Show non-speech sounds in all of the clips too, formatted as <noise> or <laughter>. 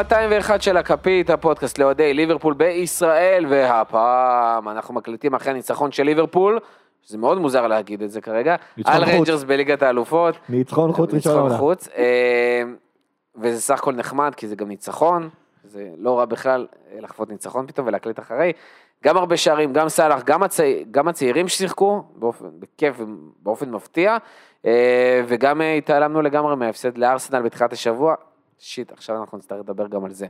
הבאים לפרק 201 של הכפית, הפודקאסט לאוהדי ליברפול בישראל, והפעם אנחנו מקליטים אחרי הניצחון של ליברפול, שזה מאוד מוזר להגיד את זה כרגע, על חוץ. ריינג'רס בליגת האלופות. ניצחון חוץ ראשון ניצחון העונה. חוץ, אה, וזה סך הכל נחמד, כי זה גם ניצחון, זה לא רע בכלל אה, לחוות ניצחון פתאום ולהקליט אחרי. גם הרבה שערים, גם סאלח, גם, הצי... גם הצעירים ששיחקו, באופן, בכיף ובאופן מפתיע, אה, וגם התעלמנו לגמרי מההפסד לארסנל בתחילת השבוע. שיט, עכשיו אנחנו נצטרך לדבר גם על זה.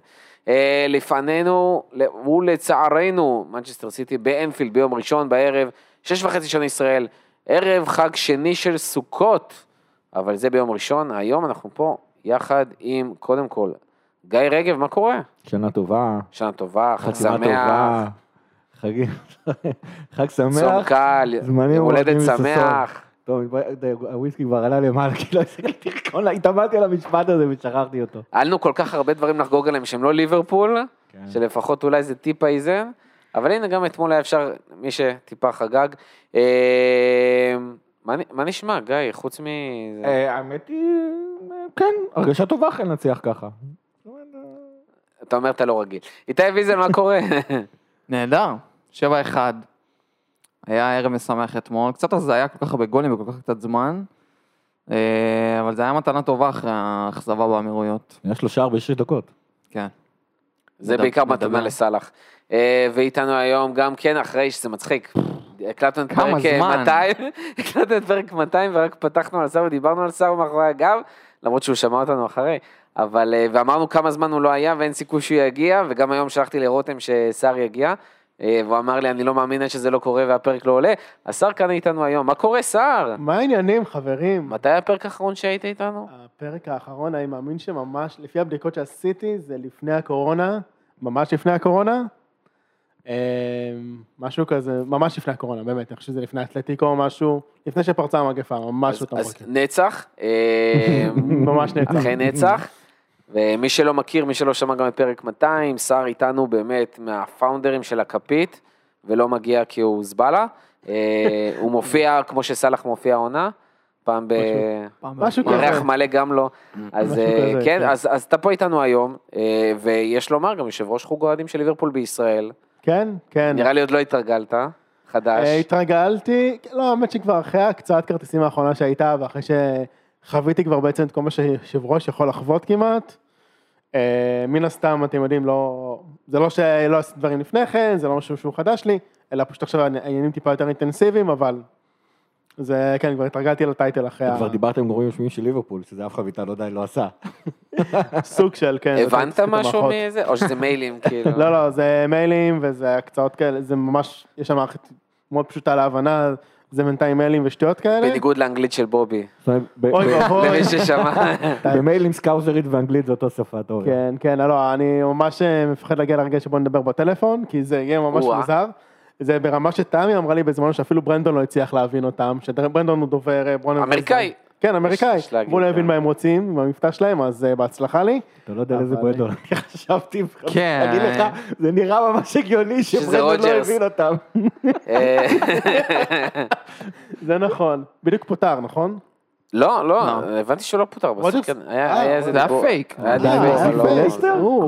אה, לפנינו, ולצערנו, מנצ'סטר סיטי באנפילד ביום ראשון בערב, שש וחצי שנה ישראל, ערב חג שני של סוכות, אבל זה ביום ראשון, היום אנחנו פה יחד עם, קודם כל, גיא רגב, מה קורה? שנה טובה, שנה טובה, חג שמח, <laughs> חג צום שמח. קל, זמנים יום הולדת. שמח. טוב, הוויסקי כבר עלה למעלה, <laughs> כי לא הסתכלתי תרקון, התאמנתי על המשפט הזה ושכחתי אותו. היה לנו כל כך הרבה דברים לחגוג עליהם שהם לא ליברפול, כן. שלפחות אולי זה טיפה איזן, אבל הנה גם אתמול היה אפשר, מי שטיפה חגג. אה, מה נשמע, גיא, חוץ מ... אה, האמת היא, כן, הרגשה טובה אחרי לנצח ככה. אתה אומר אתה לא רגיל. איתי ויזל, מה קורה? <laughs> נהדר, 7-1. היה ערב משמח אתמול, קצת הזיה כל כך הרבה גולים וכל כך קצת זמן, אה, אבל זה היה מתנה טובה אחרי האכזבה באמירויות, היה שלושה ארבע שש דקות. כן. זה בעיקר מתנה. לסאלח. אה, ואיתנו היום גם כן, אחרי שזה מצחיק, הקלטנו את פרק אה, זמן? 200, <laughs> הקלטנו את פרק 200 ורק פתחנו על סאו ודיברנו על סאו מאחורי הגב, למרות שהוא שמע אותנו אחרי, אבל, אה, ואמרנו כמה זמן הוא לא היה ואין סיכוי שהוא יגיע, וגם היום שלחתי לרותם שסער יגיע, אה, והוא אמר לי, אני לא מאמין שזה לא קורה והפרק לא עולה, סער כאן איתנו היום, מה קורה סער? מה העניינים, חברים? מתי הפרק האחרון שהיית איתנו? הפרק האחרון, אני מאמין שממש, לפי הבדיקות שעשיתי, זה לפני הקורונה, ממש לפני הקורונה. אמ, משהו כזה, ממש לפני הקורונה, באמת, אני חושב שזה לפני אתלטיקו או משהו, לפני שפרצה המגפה, ממש אז, אותו אז. נצח, <laughs> אה, ממש נצח. אחרי נצח. ומי שלא מכיר, מי שלא שמע גם את פרק 200, סער איתנו באמת מהפאונדרים של הכפית, ולא מגיע כי הוא זבלה. אה, <laughs> הוא מופיע כמו שסאלח מופיע העונה, פעם ב... משהו כזה. ירח מלא גם לא. אז אה, כן, כן. אז אז אתה פה איתנו היום, אה, ויש לומר גם יושב ראש חוג אוהדים של ליברפול בישראל. כן, כן. נראה לי עוד לא התרגלת, חדש. התרגלתי, לא, האמת שכבר אחרי הקצאת כרטיסים האחרונה שהייתה, ואחרי שחוויתי כבר בעצם את כל מה שיושב ראש יכול לחוות כמעט, אה, מן הסתם, אתם יודעים, לא, זה לא שלא עשיתי דברים לפני כן, זה לא משהו שהוא חדש לי, אלא פשוט עכשיו העניינים טיפה יותר אינטנסיביים, אבל זה, כן, כבר התרגלתי לטייטל אחרי כבר דיברת עם גורמים רשמיים של ליברפול, שזה אף חביתה לא עדיין לא עשה. <laughs> הסוג של, כן. הבנת משהו. מזה? או שזה מיילים <laughs> כאילו? לא, לא, זה מיילים וזה הקצאות כאלה, זה ממש, יש שם מערכת מאוד פשוטה להבנה, זה בינתיים מיילים ושטויות כאלה. בניגוד לאנגלית של בובי. אוי ואבוי. למי ששמע. במיילים סקאוזרית ואנגלית זה אותו שפה טוב. כן, כן, לא, אני ממש אה, מפחד להגיע לרגע שבו נדבר בטלפון, כי זה יהיה ממש. מוזר. זה ברמה שתמי אמרה לי בזמנו שאפילו ברנדון לא הצליח להבין אותם, שברנדון הוא דובר אה. אמריקאי. כן, אמריקאי. לא הבין כן. מה הם רוצים עם המבטא שלהם, אז אה, בהצלחה לי. אתה לא יודע על איזה ברנדון אני חשבתי, כן. אגיד לך, זה נראה ממש הגיוני שברנדון לא. הבין אותם. אה, <laughs> זה נכון. בדיוק פוטר, נכון? לא, לא, לא. הבנתי שהוא לא פוטר בסוף, רוג'רס? כן, היה אה, זה פייק. היה אה, לא- פייק? לו.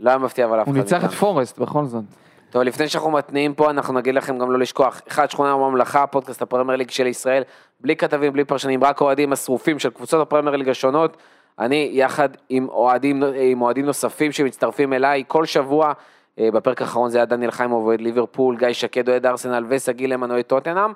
לא היה מפתיע אבל אף אחד הוא ניצח. את פורסט בכל זאת. טוב, לפני שאנחנו מתניעים פה, אנחנו נגיד לכם גם לא לשכוח, אחת שכונה בממלכה, פודקאסט הפרמייר ליג של ישראל, בלי כתבים, בלי פרשנים, רק אוהדים השרופים של קבוצות הפרמייר ליג השונות. אני יחד עם אוהדים, עם אוהדים נוספים שמצטרפים אליי כל שבוע, אה, בפרק האחרון זה היה דניאל חיימוב אוהד ליברפול, גיא שקד אוהד ארסנל ושגיא למן טוטנאם,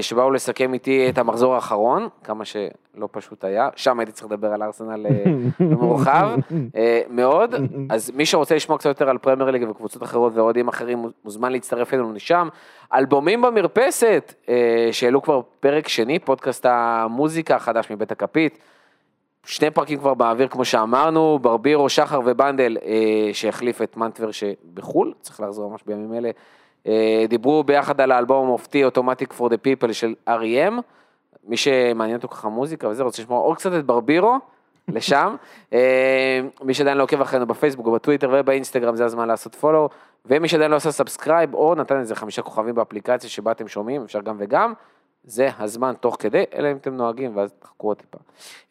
שבאו לסכם איתי את המחזור האחרון, כמה שלא פשוט היה, שם הייתי צריך לדבר על ארסנל אה, <laughs> במורחב, אה, מאוד, <laughs> אז מי שרוצה לשמוע קצת יותר על פרמייר ליג וקבוצות אחרות ואוהדים אחרים מוזמן להצטרף אלינו לשם. אלבומים במרפסת, אה, שהעלו כבר פרק שני, פודקאסט המוזיקה החדש מבית הכפית. שני פרקים כבר באוויר, כמו שאמרנו, ברבירו, שחר ובנדל, אה, שהחליף את מנטבר שבחו"ל, צריך לחזור ממש בימים אלה, אה, דיברו ביחד על האלבום המופתי, Automatic for the People של R.E.M. מי שמעניין אותו ככה מוזיקה וזה, רוצה לשמוע עוד קצת את ברבירו, <laughs> לשם. אה, מי שעדיין לא עוקב אחרינו בפייסבוק בטוויטר ובאינסטגרם, זה הזמן לעשות follow. ומי שעדיין לא עושה subscribe, או נתן איזה חמישה כוכבים באפליקציה שבה אתם שומעים, אפשר גם וגם. זה הזמן תוך כדי, אלא אם אתם נוהגים, ואז תחכו עוד טיפה.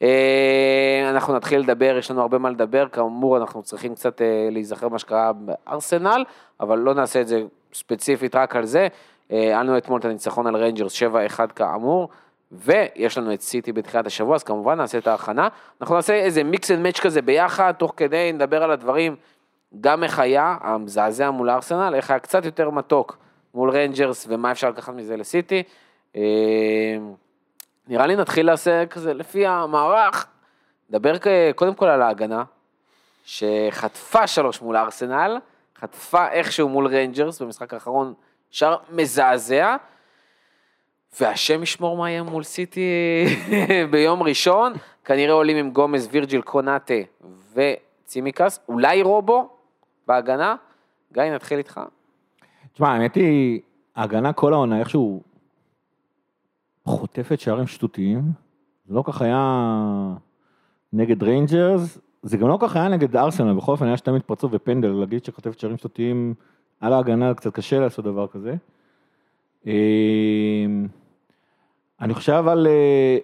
אה, אנחנו נתחיל לדבר, יש לנו הרבה מה לדבר, כאמור, אנחנו צריכים קצת אה, להיזכר מה שקרה בארסנל, אבל לא נעשה את זה ספציפית רק על זה. אה, היה לנו אתמול את הניצחון על ריינג'רס 7-1 כאמור, ויש לנו את סיטי בתחילת השבוע, אז כמובן נעשה את ההכנה. אנחנו נעשה איזה mix and match כזה ביחד, תוך כדי נדבר על הדברים, גם איך היה המזעזע מול ארסנל, איך היה קצת יותר מתוק מול ריינג'רס, ומה אפשר לקחת מזה לסיטי. אה, נראה לי נתחיל לעשות כזה לפי המערך, נדבר קודם כל על ההגנה, שחטפה שלוש מול ארסנל, חטפה איכשהו מול ריינג'רס במשחק האחרון, שער מזעזע, והשם ישמור מה יהיה מול סיטי <laughs> ביום ראשון, כנראה עולים עם גומז, וירג'יל קונאטה וצימקס, אולי רובו בהגנה. גיא, נתחיל איתך. תשמע, האמת היא, ההגנה כל העונה איכשהו חוטפת שערים שטותיים. לא כך היה נגד ריינג'רס, זה גם לא כך היה נגד ארסנל, בכל אופן היה שתי מתפרצות ופנדל, להגיד שחוטפת שערים שטותיים על ההגנה, קצת קשה לעשות דבר כזה. אה, אני חושב על, אה,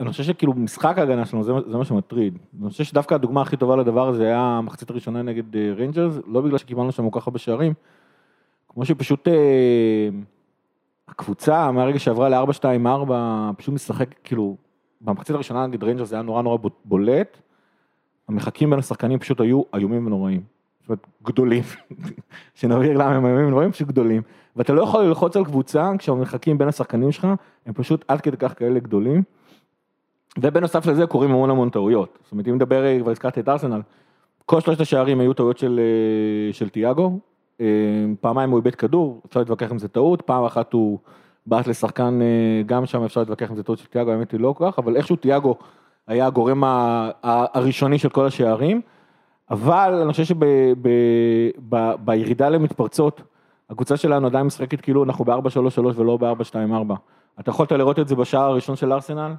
אני חושב שכאילו משחק ההגנה שלנו זה, זה מה שמטריד. אני חושב שדווקא הדוגמה הכי טובה לדבר הזה היה המחצית הראשונה נגד אה, ריינג'רס, לא בגלל שקיבלנו שם כל כך הרבה שערים, כמו שפשוט אה, הקבוצה מהרגע שעברה ל-4-2-4 פשוט משחק כאילו, במחצית הראשונה נגד ריינג'רס זה היה נורא נורא בולט, המרחקים בין השחקנים פשוט היו איומים ונוראים. זאת אומרת, גדולים, <laughs> שנבהיר למה הם איומים ונוראים, פשוט גדולים. ואתה לא יכול ללחוץ על קבוצה כשהמרחקים בין השחקנים שלך הם פשוט עד כדי כך כאלה גדולים. ובנוסף לזה קורים המון המון טעויות. זאת אומרת, אם נדבר, כבר הזכרתי את ארסנל, כל שלושת השערים היו טעויות של, אה, של תיאגו, אה, פעמיים הוא איבד כדור, אפשר להתווכח אם זה טעות, פעם אחת הוא בעט לשחקן, אה, גם שם אפשר להתווכח אם זה טעות של תיאגו, האמת היא לא כל כך, אבל איכשהו תיאגו היה הגורם הראשוני של כל השערים, אבל אני חושב שבירידה למתפרצות, הקבוצה שלנו עדיין משחקת כאילו אנחנו ב-4-3-3 ולא ב-4-2-4. אתה יכולת לראות את זה בשער הראשון של ארסנל,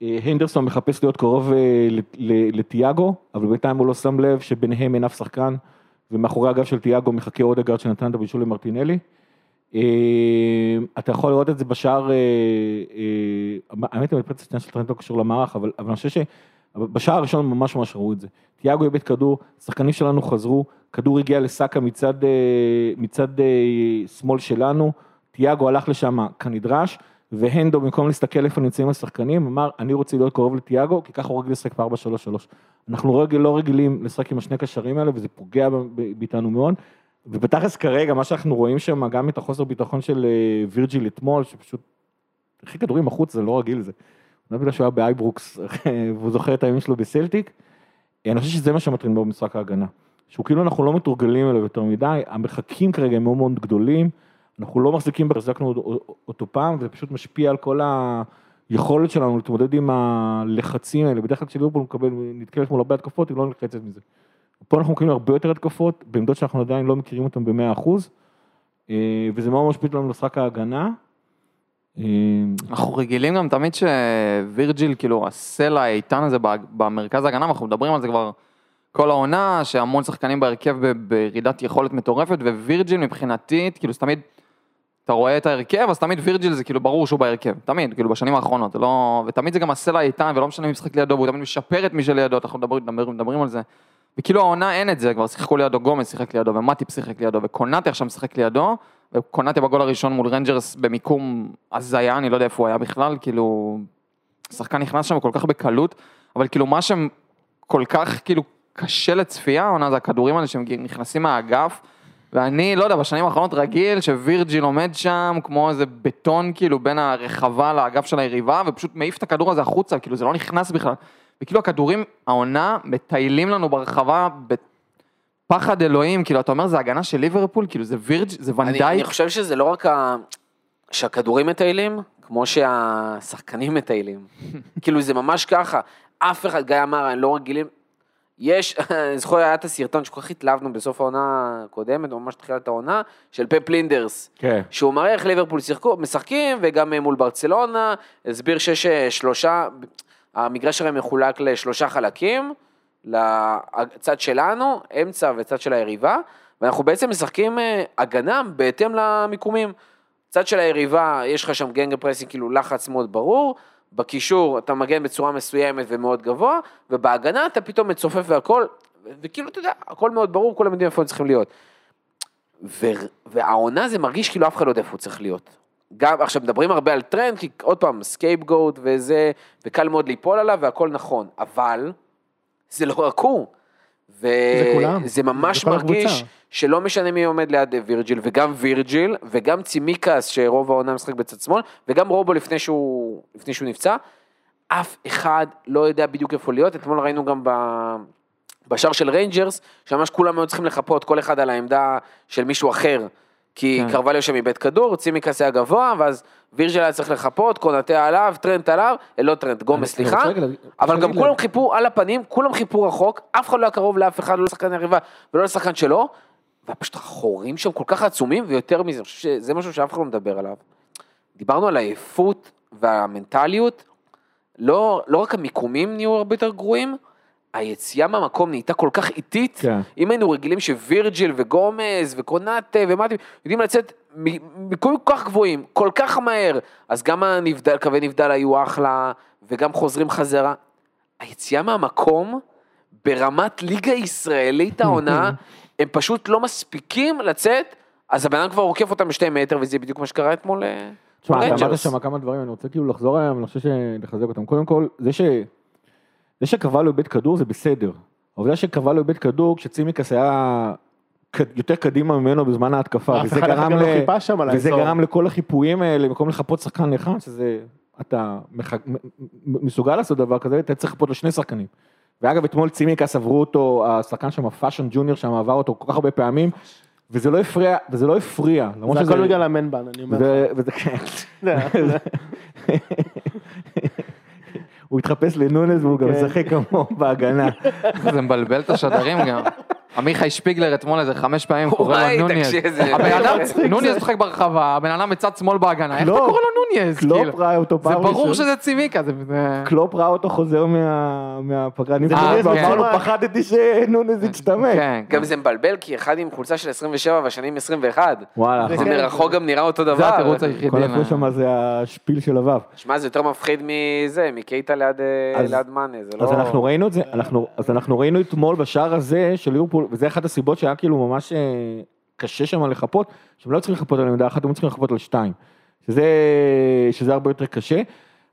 שהנדרסון מחפש להיות קרוב אה, לתיאגו, אבל בינתיים הוא לא שם לב שביניהם אין אף שחקן, ומאחורי הגב של תיאגו מחכה אודגרד שנתן את הבישול למרטינלי. אה, אתה יכול לראות את זה בשער, אה, אה, האמת היא, המתפרצת השנייה של טרנט לא קשור למערך, אבל אני חושב שבשער הראשון ממש ממש ראו את זה. תיאגו איבד כדור, שחקנים שלנו חזרו, כדור הגיע לסאקה מצד, אה, שמאל שלנו, תיאגו הלך לשם כנדרש, והנדו במקום להסתכל איפה נמצאים השחקנים, אמר אני רוצה להיות קרוב לתיאגו, כי ככה הוא רגיל לשחק ב-4-3-3. אנחנו לא רגילים לשחק עם השני קשרים האלה, וזה פוגע באיתנו מאוד. ובתכלס כרגע, מה שאנחנו רואים שם, גם את החוסר ביטחון של אה, וירג'יל אתמול, שפשוט העיף כדורים החוצה, זה לא רגיל זה. לא בגלל שהוא היה באייברוקס, <laughs> והוא זוכר את הימים שלו בסלטיק. אני חושב שזה מה שמטריד בו במשחק ההגנה. שהוא כאילו אנחנו לא מתורגלים אליו יותר מדי, המרחקים כרגע הם מאוד מאוד גדולים, אנחנו לא מחזיקים, החזקנו אותו- פעם, וזה פשוט משפיע על כל היכולת שלנו להתמודד עם הלחצים האלה. בדרך כלל כשליברפול נתקלת מול הרבה התקפות, היא לא נלחצת מזה. פה אנחנו מקבלים הרבה יותר התקפות, בעמדות שאנחנו עדיין לא מכירים אותן במאה אחוז, אה, וזה מאוד משפיע לנו למשחק ההגנה. אה, אנחנו רגילים גם תמיד שווירג'יל, כאילו, הסלע האיתן הזה במרכז ההגנה, אנחנו מדברים על זה כבר כל העונה, שהמון שחקנים בהרכב בירידת יכולת מטורפת, ווירג'יל מבחינתי, כאילו, תמיד, אתה רואה את ההרכב, אז תמיד וירג'יל זה כאילו ברור שהוא בהרכב, תמיד, כאילו, בשנים האחרונות, לא, ותמיד זה גם הסלע האיתן, ולא משנה מי משחק לידו, והוא תמיד משפר את מי שלידו, אנחנו מדברים, מדברים, מדברים על זה. וכאילו העונה אין את זה, כבר שיחקו לידו גומז שיחק לידו, ומטיפ שיחק לידו, וקונאטה עכשיו משחק לידו, וקונאטה בגול הראשון מול רנג'רס במיקום הזוי, אני לא יודע איפה הוא היה בכלל, כאילו, שחקן נכנס שם כל כך בקלות, אבל כאילו מה שכל כך כאילו קשה לצפייה, העונה זה הכדורים האלה שנכנסים מהאגף, ואני, לא יודע, בשנים האחרונות רגיל שווירג'יל עומד שם כמו איזה בטון כאילו בין הרחבה לאגף של היריבה, ופשוט מעיף את הכדור הזה החוצה, כאילו זה לא נכנס בכלל. וכאילו הכדורים, העונה, מטיילים לנו ברחבה בפחד אלוהים, כאילו אתה אומר זה הגנה של ליברפול, כאילו זה וירג', זה אני, ונדייק. אני חושב שזה לא רק ה... שהכדורים מטיילים, כמו שהשחקנים מטיילים. <laughs> כאילו זה ממש ככה. אף אחד, גיא אמר, אני לא רגילים. יש, אני זוכר, היה את הסרטון שכל כך התלהבנו בסוף העונה הקודמת, או ממש תחילת העונה, של פפ לינדרס. כן. שהוא מראה איך ליברפול שיחקו, משחקים, וגם מול ברצלונה, הסביר שיש אה, שלושה, המגרש שלהם מחולק לשלושה חלקים, לצד שלנו, אמצע וצד של היריבה, ואנחנו בעצם משחקים אה, הגנה בהתאם למיקומים. צד של היריבה, יש לך שם gegenpressing, כאילו לחץ מאוד ברור, בקישור אתה מגן בצורה מסוימת ומאוד גבוה, ובהגנה אתה פתאום מצופף והכל, וכאילו, אתה יודע, הכל מאוד ברור, כולם יודעים איפה הם צריכים להיות. והעונה זה מרגיש כאילו אף אחד לא יודע איפה הוא צריך להיות. גם, עכשיו מדברים הרבה על טרנט, כי עוד פעם, scapegoat וזה, וקל מאוד ליפול עליו והכל נכון, אבל זה לא רק הוא. זה כולם. וזה ממש זה מרגיש הקבוצה. שלא משנה מי עומד ליד וירג'יל, וגם וירג'יל, וגם צימיקס, שרוב העונה משחק בצד שמאל, וגם רובו לפני שהוא, לפני שהוא נפצע, אף אחד לא יודע בדיוק איפה להיות. אתמול ראינו גם ב... בשער של ריינג'רס, שממש כולם היו צריכים לחפות, כל אחד על העמדה של מישהו אחר. כי כן. קרבאליו שם איבד כדור, צימקס היה גבוה, ואז וירג'יל היה צריך לחפות, קונאטה עליו, טרנט עליו, אה, לא טרנט, גומס, סליחה. אבל גם כולם חיפו על הפנים, כולם חיפו רחוק, אף אחד לא היה קרוב לאף אחד, לא לשחקן היריבה ולא לשחקן שלו, ופשוט החורים שם כל כך עצומים, ויותר מזה, אני חושב שזה משהו שאף אחד לא מדבר עליו. דיברנו על העייפות והמנטליות, לא, לא רק המיקומים נהיו הרבה יותר גרועים, היציאה מהמקום נהייתה כל כך איטית, כן. אם היינו רגילים שווירג'יל וגומז וקונאטה ומטי יודעים לצאת מיקומים כל כך גבוהים, כל כך מהר, אז גם הנבדל, קווי נבדל היו אחלה, וגם חוזרים חזרה. היציאה מהמקום, ברמת ליגה ישראלית העונה, <laughs> הם פשוט לא מספיקים לצאת, אז הבן אדם כבר עוקף אותם בשתי מטר, וזה בדיוק מה שקרה אתמול. אה, תשמע, אתה אמרת. שם כמה דברים, אני רוצה כאילו לחזור עליהם, אני חושב שלחזק אותם. קודם כל, זה ש... זה שקרבאליו איבד כדור זה בסדר. העובדה שקרבאליו איבד כדור כשצימקס היה יותר קדימה ממנו בזמן ההתקפה, וזה גרם לא ל... שם על וזה. גרם לכל החיפויים האלה, במקום לחפות שחקן אחד, שזה... אתה מח... מסוגל לעשות דבר כזה, אתה צריך לחפות לשני שחקנים. ואגב, אתמול צימקס עברו אותו, השחקן שם, פאשן ג'וניור שם, עבר אותו כל כך הרבה פעמים, וזה לא הפריע, וזה לא הפריע. למרות זה שזה- הכל בגלל ה man bun, אני אומר. וזה, וזה כן. <laughs> <laughs> <laughs> הוא התחפש לנונז והוא גם כן. משחק כמוהו בהגנה. <laughs> זה מבלבל את השדרים גם. עמיחי שפיגלר אתמול איזה חמש פעמים קורא לו נוניז. תקשיב, זה- הבן אדם, מצחיק נוניז זה. משחק ברחבה, הבן אדם מצד שמאל בהגנה, איך אתה. קורא לו נוניז? קלופ כאילו? ראה אותו זה פעם ברור ראשונה. שזה צימיקס, זה... זה- קלופ ראה אותו חוזר מה- מהפגרה זה נבחרת, ואמר לו. פחדתי שנונז ישתמק. כן, גם זה מבלבל, כי אחד עם חולצה של 27 והשני עם 21. וואלה, זה זה כן. מרחוק גם נראה אותו דבר. זה התירוץ היחידי. כל הפרש שם זה השפיל של הוו. שמע, זה יותר מפחיד מזה, מקייטה ליד, מאנה, זה לא... אז אנחנו ראינו את זה, אנחנו, אז אנחנו ראינו אתמול בשער הזה של ליברפול, וזה אחת הסיבות שהיה כאילו ממש אה, קשה שם לחפות, שהם לא צריכים לחפות על עמדה אחת, הם צריכים לחפות על שתיים. שזה, שזה הרבה יותר קשה.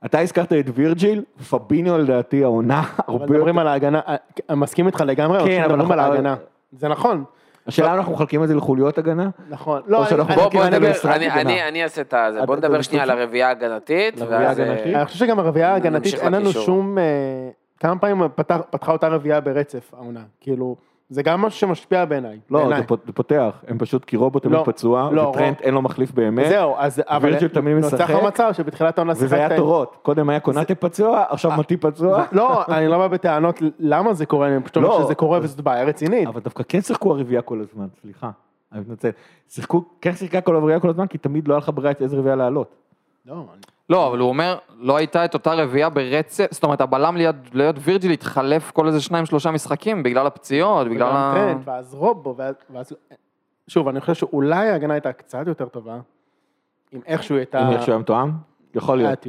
אתה הזכרת את וירג'יל, פביניו לדעתי העונה <laughs> אבל הרבה מדברים יותר... על ההגנה, אה, אני מסכים איתך לגמרי, כן, אבל מדברים על ההגנה. זה נכון, השאלה אם אנחנו מחלקים את זה לחוליות הגנה? נכון. לא, שאנחנו אני- אני- אני- אני-. אני אני אעשה את זה, בוא נדבר שנייה על? הרביעייה ההגנתית. אה? אני חושב שגם הרביעייה ההגנתית, אין לנו. שום, אה, כמה פעמים פתח- פתחה אותה רביעייה ברצף העונה, כאילו, זה גם משהו שמשפיע בעיניי. לא, בעיניי. זה פות- זה פותח, הם פשוט, כי רובוט תמיד לא, פצוע, לא, וטרנט רוב- אין לו מחליף באמת, זהו, אז, אבל נוצר לך מצב שבתחילת העונה וזה היה שיחקת- תורות, קודם היה קונאטה פצוע, עכשיו מוטי פצוע, לא, אני לא בא בטענות למה זה קורה, אני פשוט אומר לא, שזה קורה וזאת בעיה רצינית. אבל דווקא כן שיחקו הרביעייה כל הזמן, סליחה, אני מתנצל, שיחקו, כן שיחקה כל הרביעייה כל הזמן, כי תמיד לא היה לך ברירה איזה רביעייה לעלות. לא, לא, אבל הוא אומר, לא הייתה את אותה רביעייה ברצף, זאת אומרת, הבלם ליד, ליד וירג'יל התחלף כל איזה שניים שלושה משחקים, בגלל הפציעות, בגלל ה... טרנד, ואז רובו, ואז- ואז... שוב, אני חושב שאולי ההגנה הייתה קצת יותר טובה, אם איכשהו הייתה... אם איך שהוא היה מתואם, יכול להיות.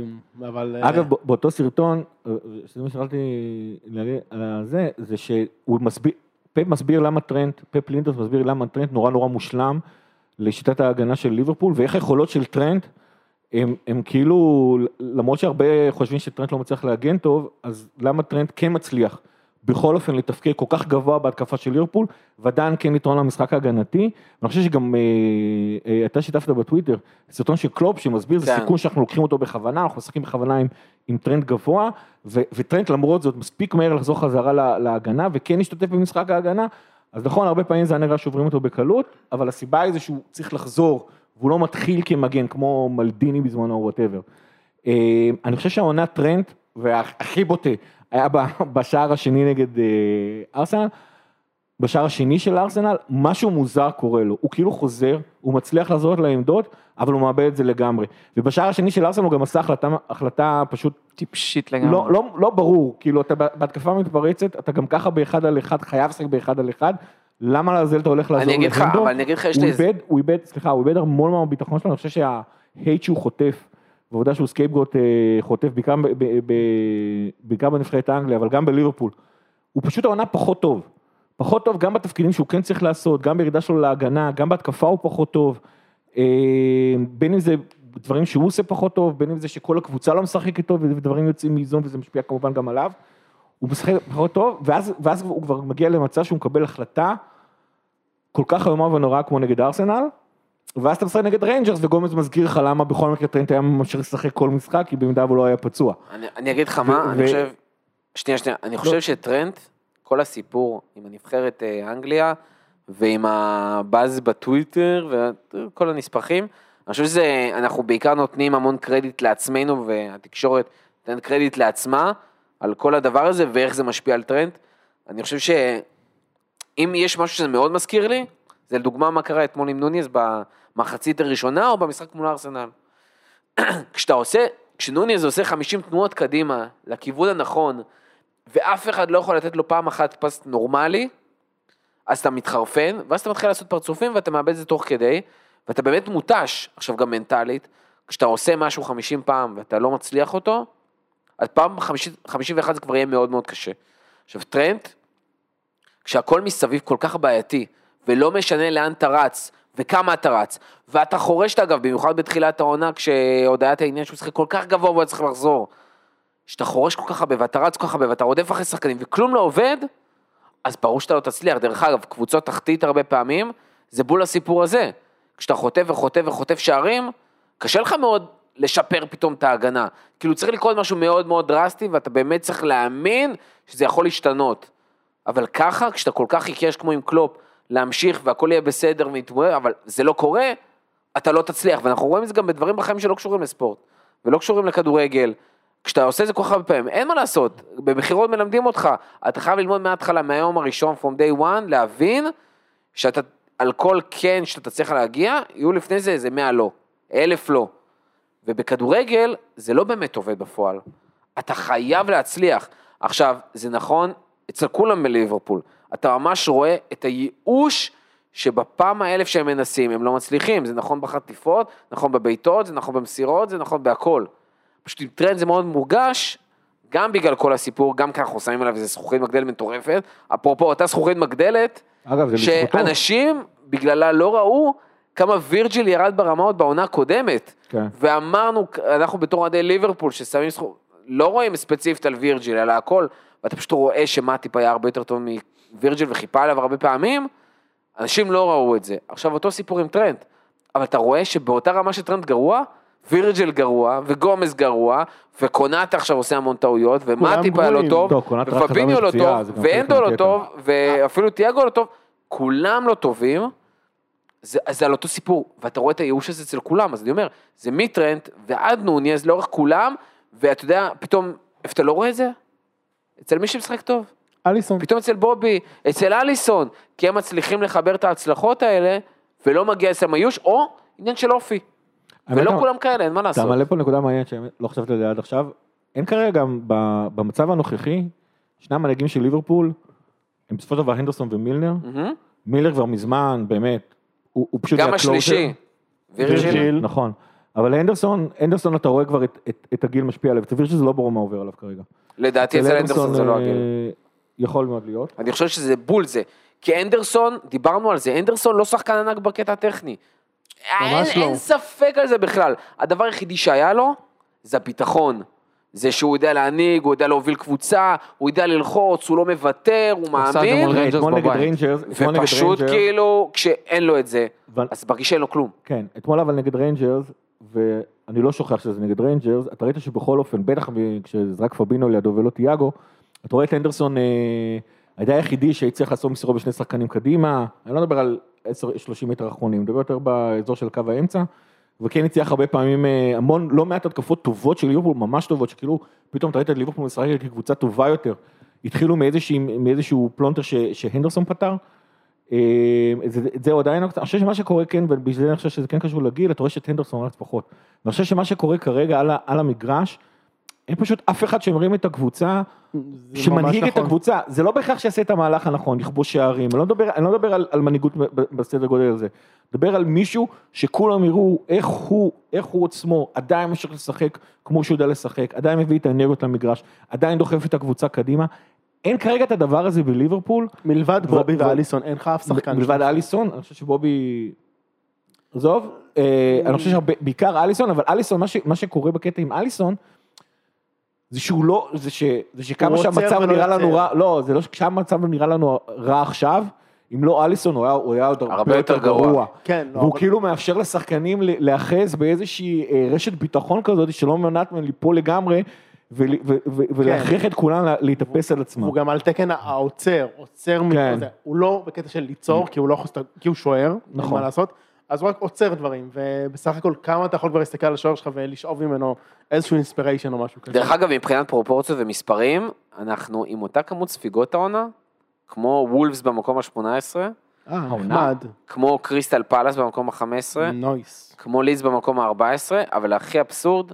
אבל... אה, אגב, בא- באותו סרטון, שזה מה שרציתי להגיד על זה, זה שהוא מסביר, פפ מסביר למה טרנט, פפ לינדרס מסביר למה טרנט נורא נורא מושלם לשיטת ההגנה של ליברפול, ואיך היכולות של טרנט, הם, הם כאילו, למרות שהרבה חושבים שטרנט לא מצליח להגן טוב, אז למה טרנט כן מצליח בכל אופן לתפקד כל כך גבוה בהתקפה של ליברפול, ועדיין כן לתרום למשחק ההגנתי, ואני חושב שגם אה, אה, אתה שיתפת בטוויטר, סרטון של קלופ שמסביר, זה כן. סיכון שאנחנו לוקחים אותו בכוונה, אנחנו משחקים בכוונה עם, עם טרנט גבוה, ו, וטרנט למרות זאת מספיק מהר לחזור חזרה לה, להגנה, וכן להשתתף במשחק ההגנה, אז נכון, הרבה פעמים זה היה נראה שעוברים אותו בקלות, אבל הסיבה היא זה שהוא צריך לחזור, והוא לא מתחיל כמגן, כמו מלדיני בזמנו או whatever. אה, אני חושב שהעונה טרנט, והכי בוטה, היה <laughs> בשער השני נגד אה, ארסנל, בשער השני של ארסנל, משהו מוזר קורה לו, הוא כאילו חוזר, הוא מצליח לחזור לעמדות, אבל הוא מאבד את זה לגמרי. ובשער השני של ארסנל הוא גם עשה החלטה, החלטה פשוט טיפשית לגמרי. לא, לא, לא ברור, כאילו אתה בהתקפה מתפרצת, אתה גם ככה באחד על אחד, חייב לשחק באחד על אחד, למה לעזאזל אתה הולך לעזור אני אגיד לך? אבל אני אגיד לך, יש לי איזה... הוא איבד, סליחה, הוא איבד המון מהביטחון שלו, אני חושב hate שהוא חוטף, ועובדה שהוא scapegoat אה, חוטף בעיקר, בנבחרת האנגליה, אבל גם בליברפול, הוא פשוט העונה פחות טוב. פחות טוב גם בתפקידים שהוא כן צריך לעשות, גם בירידה שלו להגנה, גם בהתקפה הוא פחות טוב. אה, בין אם זה דברים שהוא עושה פחות טוב, בין אם זה שכל הקבוצה לא משחקת טוב ודברים יוצאים מאיזון וזה משפיע כמובן גם עליו. הוא משחק פחות טוב, ואז, ואז הוא כבר מגיע למצב שהוא מקבל החלטה כל כך איומה ונוראה כמו נגד ארסנל, ואז אתה משחק נגד ריינג'רס וגומז מזכיר לך למה בכל מקרה טרנט היה ממשיך לשחק כל משחק, כי במידה והוא לא היה פצוע. אני, אני אגיד לך מה, ו- אני חושב, שנייה, שנייה, אני חושב שטרנט, כל הסיפור עם הנבחרת אה, אנגליה, ועם הבאז בטוויטר, וכל הנספחים, אני חושב שזה, אנחנו בעיקר נותנים המון קרדיט לעצמנו, והתקשורת נותנת קרדיט לעצמה, על כל הדבר הזה, ואיך זה משפיע על טרנט. אני חושב שאם יש משהו שזה מאוד מזכיר לי, זה לדוגמה מה קרה אתמול עם נוניס במחצית הראשונה, או במשחק מול ארסנל. <clears throat> כשאתה עושה, כשנוניז עושה 50 תנועות קדימה לכיוון הנכון, ואף אחד לא יכול לתת לו פעם אחת פס נורמלי, אז אתה מתחרפן, ואז אתה מתחיל לעשות פרצופים ואתה מאבד את זה תוך כדי, ואתה באמת מותש, עכשיו גם מנטלית, כשאתה עושה משהו 50 פעם ואתה לא מצליח אותו, אז פעם 50, 51 זה כבר יהיה מאוד מאוד קשה. עכשיו טרנט, כשהכל מסביב כל כך בעייתי, ולא משנה לאן אתה רץ, וכמה אתה רץ, ואתה חורשת אגב, במיוחד בתחילת העונה, כשעוד היה את העניין שהוא משחק כל כך גבוה והוא היה צריך לחזור. כשאתה חורש כל כך הרבה, ואתה רץ כל כך הרבה, ואתה רודף אחרי שחקנים, וכלום לא עובד, אז ברור שאתה לא תצליח. דרך אגב, קבוצות תחתית הרבה פעמים, זה בול הסיפור הזה. כשאתה חוטף וחוטף וחוטף שערים, קשה לך מאוד לשפר פתאום את ההגנה. כאילו צריך לקרות משהו מאוד מאוד דרסטי, ואתה באמת צריך להאמין שזה יכול להשתנות. אבל ככה, כשאתה כל כך עיקש כמו עם קלופ, להמשיך והכל יהיה בסדר ולהתמודד, אבל זה לא קורה, אתה לא תצליח. ואנחנו רואים את זה גם בדברים בחיים שלא קשורים לספורט, ולא קשורים לכדורגל. כשאתה עושה את זה כל כך הרבה פעמים, אין מה לעשות, במכירות מלמדים אותך, אתה חייב ללמוד מההתחלה, מהיום הראשון, from day one, להבין שאתה, על כל כן שאתה תצליח להגיע, יהיו לפני זה איזה 100 לא, אלף לא. ובכדורגל זה לא באמת עובד בפועל. אתה חייב להצליח. עכשיו, זה נכון אצל כולם בליברפול. אתה ממש רואה את הייאוש שבפעם האלף שהם מנסים, הם לא מצליחים. זה נכון בחטיפות, נכון בבעיטות, זה נכון במסירות, זה נכון בהכל. פשוט עם טרנט זה מאוד מורגש, גם בגלל כל הסיפור, גם כי אנחנו שמים עליו איזה זכוכית מגדלת מטורפת. אפרופו, אותה זכוכית מגדלת, אגב. שאנשים בגללה לא ראו כמה וירג'יל ירד ברמה עוד בעונה הקודמת. כן. ואמרנו, אנחנו בתור אוהדי ליברפול, ששמים זכוכית, לא רואים ספציפית על וירג'יל, אלא הכל, ואתה פשוט רואה שמטיפ היה הרבה יותר טוב מווירג'יל וחיפה עליו הרבה פעמים, אנשים לא ראו את זה. עכשיו, אותו סיפור עם טרנט, אבל אתה רואה שבאותה רמה שטרנט גרוע, וירג'יל גרוע, וגומז גרוע, וקונאטה עכשיו עושה המון טעויות, ומטיפ היה לא. טוב, חזר ופביניו לא טוב, ואנדו לא. טוב, ואפילו תיאגו לא טוב, כולם לא טובים, זה, אז זה על אותו סיפור, ואתה רואה את הייאוש הזה אצל כולם, אז אני אומר, זה מטרנט ועד נוניז לאורך כולם, ואתה יודע, פתאום, איפה אתה לא רואה את זה? אצל מי שמשחק טוב. אליסון. פתאום אצל בובי, אצל אליסון, כי הם מצליחים לחבר את ההצלחות האלה, ולא מגיע אצלם הייאוש, או עניין של אופי. ולא אתה- כולם כאלה, אין מה אתה לעשות. מעלה פה נקודה מעניינת שלא חשבתי עליה עד עכשיו. אין כרגע גם במצב הנוכחי, שני המנהיגים של ליברפול, הם בסופו של דבר הנדרסון ומילנר. מהמם. מילנר כבר מזמן, באמת, הוא, הוא פשוט... גם השלישי, וירג'יל. נכון. אבל הנדרסון, הנדרסון אתה רואה כבר את, את, את הגיל משפיע עליו, אצל וירג'יל זה לא ברור מה עובר עליו כרגע. לדעתי אצל הנדרסון זה לא אה, הגיל. יכול מאוד להיות. אני חושב שזה בול זה. כי הנדרסון, דיברנו על זה, הנדרסון לא שחקן ענק בקטע הטכני. ממש אין, לא. אין ספק על זה בכלל. הדבר היחידי שהיה לו, זה הביטחון. זה שהוא יודע להנהיג, הוא יודע להוביל קבוצה, הוא יודע ללחוץ, הוא לא מוותר, הוא עשה את זה מאמין, אתמול נגד בבית. ריינג'רס, ופשוט כאילו, כשאין לו את זה, אז מרגיש שאין לו כלום. כן, אתמול אבל נגד ריינג'רס, ואני לא שוכח שזה נגד ריינג'רס, אתה ראית שבכל אופן, בטח ב- כשזה רק פביניו לידו ולא תיאגו, אתה רואה את הנדרסון, אה, היה היחידי שהצליח לעשות מסירות בשני שחקנים קדימה, אני לא מדבר על 10-30 מטר אחרונים, אני מדבר יותר באזור של קו האמצע, וכן הצליח הרבה פעמים, אה, המון, לא מעט התקפות טובות של ליברפול, ממש טובות, שכאילו, פתאום אתה ראית את ליברפול משחקת כקבוצה טובה יותר, התחילו מאיזושהי, מאיזשהו פלונטר ש, שהנדרסון פתר, את זה הוא עדיין, אני חושב שמה שקורה כן, ובשביל זה אני חושב שזה כן קשור לגיל, אתה רואה הנדרסון רץ פחות. ואני חושב שמה שקורה כרגע על, על המגרש, אין פשוט אף אחד שמרים את הקבוצה, זה שמנהיג את נכון. הקבוצה, זה לא בהכרח שיעשה את המהלך הנכון, לכבוש שערים, אני לא מדבר, אני לא מדבר על, על מנהיגות בסדר גודל הזה, מדבר על מישהו שכולם יראו איך הוא, איך הוא עצמו עדיין ממשיך לשחק כמו שהוא יודע לשחק, עדיין מביא את האנרגיות למגרש, עדיין דוחף את הקבוצה קדימה, אין כרגע את הדבר הזה בליברפול, מלבד בובי ואליסון, אין לך אף שחקן. מלבד אליסון, אני חושב שבובי, עזוב, אה, אני חושב שבעיקר אליסון, אבל אליסון, מה ש- מה שקורה בקטע עם אליסון, זה שהוא לא, זה ש- זה שכמה שהמצב נראה לנו. רע, לא, זה לא שהמצב נראה לנו רע עכשיו, אם לא אליסון הוא היה- הוא היה עוד הרבה יותר גרוע. כן, לא, והוא אבל- כאילו מאפשר לשחקנים להיאחז באיזושהי אה, רשת ביטחון כזאת שלא מונעת מהם ליפול לגמרי ולהכריח את כולם לה- להתאפס על עצמם. הוא גם על תקן העוצר, עוצר, מ- כן. זה, הוא לא בקטע של ליצור, כי הוא לא יכול, כי הוא שוער, נכון. מה לעשות, אז הוא רק עוצר דברים, ובסך הכל כמה אתה יכול כבר להסתכל על השוער שלך ולשאוב ממנו איזשהו אינספיריישן או משהו כזה. דרך אגב, מבחינת פרופורציות ומספרים, אנחנו עם אותה כמות ספיגות העונה, כמו וולפס במקום ה-18, אה? נחמד, כמו קריסטל פלאס במקום ה-15, נויס. כמו ליז במקום ה-14, אבל הכי אבסורד,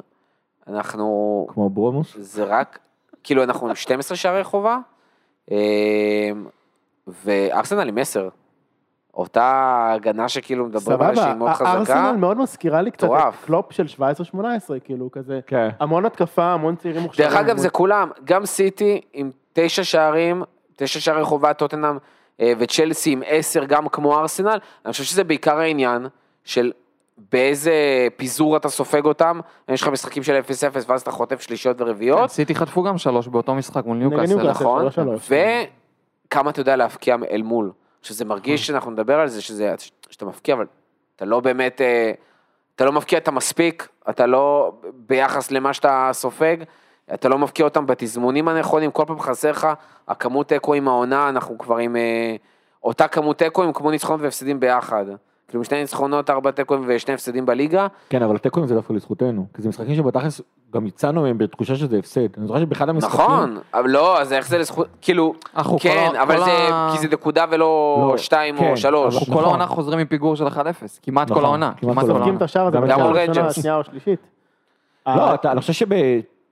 אנחנו, כמו ברומוס. זה רק, כאילו אנחנו עם 12 שערי חובה, אמ, וארסנל עם 10. אותה הגנה שכאילו מדברים עליה שהיא מאוד סבבה, חזקה, הארסנל מאוד מזכירה לי קצת את. קלופ של 17-18, כאילו כזה, כן. המון התקפה, המון צעירים מוכשרים. דרך אגב זה כולם, גם סיטי עם תשע שערים, תשע שערי חובה, טוטנאם אה, וצ'לסי עם עשר, גם כמו ארסנל, אני חושב שזה בעיקר העניין של באיזה פיזור אתה סופג אותם, יש לך משחקים של 0-0 ואז אתה חוטף שלישיות ורביעיות, סיטי חטפו גם שלוש באותו משחק מול ניוקאסל. נכון. וכמה אתה יודע להבקיע אל מול, שזה מרגיש שאנחנו נדבר על זה, שזה, שאתה מפקיע, אבל אתה לא באמת, אה, אתה לא מבקיע את המספיק, אתה לא, ביחס למה שאתה סופג, אתה לא מבקיע אותם בתזמונים הנכונים, כל פעם חסר לך, הכמות תיקואים העונה, אנחנו כבר עם אה, אותה כמות תיקואים כמו ניצחונות והפסדים ביחד. כאילו שני ניצחונות, ארבע תיקואים ושני הפסדים בליגה, כן, אבל התיקואים זה דווקא לזכותנו, כי זה משחקים שבתכלס גם יצאנו מהם בתחושה שזה הפסד. אני זוכר שבאחד המשחקים... נכון, אבל לא, אז איך זה לזכות, כאילו, אנחנו כן, אבל כל זה, ה- כי זה נקודה ולא לא, שתיים כן, או שלוש. אבל- אנחנו כל נכון. העונה חוזרים מפיגור של 1-0, כמעט כל נכון, העונה. כמעט כל העונה. השער הזה גם מול רנג'רס. השנייה או השלישית. לא, אה, אתה, אני חושב שב...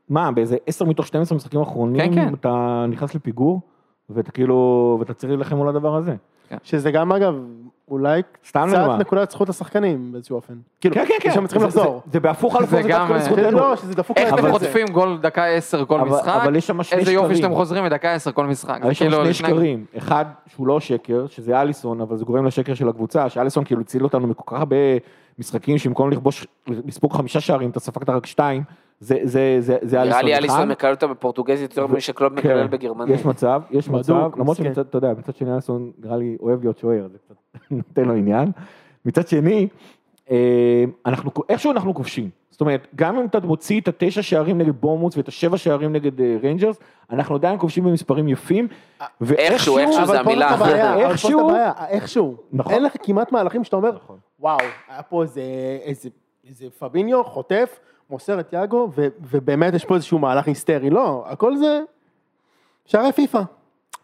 מה, באיזה 10 מתוך 12 משחקים אחרונים, כן, כן. אתה נכנס לפיגור, ואתה כאילו, ואתה צריך להילחם מול הדבר הזה. שזה גם אגב, אולי סתם קצת. נקודת זכות לשחקנים באיזשהו אופן. כאילו, כן, כן, כן. שהם צריכים לחזור. זה- זה בהפוך על הפוך, זה זה גם, דווקא אה, לזכותנו. לא, שזה דפוק איך אתם. חוטפים גול דקה 10 כל אבל- משחק? אבל יש שם שני איזה יופי שקרים. שאתם חוזרים מדקה 10 כל משחק. אבל יש שם כאילו שני שקרים, אחד שהוא לא שקר, שזה אליסון, אבל זה גורם לשקר של הקבוצה, שאליסון כאילו הציל אותנו מכל כך הרבה משחקים, שבמקום לכבוש, לספוג חמישה שערים, אתה ספגת רק שתיים, זה, זה, זה, זה אליסון. נראה לי. אליסון מקלל אותה בפורטוגזית יותר משקלופ מקלל כן, בגרמנית. יש מצב, יש מצב, למרות מסכן. שמצד, אתה יודע, מצד שני אליסון נראה לי אוהב להיות שוער, זה קצת <laughs> נותן לו עניין. מצד שני, אה, אנחנו, איכשהו אנחנו כובשים. זאת אומרת, גם אם אתה מוציא את התשע שערים נגד בורנמות' ואת השבע שערים נגד אה, ריינג'רס, אנחנו עדיין כובשים במספרים יפים. איכשהו, איכשהו זה המילה. אבל פה זאת איכשהו- הבעיה, איכשהו. נכון. אין לך כמעט מהלכים שאתה אומר, נכון. וואו, היה פה איזה, איזה, איזה פביניו חוטף, מוסר את יאגו, ו- ובאמת יש פה איזשהו מהלך היסטרי. לא, הכל זה שערי פיפא.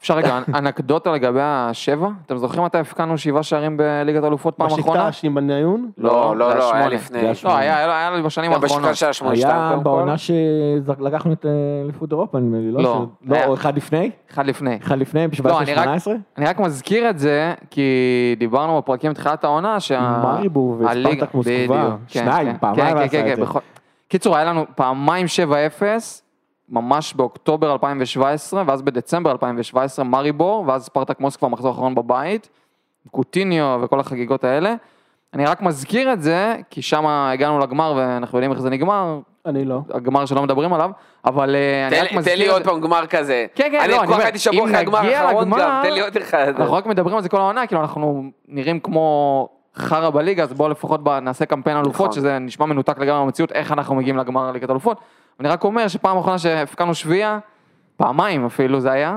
אפשר רגע, אנקדוטה לגבי השבע? אתם זוכרים מתי הפקענו שבעה שערים בליגת האלופות פעם אחרונה? בשקטש עם בניון. לא, לא, זה לא, היה שמונה. לפני. היה לא, היה, היה, היה בשנים היה האחרונות. בשקל של השמונה שתיים היה. בעונה שלקחנו את אה, אליפות אירופה, נדמה לי, לא? לא. ש- לא, היה- או אחד לפני? אחד לפני. אחד לפני, לא, אני רק- ב-17-18? אני רק מזכיר את זה, כי דיברנו בפרקים מתחילת העונה, שה... מריבור וספרטק מוסקבה. כן, שניים, כן, פעמיים כן, עשה כן, את כן, זה. קיצור, היה לנו פעמיים 7-0, ממש באוקטובר 2017, ואז בדצמבר 2017 מריבור, ואז ספרטק מוסקבה מחזור אחרון בבית, קוטיניו וכל החגיגות האלה. אני רק מזכיר את זה, כי שם הגענו לגמר ואנחנו יודעים איך זה נגמר, אני לא. הגמר שלא מדברים עליו, אבל אה, אני רק מזכיר... תן לי עוד. פעם גמר כזה. כן, כן, אני לא, אני אומר, הייתי שבוע אם אחרי הגמר נגיע האחרון לגמר- גם, תן לי עוד אחד. אנחנו רק מדברים על זה כל העונה, כאילו אנחנו נראים כמו חרא בליגה, אז בואו לפחות ב- נעשה קמפיין אלופות, נכון. שזה נשמע מנותק לגמרי מהמציאות, איך אנחנו מגיעים לגמר ליגת אלופות. אני רק אומר שפעם אחרונה שהפקענו שביעייה, פעמיים אפילו זה היה,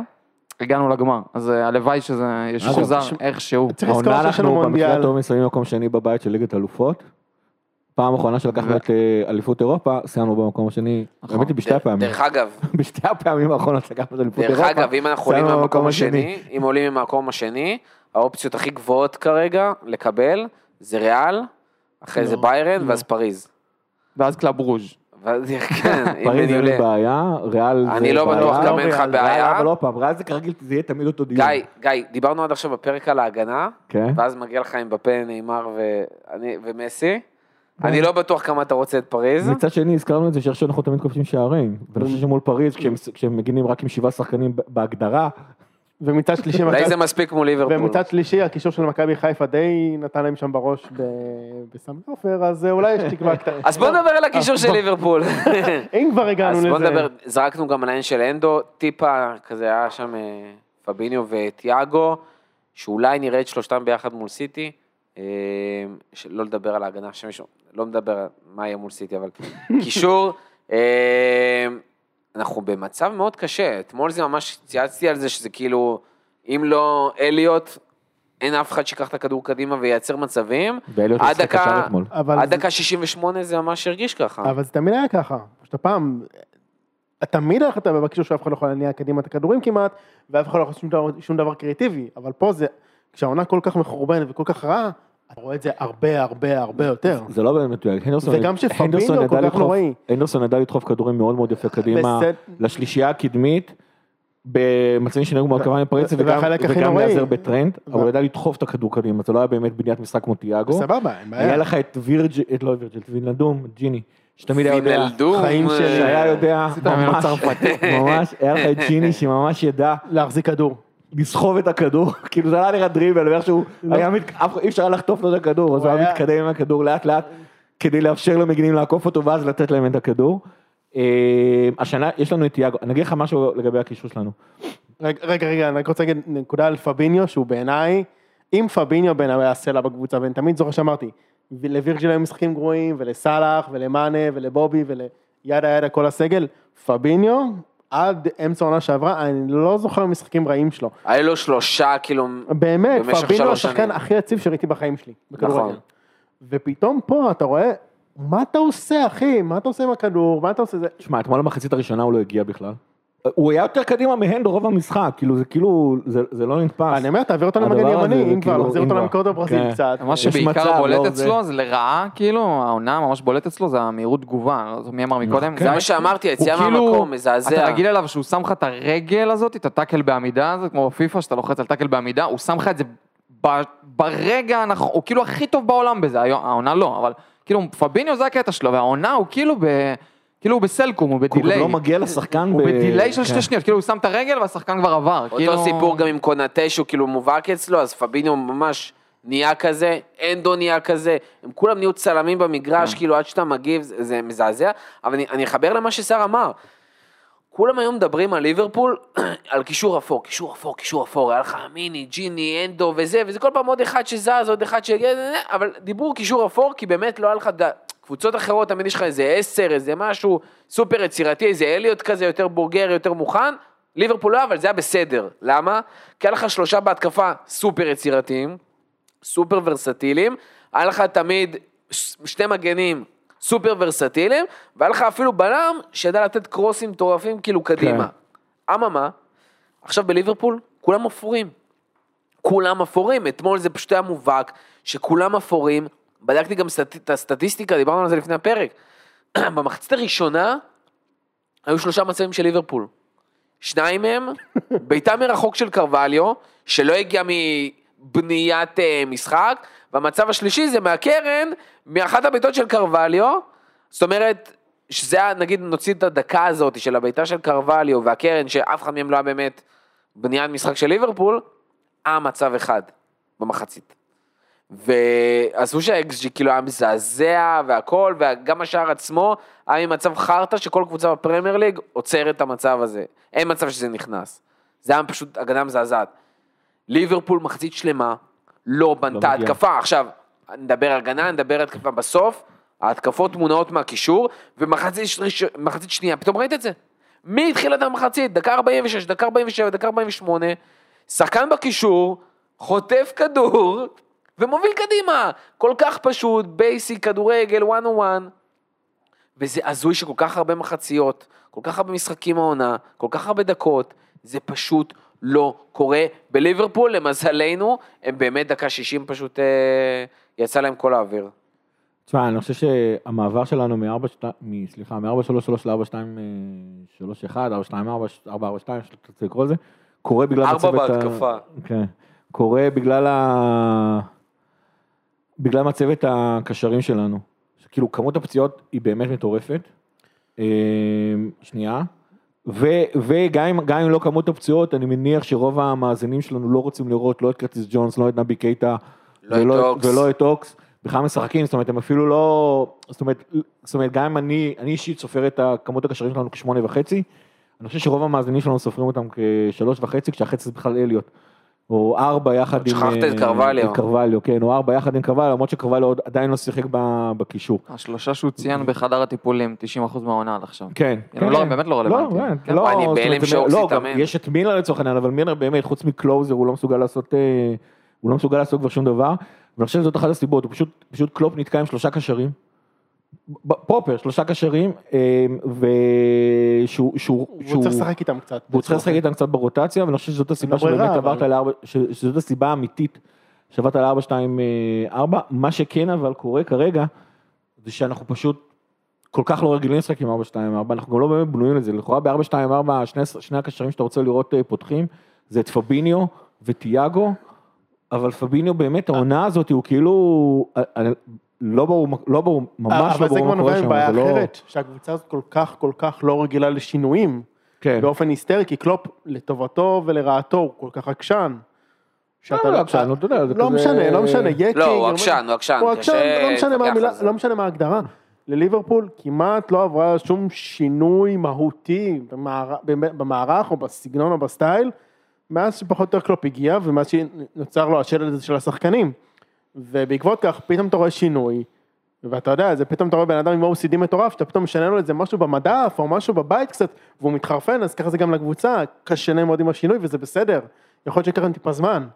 הגענו לגמר. אז אה, הלוואי שזה ישוחזר איכשהו. צריך לזכור העונה שיש לנו אנחנו מונדיאל. במקרה הטוב מסיימים מקום שני בבית של ליגת אלופות. פעם אחרונה שלקחנו את אה, אליפות אירופה, סיימנו במקום השני, נכון. האמת היא בשתי הפעמים, דרך אגב, <laughs> בשתי הפעמים האחרונות לקחנו את אליפות דרך אירופה. אגב, אם אנחנו עולים מהמקום השני, אם עולים מהמקום השני, האופציות הכי גבוהות כרגע לקבל זה ריאל, אחרי זה לא, ביירן לא. ואז פריז. ואז קלאב רוז'. ואז, כן, <laughs> פריז אין לי. בעיה, ריאל זה אני לא בעיה. בטוח גם אין לך בעיה. אבל עוד פעם, ריאל זה כרגיל, זה יהיה תמיד אותו דיון. גיא, גיא, דיברנו עד עכשיו בפרק על ההגנה, כן. ואז מגיע לך אמבפה ניימאר ואני- ומסי. אני לא בטוח כמה אתה רוצה את פריז. מצד שני, הזכרנו את זה שאיכשהו אנחנו תמיד כובשים שערים. ואני חושב שמול פריז, כשהם- כשהם מגינים רק עם שבעה שחקנים בהגדרה, ומצד שלישי, אולי זה מספיק מול ליברפול. ומצד שלישי הקישור של מכבי חיפה די נתן להם שם בראש ב- בסמי עופר, אז אה, אולי יש תקווה קטנה. <laughs> אז בוא נדבר על הקישור של ליברפול. <laughs> אם כבר הגענו אז לזה. בוא נדבר, זרקנו גם על העניין של אנדו, טיפה כזה היה שם אה, פביניו וטיאגו, שאולי נראה את שלושתם ביחד מול סיטי, אה, שלא לדבר על ההגנה, שמישהו, לא מדבר מה יהיה מול סיטי, אבל <laughs> קישור, אה, אנחנו במצב מאוד קשה, אתמול זה ממש, צייצתי על זה שזה כאילו, אם לא אליוט, אין אף אחד שיקח את הכדור קדימה וייצר מצבים, ואליוט עד דקה- אתמול. אבל עד זה- דקה 68 זה ממש הרגיש ככה. אבל זה תמיד היה ככה. פשוט הפעם, תמיד את בקישור שאף אחד לא יכול להניע קדימה את הכדורים כמעט, ואף אחד לא יכול לעשות שום דבר- שום דבר קריאטיבי, אבל פה זה, כשהעונה כל כך מחורבנת וכל כך רעה, אתה רואה את זה הרבה הרבה הרבה יותר. זה לא באמת מדויק. הנדרסון- וגם שפביניו הנדרסון כל כך נוראי. הנדרסון ידע לדחוף כדורים מאוד מאוד יפה קדימה. לשלישייה הקדמית, במצבים שנהיו מאוד קרבה מפריצ ו- וגם. להיעזר בטרנד, אבל הוא ידע לדחוף את הכדור קדימה, זה לא היה באמת בניית משחק כמו תיאגו. סבבה, אין היה בעיה. לך את וירג'ל, את לא וירג'ל, את וילנדום, ג'יני, שתמיד היה יודע, חיים אה, שלי. שהיה יודע, ממש. ממש, היה לך את ג'יני <laughs> שממש ידע להחזיק כדור. לסחוב את הכדור, <laughs> כאילו זה היה נראה דריבל, ואיכשהו היה, מת- אף- אי אפשר היה לחטוף לו את הכדור, אז הוא היה מתקדם עם הכדור לאט לאט, כדי לאפשר למגינים לעקוף אותו ואז לתת להם את הכדור. אה, השנה יש לנו את תיאגו, אני אגיד לך משהו לגבי הקישור שלנו. רגע, רגע, רגע, אני רק רוצה להגיד נקודה על פביניו, שהוא בעיניי, אם פביניו בעיניי היה סלע בקבוצה, ואני תמיד זוכר שאמרתי, לווירג'יל היו משחקים גרועים, ולסאלח, ולמאנה, ולבובי, ולידה ידה כל הסגל, פביניו, עד אמצע העונה שעברה, אני לא זוכר משחקים רעים שלו. היה לו שלושה, כאילו, באמת, שלוש השחקן. הכי יציב שראיתי בחיים שלי, בכדורגל. נכון. ופתאום פה אתה רואה, מה אתה עושה אחי? מה אתה עושה עם הכדור? מה אתה עושה? זה... שמע, אתמול במחצית הראשונה הוא לא הגיע בכלל. הוא היה יותר קדימה מהנדו רוב המשחק, כאילו זה כאילו, זה זה לא נתפס. אני אומר, תעביר אותו למגן ימני, אם כבר, כאילו, להחזיר אם אותו כבר. למקורות הברזיל כן. קצת. מה שבעיקר בולט לא, אצלו זה- זה לרעה, כאילו, העונה ממש בולט אצלו זה המהירות תגובה, לא מי אמר מקודם. זה מה שאמרתי, היציאה כאילו- מהמקום, מזעזע. אתה רגיל אליו שהוא שם לך את הרגל הזאת, את הטאקל בעמידה הזאת, כמו בפיפא, שאתה לוחץ על טאקל בעמידה, הוא שם לך את זה ב- ברגע הנכון, הוא כאילו הכי טוב בעולם בזה, העונה לא, אבל כאילו פביניו זה הקטע שלו, והעונה הוא כאילו ב... כאילו הוא בסלקום, הוא הוא בדיליי. לא מגיע לשחקן. הוא ב- בדיליי של כן. שתי שניות, כאילו הוא שם את הרגל והשחקן כבר עבר. כאילו- אותו סיפור גם עם קונאטה שהוא כאילו מובהק אצלו, אז פביניו ממש נהיה כזה, אנדו נהיה כזה, הם כולם נהיו צלמים במגרש, כן. כאילו עד שאתה מגיב זה, זה מזעזע, אבל אני, אני אחבר למה שסער אמר. כולם היום מדברים על ליברפול, <clears throat> על קישור אפור, קישור אפור, קישור אפור, היה לך מיני, ג'יני, אנדו וזה, וזה כל פעם עוד אחד שזז, עוד אחד ש... אבל דיברו קישור אפור, כי באמת לא היה לך... ד- קבוצות אחרות, תמיד יש לך איזה עשר, איזה משהו סופר יצירתי, איזה אליוט כזה, יותר בוגר, יותר מוכן. ליברפול לא, אבל זה היה בסדר. למה? כי היה לך שלושה בהתקפה סופר יצירתיים, סופר ורסטיליים, היה לך תמיד שני מגנים סופר ורסטיליים, והיה לך אפילו בלם שידע לתת קרוסים מטורפים כאילו קדימה. אממה, עכשיו בליברפול כולם אפורים. כולם אפורים, אתמול זה פשוט היה מובהק שכולם אפורים, בדקתי גם סטט... את הסטטיסטיקה, דיברנו על זה לפני הפרק. <clears throat> במחצית הראשונה היו שלושה מצבים של ליברפול. שניים מהם, <laughs> בעיטה מרחוק של קרווליו, שלא הגיע מבניית אה, משחק, והמצב השלישי זה מהקרן, מאחת הבעיטות של קרווליו, זאת אומרת, שזה היה, נגיד נוציא את הדקה הזאת של הבעיטה של קרווליו והקרן, שאף אחד מהם לא היה באמת בניית משחק של ליברפול, היה מצב אחד במחצית. ועזבו שהאקסג'י כאילו היה מזעזע והכל, וגם השער עצמו היה ממצב חרטא שכל קבוצה בפרמייר ליג עוצרת את המצב הזה. אין מצב שזה נכנס. זה היה פשוט הגנה מזעזעת. ליברפול מחצית שלמה, לא בנתה מגיע. התקפה. עכשיו, נדבר על הגנה, נדבר התקפה בסוף, ההתקפות מונעות מהקישור, ומחצית מחצית שנייה, פתאום ראית את זה. מתחילת המחצית, דקה 46, דקה 47, דקה 48, שחקן בקישור, חוטף כדור, ומוביל קדימה. כל כך פשוט, basic, כדורגל, one on one. וזה הזוי שכל כך הרבה מחציות, כל כך הרבה משחקים העונה, כל כך הרבה דקות, זה פשוט לא קורה. בליברפול, למזלנו, הם באמת דקה 60 פשוט אה, יצא להם כל האוויר. תשמע, אני חושב שהמעבר שלנו מ-4, מ- סליחה, מ-433 ל-4231, 424, 442, שאתה רוצה לקרוא לזה, קורה בגלל ארבע בהתקפה. כן, קורה בגלל ה... בגלל מצבת הקשרים שלנו. כאילו, כמות הפציעות היא באמת מטורפת. אה, שנייה. ו, וגם אם, לא כמות הפציעות, אני מניח שרוב המאזינים שלנו לא רוצים לראות לא את קרטיס ג'ונס, לא את נבי קייטה, לא את ולא, אוקס. ולא את אוקס, בכלל משחקים, זאת אומרת, הם אפילו לא, זאת אומרת, זאת אומרת, גם אם אני, אני אישית סופר את כמות הקשרים שלנו כשמונה וחצי, אני חושב שרוב המאזינים שלנו סופרים אותם כשלוש וחצי, כשהחצי זה בכלל אליוט. או ארבע יחד עם... שכחת את אה, קרווליו. את קרווליו, כן, או ארבע יחד עם קרווליו, למרות שקרווליו עדיין לא שיחק בקישור. השלושה שהוא ציין בחדר הטיפולים, 90% מהעונה עד עכשיו. כן, כאילו, כן. לא, באמת לא רלוונטי. באמת, כן. לא, אני בהלם לא. יש את מילר לצורך העניין, אבל מילר באמת, חוץ מקלוזר, הוא לא מסוגל לעשות, אה, הוא לא מסוגל לעשות כבר שום דבר, ואני חושב שזאת אחת הסיבות, הוא פשוט, פשוט קלופ נתקע עם שלושה קשרים, פרופר, שלושה קשרים, אה, ושהוא, שהוא, הוא צריך לשחק איתם קצת. והוא צריך לשחק איתם קצת ברוטציה, ואני חושב שזאת הסיבה שבאמת עברת לארבע, ש- שזאת הסיבה האמיתית. שעברת לארבע, שתיים, אה, ארבע, מה שכן אבל קורה כרגע, זה שאנחנו פשוט כל כך לא רגילים לשחק עם ארבע, שתיים, ארבע, אנחנו גם לא באמת בנויים לזה, לכאורה בארבע, שתיים, ארבע, שני, שני הקשרים שאתה רוצה לראות אה, פותחים, זה את פביניו וטיאגו, אבל פביניו באמת, העונה הזאת הוא כאילו, אה, אה, לא ברור, לא ברור, ממש לא אבל זה ברור כבר מה קורה נובע שם, מבעיה זה לא... אחרת, שהקבוצה הזאת כל כך כל כך לא רגילה לשינויים, כן. באופן היסטרי, כי קלופ לטובתו ולרעתו הוא כל כך עקשן. שאתה לא, עקשן, אתה יודע, זה לא כזה- משנה, לא משנה, יקי. לא, הוא. עקשן, הוא עקשן. הוא עקשן, לא משנה מה. לא משנה מה ההגדרה. לליברפול כמעט לא עברה שום שינוי מהותי במער- במערך או בסגנון או בסטייל, מאז שפחות או יותר קלופ הגיע ומאז שנוצר לו השלד הזה של השחקנים. ובעקבות כך פתאום אתה רואה שינוי, ואתה יודע, זה פתאום אתה רואה בן אדם עם OCD מטורף, שאתה פתאום משנה לו איזה משהו במדף או משהו בבית קצת, והוא מתחרפן, אז ככה זה גם לקבוצה, קשה להם מאוד עם השינוי וזה בסדר. יכול להיות שיקח טיפה זמן.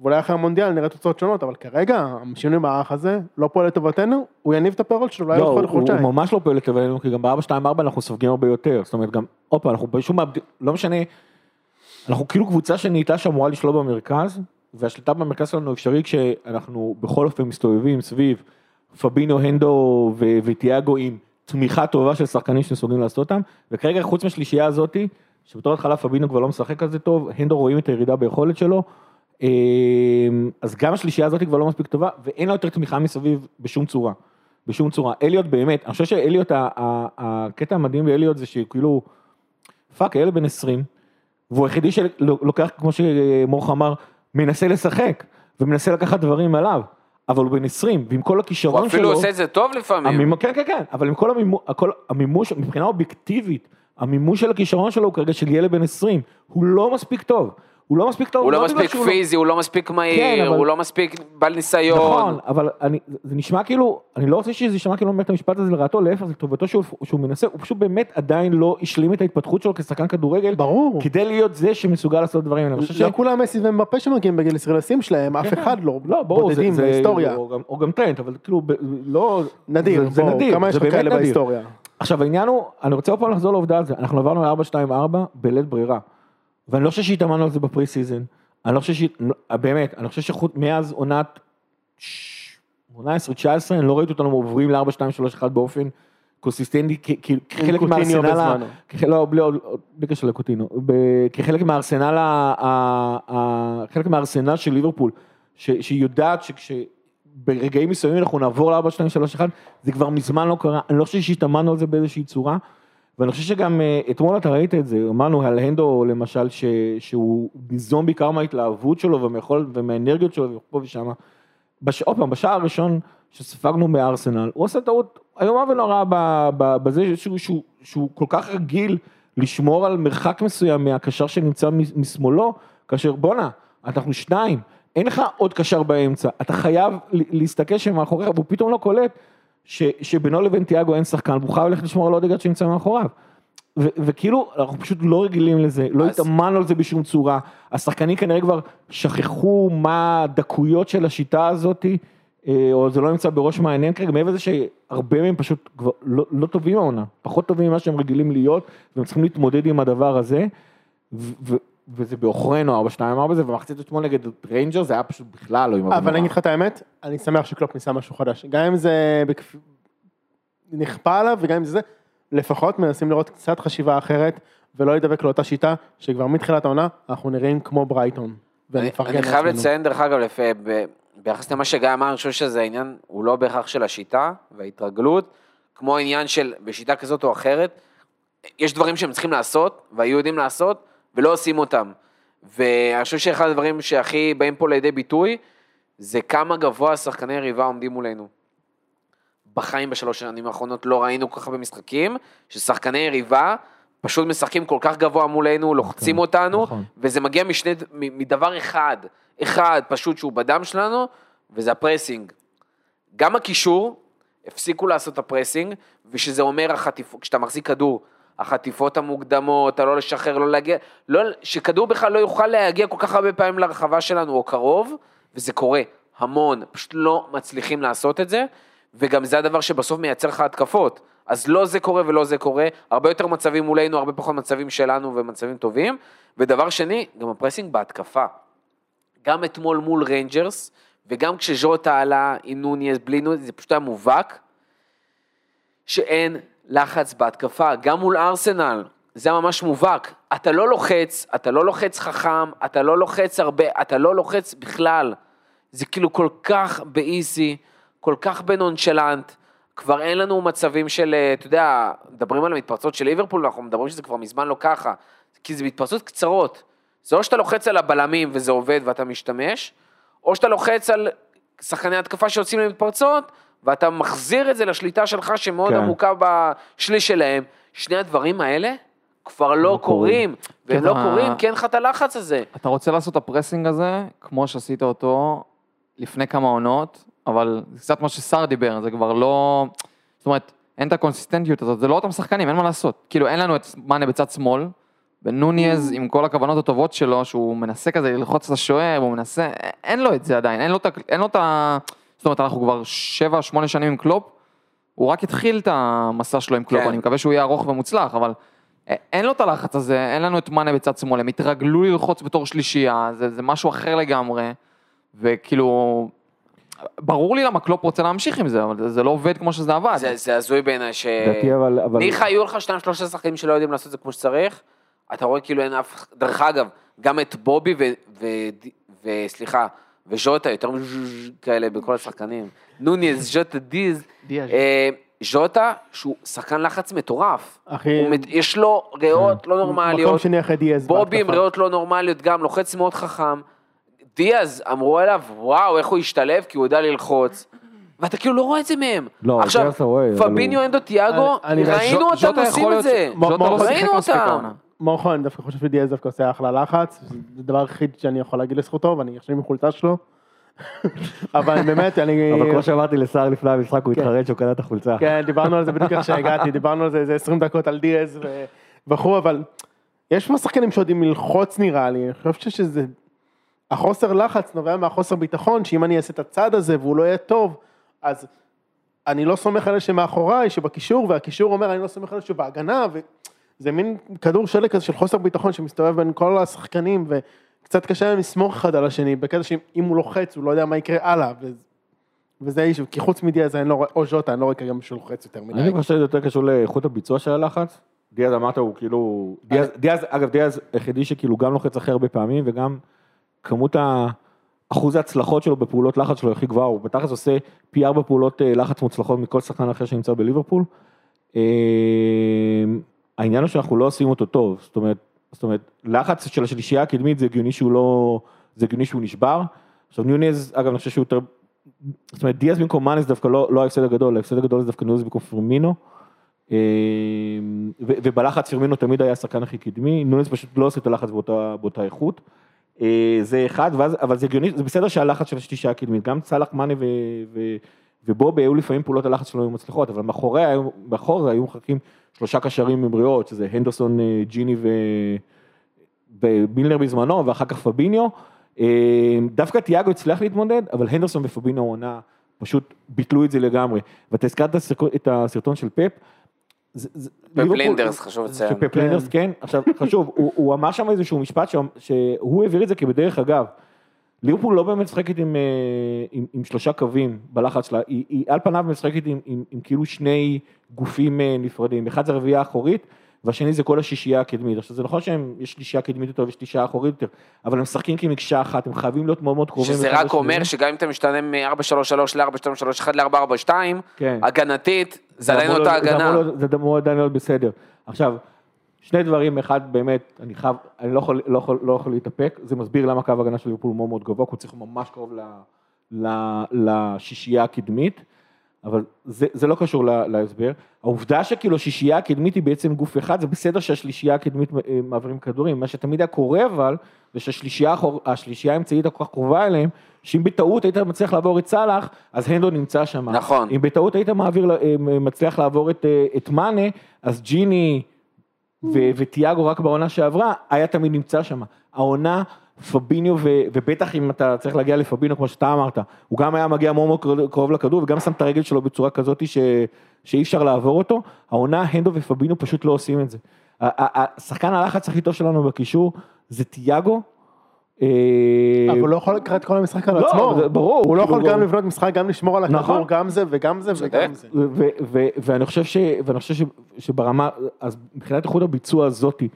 ואולי אחרי המונדיאל נראה תוצאות שונות, אבל כרגע השינוי במערך הזה לא פועל לטובתנו, הוא יניב את הפירות שלו אולי לא, עוד חודשיים. הוא ממש לא פועל לטובתנו, כי גם ב-4-2-4 אנחנו סופגים הרבה יותר, זאת אומרת גם, עוד פעם, אנחנו פשוט מאבדים, לא משנה, אנחנו כאילו קבוצה שנהייתה שאמורה לשלוט במרכז, והשליטה במרכז שלנו אפשרי כשאנחנו בכל אופן מסתובבים סביב פבינו, הנדו ו- וטיאגו עם תמיכה טובה של שחקנים שמסוגלים לעשות אותם, וכרגע חוץ מהשלישייה הזאתי, שבתור התחלה פבינו כבר לא משחק כזה טוב, הנדו רואים את הירידה ביכולת שלו, אמ, אז גם השלישייה הזאת כבר לא מספיק טובה, ואין לה יותר תמיכה מסביב בשום צורה. בשום צורה. אליוט באמת, אני חושב שאליוט, הקטע המדהים באליוט זה שכאילו, fuck, הילד בן 20, והוא היחידי שלוקח, כמו שמורך אמר, מנסה לשחק, ומנסה לקחת דברים עליו, אבל הוא בן 20, ועם כל הכישרון הוא שלו, אפילו עושה את זה טוב לפעמים. המימוש, כן, כן, כן, אבל עם כל המימוש, הכל, המימוש, מבחינה אובייקטיבית, המימוש של הכישרון שלו הוא כרגע של ילד בן 20, הוא לא מספיק טוב, הוא לא מספיק טוב, הוא לא בגלל מספיק שהוא פיזי, הוא לא מספיק מהיר, כן, אבל- הוא לא מספיק בעל ניסיון. נכון, אבל אני, זה נשמע כאילו, אני לא רוצה שזה יישמע כאילו אומר את המשפט הזה לרעתו, להפך, זה לטובתו שהוא, מנסה, הוא פשוט באמת עדיין לא השלים את ההתפתחות שלו כשחקן כדורגל, ברור. כדי להיות זה שמסוגל לעשות דברים האלה. אני חושב ש... לא כולם מסי ואמבפה שמגיעים בגיל 20 לשיא שלהם, אף כן, אחד לא, לא, ברור, זה, בהיסטוריה. או גם, טרנט, אבל כאילו, לא... נדיר, זה, נדיר, כמה יש זה לך כאלה. בהיסטוריה? עכשיו העניין הוא, אני רוצה עוד פעם לחזור לעובדה על זה, אנחנו עברנו ל-4-2-4 בלית ברירה. ואני לא חושב שהתאמנו על זה ב pre season, אני לא חושב ש... באמת, אני חושב שחוץ מאז עונת 18-19, אני לא ראיתי אותנו עוברים ל-4-2-3-1 באופן קונסיסטנטי, כ- כ- כחלק קוטיניו מהארסנל, לא, בלי עוד- קשר לקוטינו, כחלק מהארסנל, חלק מהארסנל של ליברפול, שהיא יודעת שברגעים מסוימים אנחנו נעבור ל-4-2-3-1, זה כבר מזמן לא קרה, אני לא חושב שהתאמנו על זה באיזושהי צורה, ואני חושב שגם אה, אתמול אתה ראית את זה, אמרנו על הנדו למשל, ש, שהוא ניזום בעיקר מההתלהבות שלו ומהיכול, ומהאנרגיות שלו ופה. בש... עוד פעם, בשער הראשון שספגנו מארסנל, הוא עושה טעות איומה ונוראה בזה שהוא, שהוא, שהוא כל כך רגיל לשמור על מרחק מסוים מהקשר שנמצא משמאלו, כאשר בואנה, אנחנו שניים, אין לך עוד קשר באמצע, אתה חייב להסתכל שמאחוריך, והוא פתאום לא קולט ש, שבינו לבין תיאגו אין שחקן, והוא חייב ללכת לשמור על אודגרד שנמצא מאחוריו. ו- וכאילו, אנחנו פשוט לא רגילים לזה, לא אז- התאמנו על זה בשום צורה, השחקנים כנראה כבר שכחו מה הדקויות של השיטה הזאתי, אה, או זה לא נמצא בראש מענייניו כרגע, מעבר לזה שהרבה מהם פשוט כבר לא, לא טובים העונה, פחות טובים ממה שהם רגילים להיות, והם צריכים להתמודד עם הדבר הזה, ו- ו- וזה בעוכרינו 4-2 אמר בזה, ומחצית אתמול נגד ריינג'רס זה היה פשוט בכלל לא עם אבל אני אגיד לך את האמת, אני שמח שקלופ ניסה משהו חדש. גם אם זה בכפ- נכפה עליו וגם אם זה זה, לפחות מנסים לראות קצת חשיבה אחרת, ולא להידבק לאותה שיטה, שכבר מתחילת העונה אנחנו נראים כמו ברייטון. אני אני חייב. לציין, דרך אגב, לפי- ב- ביחס למה שגיא אמר, אני חושב שזה העניין, הוא לא בהכרח של השיטה וההתרגלות, כמו העניין של בשיטה כזאת או אחרת, יש דברים שהם צריכים לעשות, והיו יודעים לעשות, ולא עושים אותם. ואני חושב שאחד הדברים שהכי באים פה לידי ביטוי, זה כמה גבוה שחקני יריבה עומדים מולנו. בחיים בשלוש שנים האחרונות לא ראינו כל כך הרבה משחקים, ששחקני יריבה פשוט משחקים כל כך גבוה מולנו, לוחצים נכון, אותנו, נכון. וזה מגיע משני, מדבר אחד, אחד פשוט שהוא בדם שלנו, וזה ה pressing. גם הקישור, הפסיקו לעשות את ה pressing, ושזה אומר החטיפות, כשאתה מחזיק כדור, החטיפות המוקדמות, הלא לשחרר, לא להגיע, לא, שכדור בכלל לא יוכל להגיע כל כך הרבה פעמים לרחבה שלנו, או קרוב, וזה קורה המון, פשוט לא מצליחים לעשות את זה, וגם זה הדבר שבסוף מייצר לך התקפות. אז לא זה קורה ולא זה קורה, הרבה יותר מצבים מולנו, הרבה פחות מצבים שלנו ומצבים טובים. ודבר שני, גם הפרסינג בהתקפה. גם אתמול מול ריינג'רס, וגם כשז'וטה עלה עם נונייז, בלי נונייז, זה פשוט היה מובהק, שאין לחץ בהתקפה, גם מול ארסנל, זה ממש מובהק. אתה לא לוחץ, אתה לא לוחץ חכם, אתה לא לוחץ הרבה, אתה לא לוחץ בכלל. זה כאילו כל כך באיזי, כל כך בנונשלנט, כבר אין לנו מצבים של, אה, אתה יודע, מדברים על המתפרצות של ליברפול, אנחנו מדברים שזה כבר מזמן לא ככה, כי זה מתפרצות קצרות. זה או שאתה לוחץ על הבלמים וזה עובד ואתה משתמש, או שאתה לוחץ על שחקני התקפה שיוצאים למתפרצות, ואתה מחזיר את זה לשליטה שלך שמאוד כן. עמוקה בשליש שלהם. שני הדברים האלה כבר לא קורים, והם לא כן, קורים ה- כי אין לך את הלחץ הזה. אתה רוצה לעשות את הפרסינג הזה, כמו שעשית אותו לפני כמה עונות, אבל זה קצת מה שסער דיבר, זה כבר לא... זאת אומרת, אין את ה consistent יות הזאת, זה לא אותם שחקנים, אין מה לעשות. כאילו, אין לנו את מאנה בצד שמאל, ונוניז, עם כל הכוונות הטובות שלו, שהוא מנסה כזה ללחוץ את השוער, הוא מנסה, אין לו את זה עדיין, אין לו את ה... זאת אומרת, אנחנו כבר שבע, שמונה שנים עם קלופ, הוא רק התחיל את המסע שלו עם קלופ, כן. אני מקווה שהוא יהיה ארוך ומוצלח, אבל אין לו את הלחץ הזה, אין לנו את מאנה בצד שמאל, הם התרגלו ללחוץ בתור שלישייה, זה, זה משהו אחר לגמרי, וכאילו, ברור לי למה קלופ רוצה להמשיך עם זה, אבל זה, זה לא עובד כמו שזה עבד. זה, זה הזוי בעיניי ש... לדעתי אבל, אבל, ניחא היו לך שניים שלושה שחקנים שלא יודעים לעשות את זה כמו שצריך, אתה רואה כאילו אין אף... דרך אגב, גם את בובי ו... ו... וסליחה, וז'וטה, יותר כאלה בכל השחקנים. נוניז, ז'וטה, דיז. אה, ז'וטה, שהוא שחקן לחץ מטורף. אחי, הוא יש לו ריאות לא מקום נורמליות. שני אחרי דיאז. בובי עם. ריאות לא נורמליות גם, לוחץ מאוד חכם. דיאז, אמרו עליו, וואו, איך הוא השתלב, כי הוא יודע ללחוץ. ואתה כאילו לא רואה את זה מהם. לא, עכשיו, אבל פביניו, אנדו, תיאגו, ראינו אותם עושים את זה. לא ראינו אותם. מורכו, אני דווקא חושב שדיאז דווקא עושה אחלה לחץ, זה הדבר היחיד שאני יכול להגיד לזכותו, ואני עכשיו עם החולצה שלו. <laughs> אבל באמת, אני... אבל כמו שאמרתי לסער לפני המשחק, הוא כן. התחרט שהוא קנה את החולצה. כן, דיברנו על זה בדיוק איך שהגעתי, <laughs> דיברנו על זה איזה 20 דקות על דיאז וכו', אבל יש פה שחקנים שיודעים ללחוץ נראה לי, אני חושב שזה... החוסר לחץ נובע מהחוסר ביטחון, שאם אני אעשה את הצעד הזה והוא לא יהיה טוב, אז אני לא סומך על אלה שמאחוריי, שבקישור, והקישור אומר אני לא סומך על אלה שבהגנה, וזה מין כדור שלג כזה של חוסר ביטחון שמסתובב בין כל השחקנים, וקצת קשה להם לסמוך אחד על השני, בקטע שאם הוא לוחץ הוא לא יודע מה יקרה הלאה, ו... וזה איש, כי חוץ מדיאז אני לא רואה, או ז'וטה, אני לא רואה כרגע מישהו לוחץ יותר מדי. אני חושב שזה יותר קשור לאיכות הביצוע של הלחץ. דיאז אמרת הוא כאילו, דיאז, דיאז, אגב דיאז היחידי שכאילו גם לוחץ הכי הרבה פעמים וגם כמות ה... אחוז ההצלחות שלו בפעולות לחץ שלו הכי גבוהה, הוא בתכלס עושה פי ארבע פעולות אה, לחץ מוצלחות מכל שחקן אחר שנמצא בליברפול. העניין הוא שאנחנו לא עושים אותו טוב, זאת אומרת, זאת אומרת, לחץ של השלישייה הקדמית זה הגיוני שהוא לא, זה הגיוני שהוא נשבר. עכשיו ניוניז, אגב אני חושב שהוא יותר, זאת אומרת דיאז במקום מאנס דווקא לא, לא ההפסד הגדול, ההפסד הגדול זה דווקא ניוניז במקום פירמינו. ו- ובלחץ פירמינו תמיד היה השחקן הכי קדמי, נוניז פשוט לא עושה את הלחץ באותה, באותה איכות. אה, זה אחד, ואז, אבל זה הגיוני, זה בסדר שהלחץ של השלישייה הקדמית, גם צלח מאנה ו, ו, ובובי היו לפעמים פעולות הלחץ שלו היו מצליחות, אבל מאחורי, היו- מאחור זה היו מחכים שלושה קשרים עם בריאות, שזה הנדרסון, אה, ג'יני ו... במילנר בזמנו, ואחר כך פביניו. אה, דווקא תיאגו הצליח להתמודד, אבל הנדרסון ופביניו עונה פשוט ביטלו את זה לגמרי. ואתה הזכרת את הסרטון- את הסרטון של פפ, זה- זה- פפ ליברפול- לינדרס, חשוב לציין. שפפ לינדרס, כן. עכשיו, חשוב, הוא אמר שם איזשהו משפט שהוא העביר את זה כבדרך אגב. ליברפול לא באמת משחקת עם, אה, עם, עם שלושה קווים בלחץ שלה, היא, היא על פניו משחקת עם, עם, עם כאילו שני גופים אה, נפרדים, אחד זה הרביעייה האחורית, והשני זה כל השישייה הקדמית. עכשיו זה נכון שיש שלישייה קדמית יותר ושלישייה אחורית יותר, אבל הם משחקים כמקשה אחת, הם חייבים להיות מאוד מאוד קרובים. שזה רק. אומר שגם אם אתה משתנה מ-4-3-3 ל-4-2-3-1 ל-4-4-2, כן. הגנתית, זה עדיין אותה הגנה. זה אמור עדיין להיות בסדר. עכשיו, שני דברים, אחד באמת, אני חייב, אני לא יכול, לא יכול, לא יכול להתאפק, זה מסביר למה קו ההגנה של ליברפול מאוד מאוד גבוה, כי הוא צריך ממש קרוב ל, ל, לשישייה הקדמית, אבל זה, זה לא קשור לה, להסבר. העובדה שכאילו השישייה הקדמית היא בעצם גוף אחד, זה בסדר שהשלישייה הקדמית אה, מעבירים כדורים, מה שתמיד היה קורה אבל, זה שהשלישייה האמצעית הכל כך קרובה אליהם, שאם בטעות היית מצליח לעבור את סאלח, אז הנדו נמצא שם. נכון. אם בטעות היית מעביר, אה, מצליח לעבור את, אה, את מאנה, אז ג'יני ו- וטיאגו רק בעונה שעברה, היה תמיד נמצא שם. העונה, פביניו, ו- ובטח אם אתה צריך להגיע לפביניו, כמו שאתה אמרת, הוא גם היה מגיע מאוד מאוד קרוב- לכדור, וגם שם את הרגל שלו בצורה כזאת ש- שאי אפשר לעבור אותו. העונה, הנדו ופביניו פשוט לא עושים את זה. השחקן הלחץ הכי טוב שלנו בקישור זה טיאגו. אה, אבל הוא לא יכול לקראת כל המשחק על לא, עצמו. ברור, הוא לא כאילו, יכול גם הוא- לבנות משחק, גם לשמור על הכדור, נכון. גם זה וגם זה וגם זה. ואני חושב, שברמה, אז מבחינת איכות הביצוע הזאתי,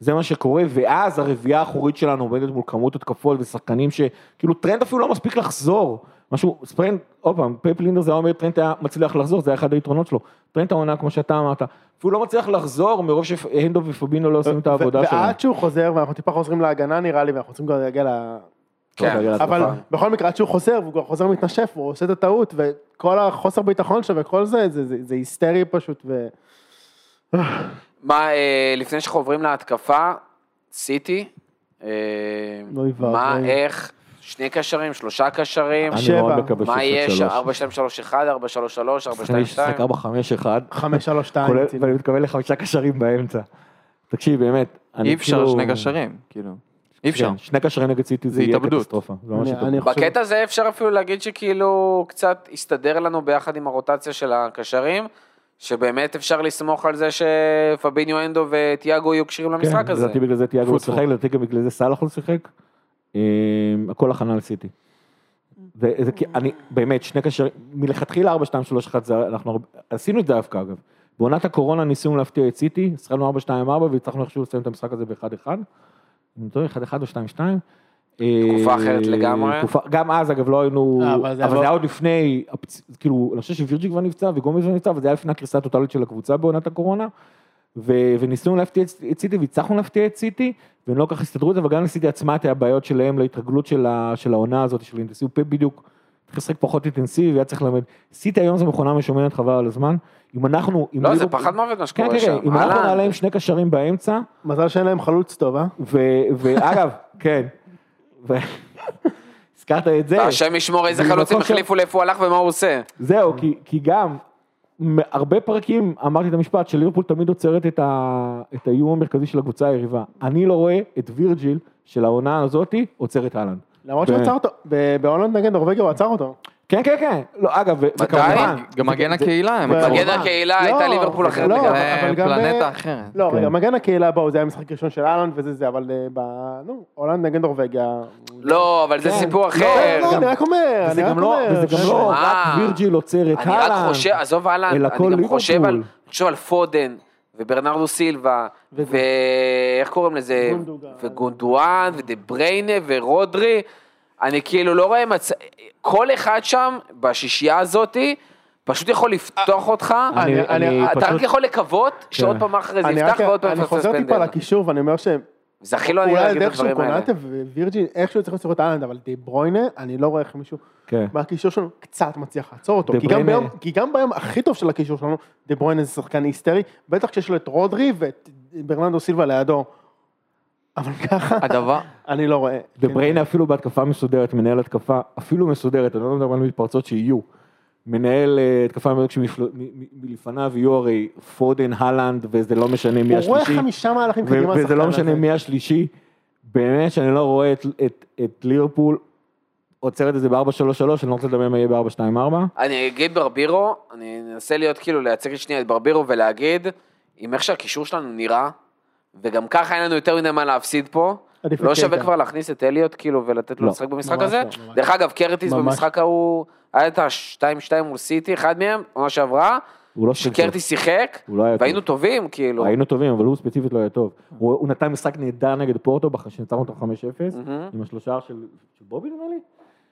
זה מה שקורה, ואז הרביעייה האחורית שלנו עומדת מול כמות התקפות ושחקנים שכאילו טרנד אפילו לא מספיק לחזור. משהו, טרנד, עוד פעם, פייפ לינדר זה היה אומר טרנד היה מצליח לחזור, זה היה אחד היתרונות שלו. טרנד העונה, כמו שאתה אמרת, אפילו לא מצליח לחזור מרוב שהנדו ופבינו לא עושים את העבודה ו- שלהם. ועד שהוא חוזר, ואנחנו טיפה חוזרים להגנה נראה לי, ואנחנו צריכים כבר להגיע ל... כן, רגע, אבל. בכל מקרה, עד שהוא חוזר, והוא כבר חוזר מתנשף, הוא עושה את הטעות, וכל החוסר ביטחון שלו וכל זה, זה- זה זה היסטרי פשוט, ו... מה, אה, לפני שאנחנו עוברים להתקפה, סיטי, אה, ואבוי. מה, איך, שני קשרים, שלושה קשרים, אני שבע. מאוד מקווה מה יהיה שם, שלוש. 4, 2, 3, 1, 4, 3, 3, 4, 2, צריכים 2, לשחק 4-5-1. חמש, שלוש, שתיים. כולל- רציני. ואני מתכוון לחמישה קשרים באמצע. תקשיב, באמת. אני אי אפשר כאילו- שני קשרים, כאילו. אי אפשר. כן, שני קשרים נגד סיטי זה זה יהיה. קטסטרופה. אני-. אני בקטע הזה אפשר אפילו להגיד שכאילו קצת הסתדר לנו ביחד עם הרוטציה של הקשרים, שבאמת אפשר לסמוך על זה שפביניו אנדו וטיאגו יהיו כשירים למשחק כן, הזה. לדעתי בגלל זה תיאגו לא טפו, שיחק, לדעתי גם בגלל זה סאלח לא שיחק. אה, הכל הכנה לסיטי. וזה כי אני, באמת, שני קשרים, מלכתחילה 4, 2, 3, 1, זה, אנחנו עשינו את זה דווקא אגב. בעונת הקורונה ניסינו להפתיע את סיטי, שחקנו 4, 2, 4 והצלחנו איכשהו לסיים את המשחק הזה ב-1, 1. אם אני טועה, 1, 1 או 2, 2. תקופה אחרת לגמרי. גם אז אגב לא היינו, אה, אבל אבל זה זה היה עוד לפני, כאילו, אני חושב שווירג'י כבר נפצע וגומז כבר נפצע, וזה היה לפני הקריסה הטוטלית של הקבוצה בעונת הקורונה. ו- וניסינו להפתיע את, את סיטי והצלחנו להפתיע את סיטי, והם לא כל כך הסתדרו את זה, אבל גם לסיטי עצמה היה בעיות שלהם להתרגלות של, ה- של העונה הזאת, של אינטנסיביות, בדיוק צריך לשחק פחות אינטנסיבי, היה צריך ללמד. סיטי היום זו מכונה משומנת חבל על הזמן, אם אנחנו... אם לא, זה ליברפול- פחד מוות מה כן, שקורה כן, שם. כן, אם אנחנו. נעלה עם שני קשרים באמצע, מזל שאין להם חלוץ טוב, אה? ו- ואגב, כן, ו- הזכרת את זה. השם ישמור איזה חלוצים החליפו לאיפה הוא הלך ומה הוא עושה. זהו, כי, גם, הרבה פרקים אמרתי את המשפט שליברפול תמיד עוצרת את, ה, את האיום המרכזי של הקבוצה היריבה. אני לא רואה את וירג'יל של העונה הזאתי עוצר את האלנד. למרות שהוא עצר אותו, בהולנד נגד נורבגיה הוא עצר אותו. כן, כן, כן. לא, אגב? וכמובן... גם מגן הקהילה. מגן הקהילה הייתה לא, ליברפול אחרת לא, פלנטה אחרת. לא, כן. רגע, מגן הקהילה בואו, זה היה משחק ראשון של האלנד וזה זה, אבל אה, ב... נו, הולנד נגד נורבגיה. לא, אבל זה כן. סיפור לא, אחר. לא, אני רק אומר, אני רק לא, אומר. וזה גם לא שמע, רק וירג'יל עוצר את אני רק אהלן. חושב, עזוב אהלן, אני גם חושב על, חושב על פודן, וברנרדו סילבה. ואיך קוראים לזה. וגונדואן, ודה בריינה, ורודרי, אני כאילו לא רואה מצב, כל אחד שם, בשישייה הזאתי, פשוט יכול לפתוח אותך, אני- אני- אני אתה פשוט- רק יכול לקוות שעוד פעם אחרי זה אני יפתח רק- ועוד פעם אני יפתח חוזר טיפה. לקישור ואני אומר שהם, זה הכי לא אני אולי להגיד את הדרך שהוא הדברים האלה. קונאטה ווירג'ין, איכשהו צריך לצורך את אהלנד, אבל די ברוינה, אני לא רואה איך מישהו כן. מהקישור שלנו קצת מצליח לעצור אותו. דה כי גם בריינה- ביום- כי גם ביום הכי טוב של הקישור שלנו, דה ברוינה זה שחקן היסטרי, בטח כשיש לו את רודרי ואת ברננדו סילבה לידו. אבל ככה, הדבר, אני לא רואה. דה ברוינה אפילו בהתקפה מסודרת, מנהל התקפה אפילו מסודרת, אני לא מדבר על מתפרצות שיהיו. מנהל אה, התקפה מאוד שמלפניו יהיו הרי פודן, האלנד, וזה לא משנה מי הוא רואה השלישי. חמישה מהלכים קדימה. וזה לא משנה. מי השלישי. באמת שאני לא רואה את, את, את ליברפול עוצרת את זה ב-4-3-3, אני לא רוצה לדבר מה יהיה ב-4-2-4. אני אגיד ברבירו, אני אנסה להיות כאילו, לייצג את שנייה את ברבירו ולהגיד, עם איך שהקישור שלנו נראה, וגם ככה אין לנו יותר מדי מה להפסיד פה, לא שווה. כבר להכניס את אליוט כאילו ולתת לו לא. לשחק במשחק הזה. לא, דרך אגב, קרטיס ממש. במשחק ההוא, היה את ה-2-2 מול סיטי, אחד מהם, עונה שעברה, הוא לא שיחק. שקרטיס שיחק, לא והיינו טוב. טובים, כאילו. היינו טובים, אבל הוא ספציפית לא היה טוב. הוא הוא נתן משחק נהדר נגד פורטו, שניצחנו אותו 5-0, מהמם. עם השלושה של של בובי נראה לי?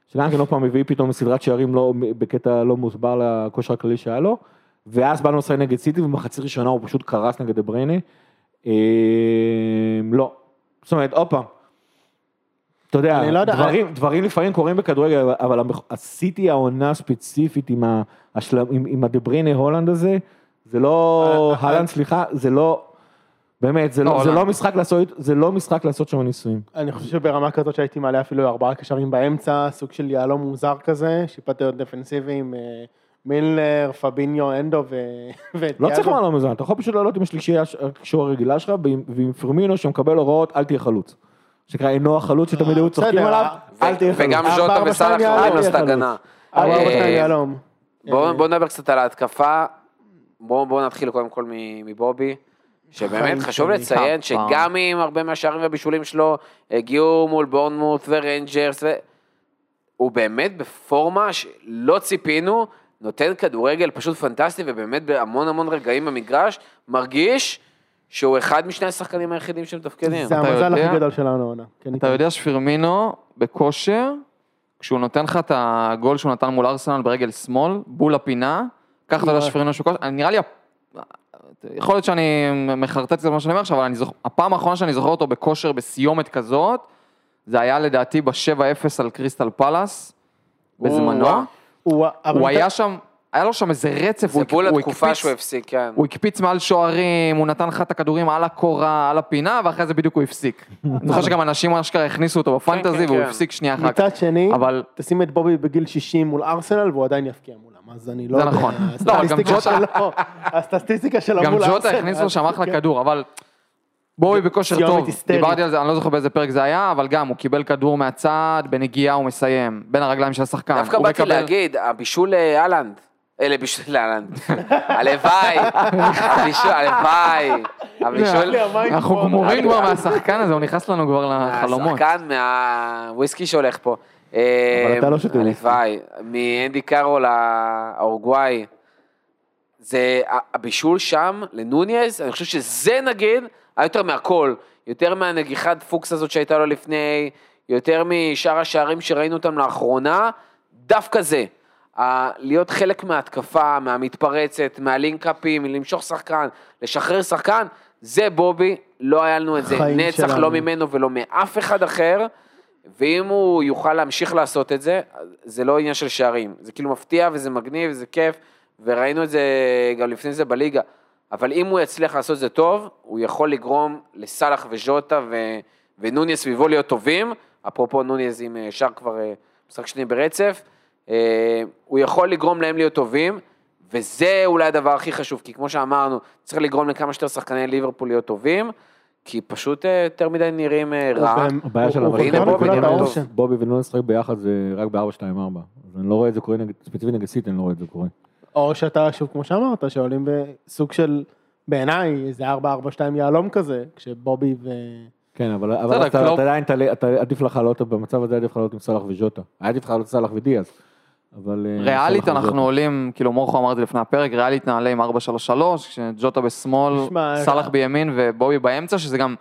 שגם כן עוד פעם הביא פתאום סדרת שערים לא- בקטע לא מוסבר לכושר הכללי שהיה לו. ואז באנו לשחק נגד סיטי, ובמחצית ראשונה הוא פשוט קרס נגד דבריינה. אה, לא. זאת אומרת, עוד פעם. אתה יודע, לא יודע, דברים, דברים לפעמים קורים בכדורגל, אבל- הסיטי העונה ספציפית עם, השל, עם, עם הדבריינה הולנד הזה, זה לא, אה, הלנד סליחה, זה לא, באמת, זה לא, לא, זה. לא משחק לעשות, זה לא משחק לעשות שם ניסויים. אני חושב שברמה כזאת שהייתי מעלה אפילו ארבעה קשרים באמצע, סוג של יהלום מוזר כזה, שיפטר דפנסיבי עם אה, מילנר, פביניו, אנדו ו... <laughs> לא צריך. מה לא מזמן, אתה יכול פשוט לעלות עם השלישייה הקישור הרגילה שלך, ועם, פרמינו שמקבל הוראות, אל תהיה חלוץ. שנקרא אינו החלוץ שתמיד היו צוחקים עליו, אל תהיה חלוץ. וגם ז'וטה וסאלח לעשות תהיה הגנה. אה. בואו אה, בוא נדבר קצת על ההתקפה. בואו בוא נתחיל קודם כל מ- מבובי. שבאמת חשוב. לציין כמה. שגם אם הרבה מהשערים והבישולים שלו הגיעו מול בורנמוט וריינג'רס. הוא באמת בפורמה שלא ציפינו, נותן כדורגל פשוט פנטסטי ובאמת בהמון המון רגעים במגרש, מרגיש שהוא אחד משני השחקנים היחידים שמתפקדים. זה המזל הכי גדול שלנו העונה. כן, אתה יודע שפירמינו בכושר, כשהוא נותן לך את הגול שהוא נתן מול ארסנל ברגל שמאל, בול הפינה, ככה אתה יודע. שפירמינו שהוא כושר, נראה לי, יכול להיות שאני מחרטט את מה שאני אומר עכשיו, אבל אני זוכר, הפעם האחרונה שאני זוכר אותו בכושר בסיומת כזאת, זה היה לדעתי ב-7-0 על קריסטל פלאס, בזמנו. הוא הוא היה שם, היה לו שם איזה רצף, זה הוא בול הוא התקופה הקפיץ- שהוא הפסיק, כן. הוא הקפיץ מעל שוערים, הוא נתן לך את הכדורים על הקורה, על הפינה, ואחרי זה בדיוק הוא הפסיק. אני זוכר שגם אנשים אשכרה הכניסו אותו בפנטזי, כן, והוא כן. הפסיק שנייה אחר כך. מצד שני, אבל תשים את בובי בגיל 60 מול ארסנל והוא עדיין יפקיע מולם, אז אני לא זה יודע, נכון. <laughs> לא, גם הסטטיסטיקה ג'וטה- שלו, הסטטיסטיקה שלו גם מול ארסנל. ג'וטה הכניס לו שם אחלה כן. כדור, אבל בואי בכושר טוב. דיברתי על זה, אני לא זוכר באיזה פרק זה היה, אבל גם, הוא קיבל כדור מהצד, בנגיעה הוא מסיים, בין הרגליים של השחקן. דווקא באתי מקבל- להגיד, הבישול לאלנד, אלה בישול לאלנד, <laughs> הלוואי, הבישול, הלוואי, הבישול, המים אנחנו. גמורים כבר מהשחקן הזה, הוא נכנס לנו כבר לחלומות. השחקן מהוויסקי שהולך פה. אה, אתה לא שותה וויסקי. הלוואי, מאנדי קארול האורוגוואי, זה הבישול שם לנוניז, אני חושב שזה נגיד, היה יותר מהכל, יותר מהנגיחת פוקס הזאת שהייתה לו לפני, יותר משאר השערים שראינו אותם לאחרונה, דווקא זה. ה- להיות חלק מההתקפה, מהמתפרצת, מהלינקאפים, למשוך שחקן, לשחרר שחקן, זה בובי, לא היה לנו את זה נצח, שלנו. לא ממנו ולא מאף אחד אחר, ואם הוא יוכל להמשיך לעשות את זה, זה לא עניין של שערים, זה כאילו מפתיע וזה מגניב וזה כיף, וראינו את זה גם לפני זה בליגה, אבל אם הוא יצליח לעשות את זה טוב, הוא יכול לגרום לסאלח וז'וטה ו... ונוניס סביבו להיות טובים, אפרופו נוניס עם אה, שער כבר אה, משחק שני ברצף, אה, הוא יכול לגרום להם להיות טובים, וזה אולי הדבר הכי חשוב, כי כמו שאמרנו, צריך לגרום לכמה שיותר שחקני ליברפול להיות טובים, כי פשוט יותר מדי נראים רע. הבעיה של בובי לשחק ביחד זה רק ב-4-2-4. אז אני לא רואה את זה קורה ספציפית נגד סיטי, אני לא רואה את זה קורה. או שאתה, שוב, כמו שאמרת, שעולים בסוג של, בעיניי, איזה 4-4-2 יהלום כזה, כשבובי ו... כן, אבל, אבל אתה, אתה עדיין, אתה, עדיף לך לעלות, במצב הזה עדיף לך לעלות עם סאלח וז'וטה. היה עדיף לך לעלות סאלח ודיאז. אבל... אה, ריאלית אנחנו. עולים, כאילו מורכו אמר את זה לפני הפרק, ריאלית נעלה עם 4-3-3, כשג'וטה בשמאל, סאלח בימין ובובי באמצע, שזה גם,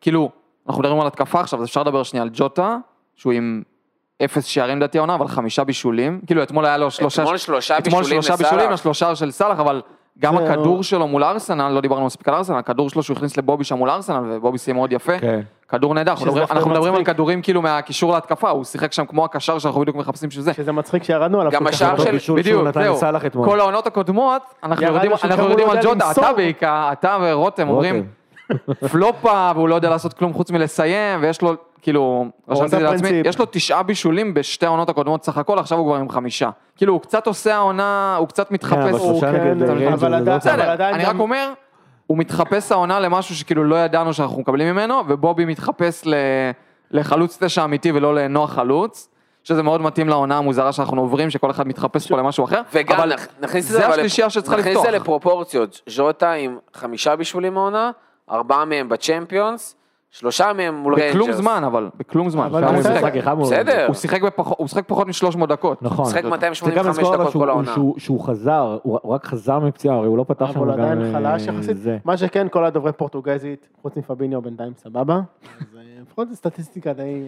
כאילו, אנחנו מדברים על התקפה עכשיו, אז אפשר לדבר שנייה על ג'וטה, שהוא עם אפס שערים לדעתי העונה, אבל חמישה בישולים, כאילו אתמול היה לו שלושה, אתמול שלושה אתמול בישולים שלושה בישולים, לסאלח. השלושה של סאלח, אבל גם הכדור שלו מול ארסנל, לא דיברנו מספיק על ארסנל, הכדור שלו שהוא הכניס לבובי שם מול ארסנל, ובובי סיים מאוד יפה, כן. כדור נהדר, אנחנו מדברים- על. כדורים כאילו מהקישור להתקפה, הוא שיחק שם כמו הקשר שאנחנו בדיוק מחפשים שזה. שזה מצחיק שירדנו עליו. גם השער. של- בדיוק, זהו. לסאלח אתמול. כל העונות הקודמות, אנחנו יורדים, על ג'וטה. אתה בעיקר, אתה ורותם אומרים, פלופה, והוא לא יודע לעשות כלום חוץ מלסיים, ויש לו, כאילו, רשמתי את זה לעצמי. יש לו תשעה בישולים בשתי העונות הקודמות סך הכל, עכשיו הוא כבר עם חמישה. כאילו, הוא קצת עושה העונה, הוא קצת כן, מתחפש. הוא כן, אבל זה לא עדיין-. אבל עדיין אני רק אומר, הוא מתחפש העונה למשהו שכאילו לא ידענו שאנחנו מקבלים ממנו, ובובי מתחפש ל- לחלוץ תשע אמיתי ולא לנוח חלוץ, שזה מאוד מתאים לעונה המוזרה שאנחנו עוברים, שכל אחד מתחפש פה למשהו אחר. וגם אבל נכניס זה השלישייה שצריכה נכניס לפתוח. את זה לפרופורציות, ז'וטה עם חמישה בישולים העונה, ארבעה מהם בצ'מפיונס, שלושה מהם מול ריינג'רס. בכלום זמן, אבל, בכלום זמן. אבל הוא בסדר. שיחק? הוא שיחק הוא שיחק פחות מ-300 דקות. נכון. שיחק צריך 285 גם לזכור אבל דקות כל העונה. שהוא- שהוא חזר, הוא הוא רק חזר מפציעה, הרי הוא לא פתח שם אבל הוא גם... עדיין אה, חלש יחסית. מה שכן, כל הדוברי פורטוגזית, חוץ מפאביניו בינתיים סבבה. אז אה, לפחות זו סטטיסטיקה די...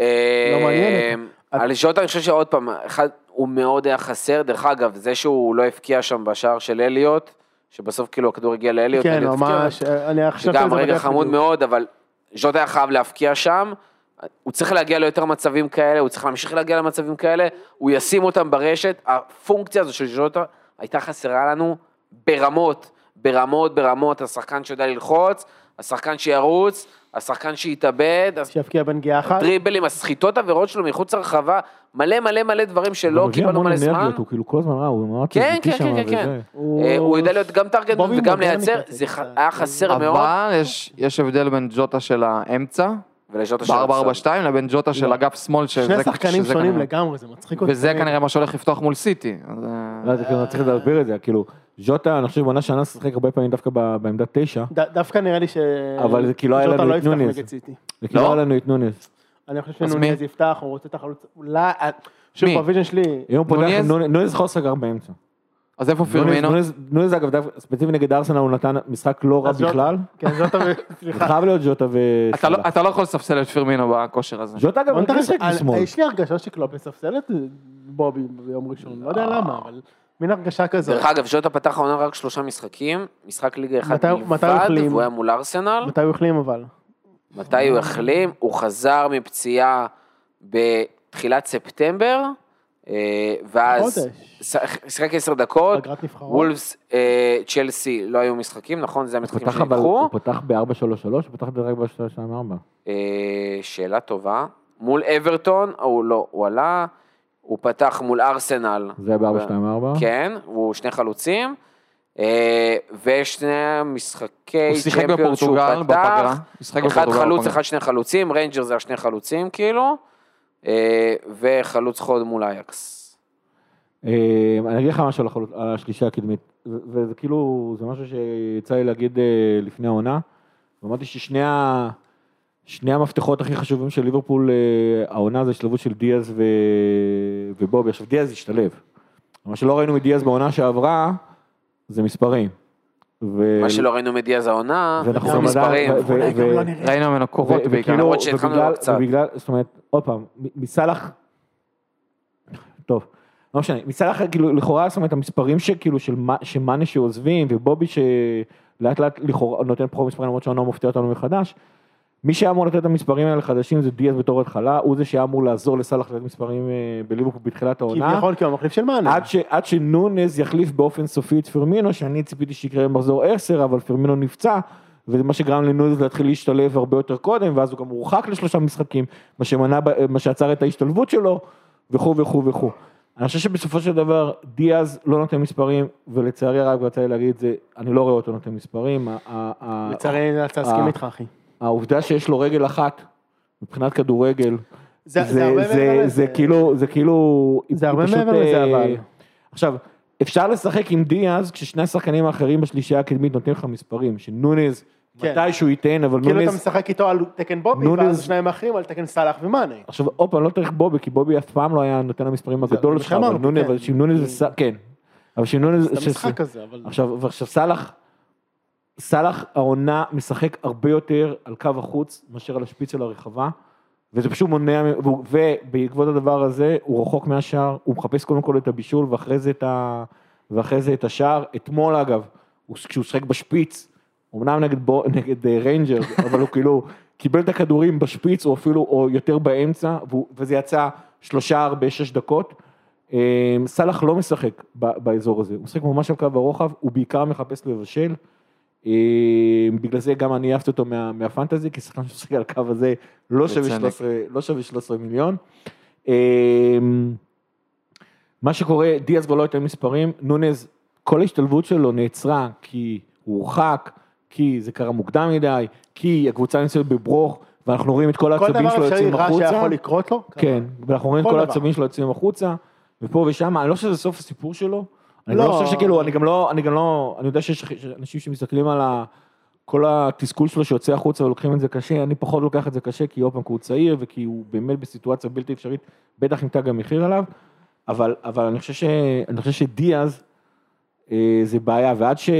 אה, לא מעניינת. על ז'וטה אני חושב שעוד פעם, אחד, הוא מאוד היה חסר, דרך אגב, זה שהוא לא הבקיע שם בשער של אליוט, שבסוף כאילו הכדור הגיע לאליוט, כן, ממש, אני חשבתי על שגם זה רגע בדרך חמוד. מאוד, אבל ז'וטה היה חייב להבקיע שם, הוא צריך להגיע ליותר מצבים כאלה, הוא צריך להמשיך להגיע למצבים כאלה, הוא ישים אותם ברשת, הפונקציה הזו של ז'וטה הייתה חסרה לנו ברמות, ברמות, ברמות, השחקן שיודע ללחוץ, השחקן שירוץ, השחקן שיתאבד, שיבקיע בנגיעה אחת. דריבלים, הסחיטות עבירות שלו מחוץ לרחבה, מלא מלא מלא דברים שלא קיבלנו מלא זמן. הוא כאילו כל הזמן רע, הוא מאוד כן, כן, כן, כן, כן. אה, הוא יודע להיות גם בובי וגם לייצר, זה. היה חסר מאוד. אבל יש, יש הבדל בין ג'וטה של האמצע, ולז'וטה של ב-442, לבין ג'וטה של לא. אגף שמאל, שזה שני שחקנים שונים לגמרי, זה מצחיק אותי. וזה כנראה מה שהולך לפתוח מול סיטי. אה, לא, זה כאילו, צריך להסביר את זה, כאילו, ז'וטה, אני חושב בעונה שנה שיחק הרבה פעמים דווקא ב- בעמדת תשע, ד- דווקא נראה לי ש... אבל זה כי לא היה לנו לא את נוניז. זה כאילו לא? היה לנו את נוניז. אני חושב שנוניז? יפתח, הוא רוצה את החלוץ. אולי... שוב, מי? ב vision שלי, אם הוא פותח, נוניז? נוניז- נוניז יכול לשחק באמצע. אז איפה נוניז- פירמינו? נוניז- נוניז אגב, ספציפית נגד ארסנל הוא נתן משחק לא רע בכלל. כן, ז'וטה, ו- <laughs> סליחה. חייב להיות ז'וטה אתה לא-. אתה לא יכול לספסל את פירמינו בכושר הזה. ז'וטה אגב, נתראה משחק בשמאל. יש לי הרגשה שקלופ יספסל את בובי ביום ראשון, לא יודע למה, אבל מין הרגשה כזאת. דרך אגב, ז'וטה פתח העונה רק שלושה משחקים, משחק ליגה אחד בלבד? והוא היה מול ארסנל. מתי הוא החלים אבל? מתי הוא החלים? הוא חזר מפציעה בתחילת ספטמבר, אה, ואז שיחק עשר דקות? וולפס, אה, צ'לסי לא היו משחקים, נכון? זה המשחקים שנדחו. הוא פתח ב-4-3-3, הוא פתח רק ב-2-4. אה, שאלה טובה. מול אברטון, הוא לא, הוא עלה, הוא פתח מול ארסנל. זה היה ב-4-2-4. כן, הוא שני חלוצים. אה, ושני משחקי צ'מפיונס שהוא בפגרה. פתח. הוא שיחק אחד בפורטוגל חלוץ, בפגרה. אחד שני חלוצים, ריינג'רס השני חלוצים כאילו, אה, וחלוץ חוד מול אייאקס. אה, אני אגיד לך משהו על החלוץ- על השלישייה הקדמית, וזה כאילו, זה משהו שיצא לי להגיד לפני העונה, ואמרתי ששני ה... שני המפתחות הכי חשובים של ליברפול אה, העונה זה השתלבות של דיאז ו... ובובי. עכשיו דיאז השתלב. מה שלא ראינו מדיאז בעונה שעברה, זה מספרים. ו... מה שלא ראינו מדיאז העונה, זה נכון, זה מספרים. ו- ו- גם ו- לא נראה. ראינו ממנו קורות ו- בעיקר. למרות שהתחלנו לו קצת. ובגלל, זאת אומרת, עוד פעם, מ- מסלח, טוב, לא משנה, מסלח כאילו לכאורה, זאת אומרת, המספרים שכאילו של שמאנה שעוזבים ובובי שלאט לאט לכאורה נותן פחות מספרים למרות שהעונה מפתיע אותנו מחדש, מי שהיה אמור לתת את המספרים האלה חדשים זה דיאז בתור התחלה, הוא זה שהיה אמור לעזור לסלח לתת מספרים אה, בליברפול בתחילת העונה. כביכול כי הוא המחליף של מאנה. עד, ש, עד שנונז יחליף באופן סופי את פרמינו, שאני ציפיתי שיקרה במחזור 10, אבל פרמינו נפצע, וזה מה שגרם לנונז להתחיל להשתלב הרבה יותר קודם, ואז הוא גם הורחק לשלושה משחקים, מה שמנע, ב- מה שעצר את ההשתלבות שלו, וכו' וכו' וכו'. אני חושב שבסופו של דבר דיאז לא נותן מספרים, ולצערי הרב לי להגיד את זה, אני לא רואה אותו נותן מספרים. לצערי אני נאלץ להסכים אה, איתך אחי. העובדה שיש לו רגל אחת, מבחינת כדורגל, זה- זה הרבה זה, מעבר זה, לזה. זה כאילו, זה כאילו, זה הרבה פשוט, מעבר לזה, אה, אבל. עכשיו, אפשר לשחק עם דיאז כששני השחקנים האחרים בשלישייה הקדמית נותנים לך מספרים, שנונז, כן. מתי שהוא ייתן, אבל כאילו אתה נונז, משחק איתו על תקן בובי, נונז- ואז שניים האחרים על תקן סאלח ומאנה. עכשיו עוד פעם, לא צריך בובי, כי בובי אף פעם לא היה נותן המספרים זה- הגדול שלך, אבל נונז, כן. אבל שנונז, זה כן, זה המשחק הזה, אבל... עכשיו, סאלח, סאלח העונה משחק הרבה יותר על קו החוץ מאשר על השפיץ של הרחבה, וזה פשוט מונע, ובעקבות הדבר הזה הוא רחוק מהשער, הוא מחפש קודם כל את הבישול ואחרי זה את, ה, ואחרי זה את השער. אתמול אגב, הוא- כשהוא שיחק בשפיץ, אמנם נגד, בו, <laughs> נגד אה, ריינג'רס, אבל הוא כאילו קיבל את הכדורים בשפיץ או אפילו, או יותר באמצע, וזה יצא שלושה בשש דקות. אה, סאלח לא משחק באזור הזה, הוא משחק ממש על קו הרוחב, הוא בעיקר מחפש לבשל. אה, בגלל זה גם אני אהבתי אותו מה, מהפנטזי, כי שחקן שמשחק על הקו הזה לא שווה, בצדק. 13, לא שווה 13 מיליון. אה, מה שקורה, דיאז כבר לא ייתן מספרים, נונז, כל ההשתלבות שלו נעצרה כי הוא הורחק, כי זה קרה מוקדם מדי, כי הקבוצה נמצאת בברוך, ואנחנו רואים את כל כל העצבים דבר שלו אפשרי יוצאים רע החוצה. שיכול לקרות לו. כן, ואנחנו רואים את כל כל דבר. העצבים שלו יוצאים החוצה, ופה ושם, אני לא חושב שזה סוף הסיפור שלו. אני לא. לא חושב שכאילו, אני גם לא, אני גם לא, אני יודע שיש אנשים שמסתכלים על ה... כל התסכול שלו שיוצא החוצה ולוקחים את זה קשה, אני פחות לוקח את זה קשה, כי עוד פעם, כי הוא צעיר וכי הוא באמת בסיטואציה בלתי אפשרית, בטח עם תג המחיר עליו, אבל, אבל אני חושב ש... אני חושב שדיאז אה, זה בעיה, ועד ש...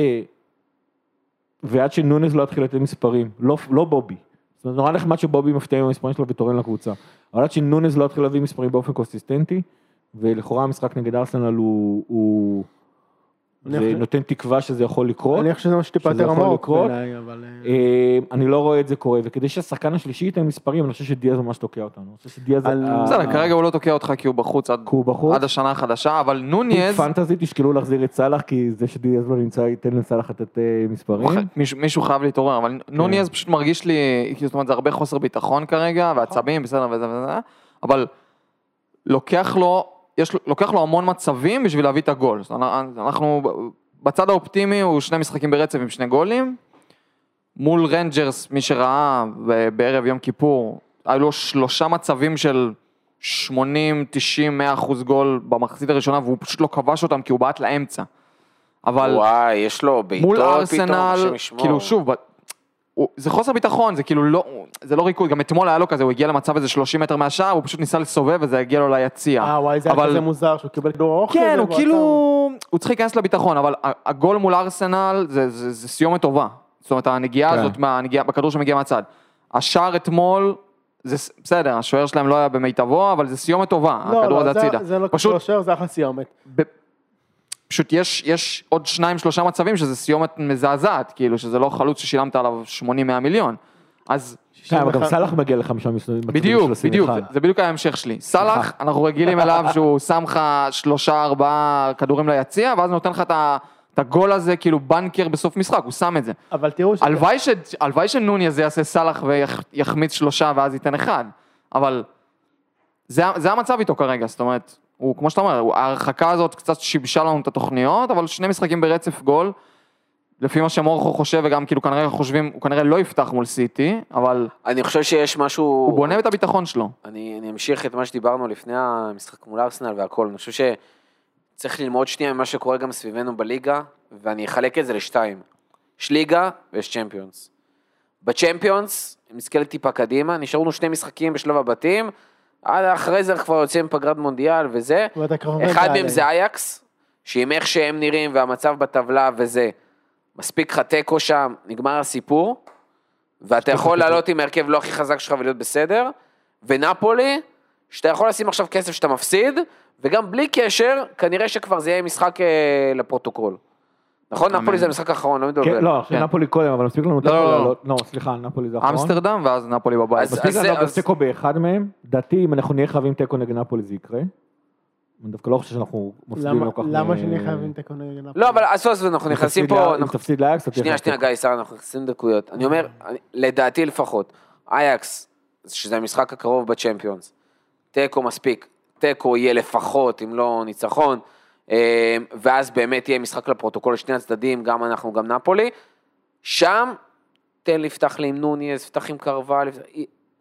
ועד שנונז לא יתחיל לתת מספרים, לא, לא בובי. זאת אומרת, נורא נחמד שבובי מפתיע עם המספרים שלו ותורם לקבוצה. אבל עד שנונז לא יתחיל להביא מספרים באופן קונסיסטנטי, ולכאורה המשחק נגד ארסנל הוא, הוא אני זה חושב- נותן תקווה שזה יכול לקרות. אני חושב שזה מה עמוק לקרות. בעיניי, אבל... אה, אה, אני לא רואה את זה קורה, וכדי שהשחקן השלישי ייתן מספרים, אני חושב שדיאז ממש תוקע אותנו. אני חושב שדיאז... על- ה- בסדר, כרגע הוא לא תוקע אותך כי הוא בחוץ עד- השנה החדשה, אבל נוניז, פנטזי תשקלו להחזיר את סאלח, כי זה שדיאז לא נמצא ייתן לסאלח לתת אה, מספרים. מישהו- מישהו חייב להתעורר, אבל כן. נונייז פשוט מרגיש לי, זאת אומרת, זה הרבה חוסר ביטחון כרגע, ועצבים, בסדר וזה וזה, אבל לוקח לו, יש לו, לוקח לו המון מצבים בשביל להביא את הגול. אנחנו, בצד האופטימי הוא שני משחקים ברצף עם שני גולים. מול רנג'רס, מי שראה בערב יום כיפור, היו לו שלושה מצבים של 80, 90, 100 אחוז גול במחצית הראשונה, והוא פשוט לא כבש אותם כי הוא בעט לאמצע. אבל... וואי, יש לו בעיטות פתאום, השם ישמור. כאילו שוב, הוא- זה חוסר ביטחון, זה כאילו לא, זה לא ריקוד, גם אתמול היה לו כזה, הוא הגיע למצב איזה 30 מטר מהשער, הוא פשוט ניסה לסובב וזה הגיע לו ליציע. אה, וואי, זה היה אבל- כזה מוזר שהוא קיבל כדור ארוך. כן, הוא כאילו, עצר. הוא צריך להיכנס לביטחון, אבל ה- הגול מול ארסנל זה- זה זה סיומת טובה. זאת אומרת, הנגיעה כן. הזאת, הנגיעה- בכדור שמגיע מהצד. השער אתמול, זה בסדר, השוער שלהם לא היה במיטבו, אבל זה סיומת טובה, לא, הכדור לא, הזה זה- הצידה. זה לא פשוט קשור לשוער, זה אחלה סיומת. ב- פשוט יש, יש עוד שניים שלושה מצבים שזה סיומת מזעזעת, כאילו שזה לא חלוץ ששילמת עליו 80-100 מיליון. אז כן, אבל גם 61 סאלח מגיע לחמישה מצבים בדיוק, בדיוק, 21. זה בדיוק ההמשך שלי. סאלח, אנחנו רגילים <laughs> אליו שהוא שם לך שלושה ארבעה כדורים ליציע, ואז נותן לך את ה- את הגול הזה, כאילו בנקר בסוף משחק, הוא שם את זה. אבל תראו, הלוואי ש- הלוואי שנוני הזה יעשה סאלח ויחמיץ שלושה ואז ייתן אחד, אבל זה המצב איתו כרגע, זאת אומרת, הוא, כמו שאתה אומר, ההרחקה הזאת קצת שיבשה לנו את התוכניות, אבל שני משחקים ברצף גול, לפי מה שמורכו חושב, וגם כאילו כנראה חושבים, הוא כנראה לא יפתח מול סיטי, אבל אני חושב שיש משהו... הוא בונה את הביטחון שלו. אני, אני אמשיך את מה שדיברנו לפני המשחק מול ארסנל והכל, אני חושב שצריך ללמוד שנייה ממה שקורה גם סביבנו בליגה, ואני אחלק את זה לשתיים. יש ליגה ויש צ'מפיונס. בצ'מפיונס, אם נסתכל טיפה קדימה, נשארו לנו שני משחקים בשלב הבתים, אחרי זה כבר יוצאים פגרת מונדיאל וזה. אחד מהם זה אייקס, שעם איך שהם נראים והמצב בטבלה וזה, מספיק לך תיקו שם, נגמר הסיפור, ואתה יכול לעלות עם ההרכב לא הכי חזק שלך ולהיות בסדר, ונפולי, שאתה יכול לשים עכשיו כסף שאתה מפסיד, וגם בלי קשר, כנראה שכבר זה יהיה משחק אה, לפרוטוקול. נכון? נפולי זה המשחק האחרון, לא מתבלבל. כן, לא, עכשיו כן. נפולי קודם, אבל מספיק לנו תיקו לא, לא. לעלות, לא, סליחה, נפולי זה האחרון. אמסטרדם ואז נפולי בבית. מספיק לנו אז- תיקו באחד מהם, דעתי אם אנחנו נהיה חייבים תיקו נגד נפולי זה יקרה. אני דווקא לא חושב שאנחנו מפסידים לא כך... למה שנהיה חייבים תיקו נגד נפולי? לא, אבל עזוב, עזוב, אנחנו נכנסים פה... אם אנחנו- תפסיד תהיה שנייה, שנייה. גיא, סער, אנחנו נכנסים דקויות. אני אומר, לדעתי לפחות, אייקס, שזה המשחק הקרוב בצ'מפיונס, תיקו מספיק, תיקו יהיה לפחות, אם לא ניצחון, ואז באמת יהיה משחק לפרוטוקול לשני הצדדים, גם אנחנו, גם נפולי. שם, תן לי, פתח לי עם נוניס, פתח עם קרבל,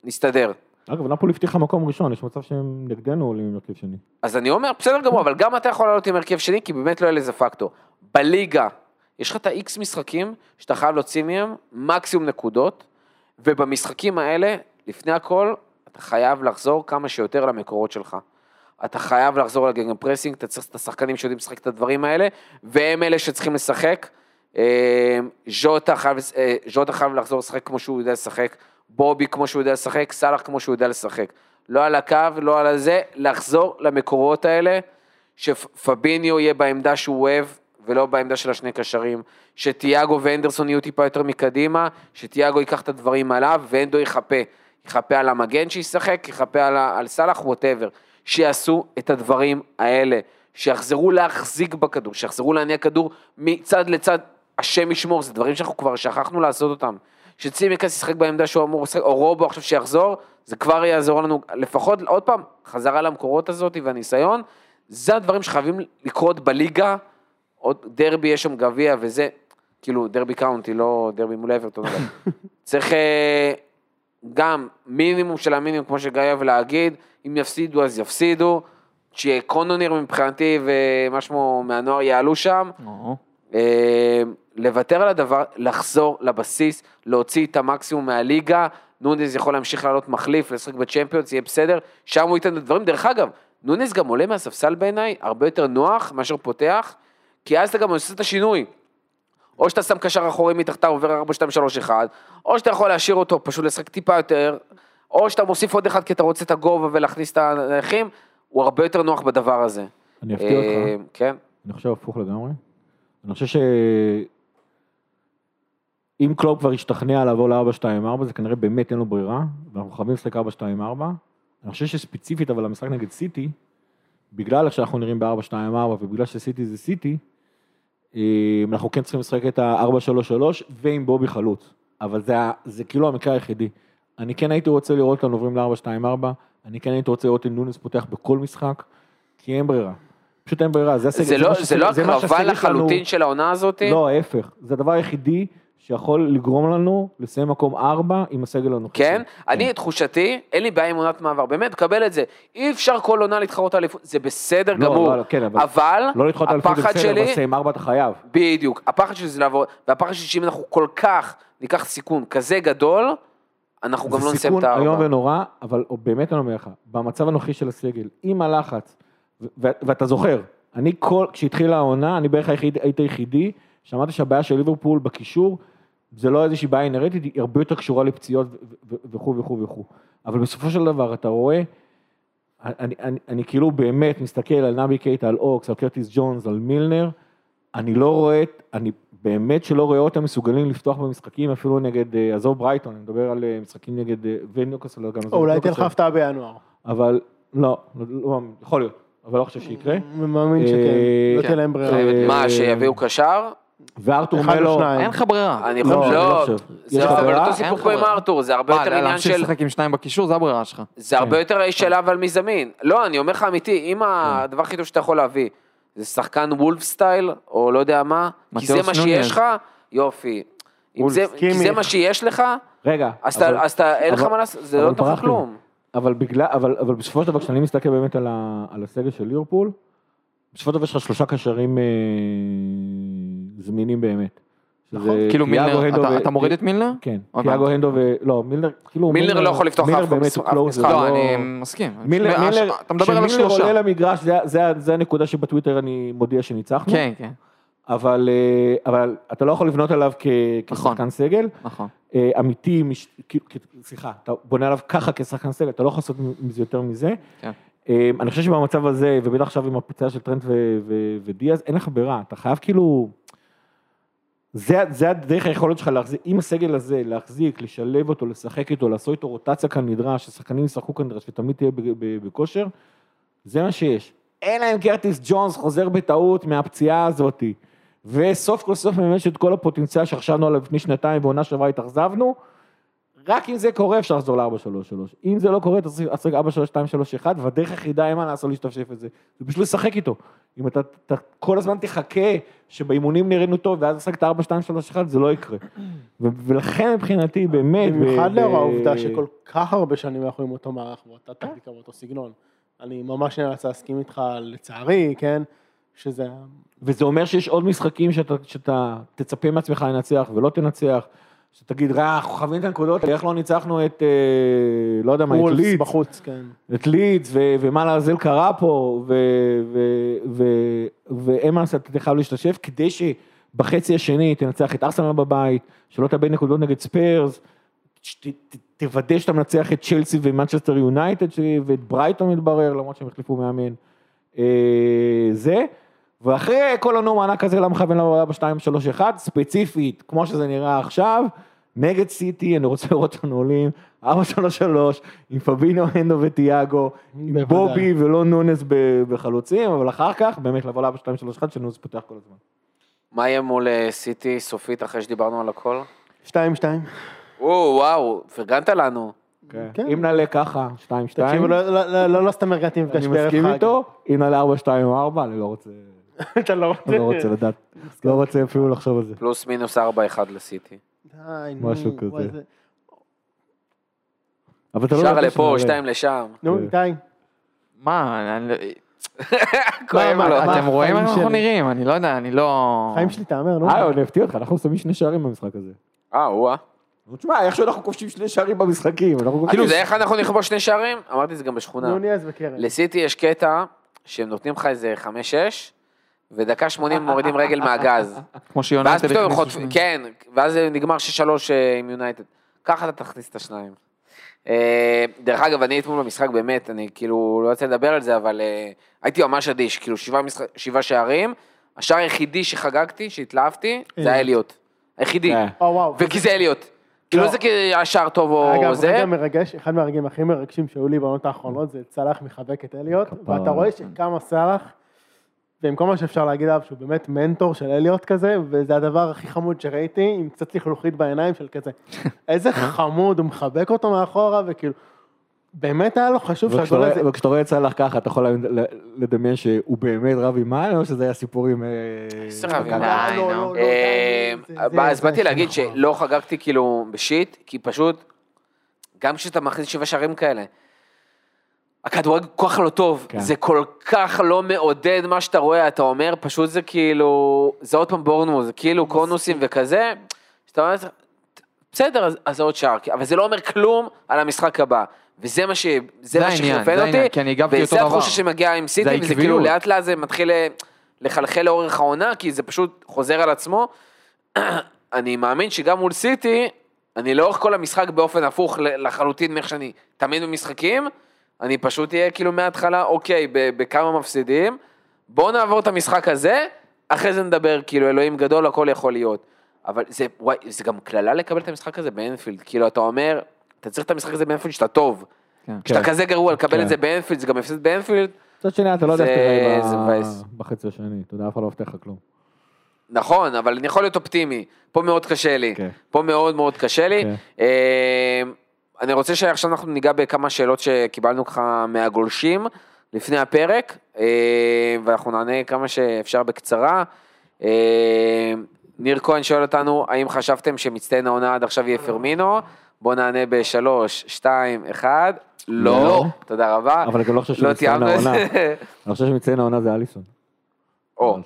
נסתדר. אגב, נפולי הבטיחה מקום ראשון, יש מצב שהם נגדנו עולים עם הרכב שני. אז אני אומר, בסדר גמור, אבל גם אתה יכול לעלות עם הרכב שני, כי באמת לא יהיה לזה פקטור. בליגה, יש לך את ה-X משחקים שאתה חייב להוציא מהם מקסימום נקודות, ובמשחקים האלה, לפני הכל, אתה חייב לחזור כמה שיותר למקורות שלך. אתה חייב לחזור ל-gegenpressing, אתה צריך את השחקנים שיודעים לשחק את הדברים האלה, והם אלה שצריכים לשחק. אה, ז'וטה חייב, אה, ז'וטה חייב לחזור לשחק כמו שהוא יודע לשחק, בובי כמו שהוא יודע לשחק, סאלח כמו שהוא יודע לשחק. לא על הקו, לא על הזה, לחזור למקורות האלה, שפאביניו יהיה בעמדה שהוא אוהב, ולא בעמדה של השני קשרים, שתיאגו ואנדרסון יהיו טיפה יותר מקדימה, שתיאגו ייקח את הדברים עליו, ואנדו יחפה. יחפה על המגן שישחק, יחפה על, על סאלח, ווטאבר. שיעשו את הדברים האלה, שיחזרו להחזיק בכדור, שיחזרו להניע כדור מצד לצד, השם ישמור, זה דברים שאנחנו כבר שכחנו לעשות אותם. שצימקס ישחק בעמדה שהוא אמור לשחק, או רובו עכשיו שיחזור, זה כבר יעזור לנו, לפחות, עוד פעם, חזרה למקורות הזאת והניסיון, זה הדברים שחייבים לקרות בליגה, עוד דרבי, יש שם גביע וזה, כאילו דרבי קאונטי, לא דרבי מול אברטון, <laughs> צריך, אה, גם מינימום של המינימום, כמו שגיא אוהב להגיד, אם יפסידו אז יפסידו, שקונוניר מבחינתי ומה שמו מהנוער יעלו שם, אה, לוותר על הדבר, לחזור לבסיס, להוציא את המקסימום מהליגה, נונז יכול להמשיך לעלות מחליף, לשחק בצ'מפיונס, יהיה בסדר, שם הוא ייתן את הדברים. דרך אגב, נונז גם עולה מהספסל בעיניי, הרבה יותר נוח מאשר פותח, כי אז אתה גם עושה את השינוי. או שאתה שם קשר אחורי מתחתיו, עובר 4, 2, 3, 1, או שאתה יכול להשאיר אותו, פשוט לשחק טיפה יותר, או שאתה מוסיף עוד אחד כי אתה רוצה את הגובה ולהכניס את הנכים, הוא הרבה יותר נוח בדבר הזה. אני אפתיע אה, אותך, כן. אני חושב הפוך לגמרי. אני חושב שאם קלופ כבר השתכנע לעבור ל-4-2-4, זה כנראה באמת אין לו ברירה, ואנחנו חייבים לשחק 4-2-4. אני חושב שספציפית, אבל המשחק נגד סיטי, בגלל איך שאנחנו נראים ב-4-2-4 ובגלל שסיטי זה סיטי, אה, אנחנו כן צריכים לשחק את ה-4-3-3 ועם בובי חלוץ. אבל זה, זה כאילו המקרה היחידי. אני כן הייתי רוצה לראות אותנו עוברים ל-4-2-4, אני כן הייתי רוצה לראות את נונס פותח בכל משחק, כי אין ברירה. פשוט אין ברירה, זה הסגל. זה לא, מה זה לא הקרבה לחלוטין של העונה הזאת? לא, ההפך. זה הדבר היחידי שיכול לגרום לנו לסיים מקום ארבע עם הסגל הנוכחי. כן? אני, תחושתי, אין לי בעיה עם עונת מעבר, באמת, מקבל את זה. אי אפשר כל עונה להתחרות על אליפות, זה בסדר לא, גמור. לא, לא, כן, אבל- אבל, לא על אליפות זה בסדר, אבל לסיים ארבע אתה חייב. בדיוק, הפחד שלי זה לעבור, והפחד שלי שאם אנחנו כל כך ניקח סיכון כזה גדול, אנחנו גם לא זה נסיים את סיכון איום הארבע. ונורא, אבל באמת אני אומר לך, במצב הנוכחי של הסגל, עם הלחץ, ואתה זוכר, אני כל, כשהתחילה העונה, אני בערך היחיד, הייתי היחידי, שאמרתי שהבעיה של ליברפול בקישור, זה לא איזושהי בעיה אינרטית, היא הרבה יותר קשורה לפציעות וכו' וכו' וכו'. אבל בסופו של דבר, אתה רואה, אני, אני, אני כאילו באמת מסתכל על נבי קייטה, על אוקס, על קרטיס ג'ונס, על מילנר, אני לא רואה, אני באמת שלא רואה אותם מסוגלים לפתוח במשחקים, אפילו נגד, אה, עזוב ברייטון, אני מדבר על אה, משחקים נגד אה, וניוקאסל, לא, גם עזוב אולי תהיה לך. הפתעה בינואר. אבל לא, לא, לא, יכול להיות, אבל לא חושב שיקרה. אני מאמין שכן, לא כן. תהיה להם ברירה. אה, מה, שיביאו קשר? וארתור אחד או מלו, שניים. אין לך ברירה. אני לא, חושב, אני לא לא, חושב. זה יש לך אבל ברירה? אותו סיפור אין כמו עם ברירה. ארתור, זה הרבה מה, יותר עניין להמשיך של... לשחק עם שניים בקישור, זה הברירה שלך. זה הרבה יותר שאלה אבל מי זמין. לא, אני אומר לך אמיתי, אם הדבר הכי טוב שאתה יכול להביא, זה שחקן וולף סטייל, או לא יודע מה, כי זה מה נוניז. שיש לך, יופי. אם וולף, זה- כי זה. מה שיש לך, רגע, אז אתה- אבל- אז אתה, אין לך אבל- מה לעשות, זה אבל לא ברחתם. כלום. אבל בגלל, אבל, אבל בסופו של דבר, כשאני מסתכל באמת על, ה, על הסגל של ליברפול, בסופו של דבר יש לך שלושה קשרים אה, זמינים באמת. נכון. כאילו מילנר, אתה- ו- אתה מוריד את מילנר? כן. תיאגו הנדו ו... לא, מילנר, כאילו... מילנר לא יכול לפתוח מילנר אף באמת משחק, לא, אני מסכים. מילנר, אתה מדבר על כשמילנר השלושה. עולה למגרש, זה- זה- זה הנקודה שבטוויטר אני מודיע שניצחנו, כן, כן, אבל, אה, אבל אתה לא יכול לבנות עליו כ- נכון. כשחקן סגל. נכון. אה, אמיתי, מש... סליחה, אתה בונה עליו ככה כשחקן סגל, אתה לא יכול לעשות מזה יותר מזה. כן. אה, אני חושב שבמצב הזה, ובטח עכשיו עם הפציעה של טרנט ו- ו- ודיאז, אין לך ברירה, אתה חייב כאילו... זה, זה הדרך היכולת שלך להחזיק, עם הסגל הזה, להחזיק, לשלב אותו, לשחק איתו, לעשות איתו רוטציה כאן נדרש, ששחקנים ישחקו כאן נדרש ותמיד תהיה בכושר, זה מה שיש. אלא אם קרטיס ג'ונס חוזר בטעות מהפציעה הזאתי, וסוף כל סוף ממש את כל הפוטנציאל שחשבנו עליו לפני שנתיים ועונה שעברה התאכזבנו, רק אם זה קורה אפשר לחזור ל-4-3-3. אם זה לא קורה, אתה צריך לשחק 4-3-2-3-1, והדרך היחידה, אין מה לעשות להשתפשף את זה, זה פשוט לשחק איתו. אם אתה, אתה כל הזמן תחכה שבאימונים נראינו טוב, ואז לשחק את ה-4-2-3-1, זה לא יקרה. ו- ולכן מבחינתי, באמת... במיוחד לאור העובדה שכל כך הרבה שנים אנחנו עם אותו מערך ואותה טקטיקה ואותו סגנון. אני ממש נאלץ להסכים איתך, לצערי, כן, שזה... וזה אומר שיש עוד משחקים שאתה, שאתה תצפה מעצמך לנצח ולא תנצח, שתגיד, רע, אנחנו חייבים את הנקודות, איך לא ניצחנו את, אה, לא יודע מה, את לידס, בחוץ, כן. את לידס, ומה לעזאזל קרה פה, ואין מה לעשות, אתה חייב להשתפשף, כדי שבחצי השני תנצח את ארסנל בבית, שלא תאבד נקודות נגד ספרס, תוודא שאתה מנצח את צ'לסי ומנצ'סטר יונייטד, ואת ברייטון מתברר, למרות שהם החליפו מאמן. אה, זה, ואחרי כל הנאום הענק הזה, למה מכוון לעבודה ב-2-3-1, ספציפית, כמו שזה נראה עכשיו, נגד סיטי, אני רוצה לראות אותנו עולים, 4-3-3, עם פבינו, הנדו וטיאגו, עם. בובי ולא נונס ב- בחלוצים, אבל אחר כך, באמת לבוא ל-4-2-3-1, שנונס פותח כל הזמן. מה יהיה מול אה, סיטי סופית אחרי שדיברנו על הכל? שתיים, שתיים. וואו, וואו, פרגנת לנו. כן. אם נעלה ככה, 2-2, תקשיבו, לא- לא לא- לא- סתם הרגעתי מפגש אני בערב מסכים. איתו, אם נעלה 4-2-4, אני לא רוצה, <laughs> אתה לא רוצה? אני לא רוצה לדעת, לא רוצה אפילו לחשוב על זה. פלוס מינוס 4-1 לסיטי. די, נו. משהו כזה. זה- אבל אתה לא שער לפה. שתיים לשם. נו, כן. איתי. מה, אני- <laughs> כואב מה, לו. אתם רואים איך אנחנו. נראים, אני לא יודע, אני לא... חיים שלי תהמר, נו. אה, אני אפתיע אותך, אנחנו שמים שני שערים במשחק הזה. אה, וואה. נו, תשמע, איך שאנחנו כובשים שני שערים במשחקים, אנחנו... כאילו, זה איך אנחנו נכבוש שני שערים? אמרתי את זה גם בשכונה. נו, ניאז וקרן. לסיטי יש קטע שהם נותנים לך איזה 5-6, ודקה 80 מורידים רגל מהגז. כמו שיונייטד הכניסו חוטפים, שניים. כן, ואז זה נגמר 6-3 אה, עם יונייטד. ככה אתה תכניס את השניים. אה, דרך אגב, אני אתמול במשחק באמת, אני כאילו לא רוצה לדבר על זה, אבל אה, הייתי ממש אדיש, כאילו שבעה שערים, השער היחידי שחגגתי, שהתלהבתי, זה היה אליוט. היחידי. וכי זה אליוט. כאילו לא. לא זה כי השער טוב או אגב, זה. רגע מרגש, אחד מהרגעים הכי מרגשים שהיו לי בעונות האחרונות זה סאלח מחבק את אליוט. ואתה רואה שכמה סאלח, ועם כל מה שאפשר להגיד עליו שהוא באמת מנטור של אליוט כזה, וזה הדבר הכי חמוד שראיתי, עם קצת לכלוכית בעיניים של כזה. <laughs> איזה חמוד, הוא מחבק אותו מאחורה, וכאילו, באמת היה לו חשוב שהגול הזה... וכשאתה רואה את סאלח ככה, אתה יכול לדמיין שהוא באמת רב עם מאן, או שזה היה רב עם אה, אז באתי להגיד. שלא חגגתי כאילו בשיט, כי פשוט, גם כשאתה מכניס שבעה שערים כאלה, הכדורגל כל כך לא טוב, כן. זה כל כך לא מעודד מה שאתה רואה, אתה אומר, פשוט זה כאילו, זה עוד פעם בורנמוס, זה כאילו קונוסים וכזה, שאתה אומר, בסדר, אז- זה עוד שער, אבל זה לא אומר כלום על המשחק הבא. וזה מה ש... זה זה מה זה אותי, וזה. התחושה שמגיעה עם סיטי, זה וזה כאילו. לאט לאט זה מתחיל לחלחל לאורך העונה, כי זה פשוט חוזר על עצמו. <clears throat> אני מאמין שגם מול סיטי, אני לאורך כל המשחק באופן הפוך לחלוטין מאיך שאני תמיד במשחקים, אני פשוט אהיה כאילו מההתחלה, אוקיי, בכמה מפסידים, בואו נעבור את המשחק הזה, אחרי זה נדבר, כאילו אלוהים גדול, הכל יכול להיות. אבל זה, וואי, זה גם קללה לקבל את המשחק הזה באנפילד, כאילו אתה אומר, אתה צריך את המשחק הזה באנפילד שאתה טוב. כן. כשאתה כן. כזה גרוע לקבל כן. את זה באנפילד, זה גם הפסד באנפילד, מצד שני, אתה לא יודע איך תראה בחצי השני, אתה יודע, אף אחד לא מבטיח לך כלום. נכון, אבל אני יכול להיות אופטימי. פה מאוד קשה לי. כן. פה מאוד מאוד קשה לי. כן. אני רוצה שעכשיו אנחנו ניגע בכמה שאלות שקיבלנו ככה מהגולשים לפני הפרק, אה, ואנחנו נענה כמה שאפשר בקצרה. אה, ניר כהן שואל אותנו, האם חשבתם שמצטיין העונה עד עכשיו יהיה פרמינו? בואו נענה בשלוש, שתיים, אחד. לא. לא. תודה רבה. אבל אני גם לא חושב לא שמצטיין העונה. אני חושב שמציין העונה זה אליסון. או.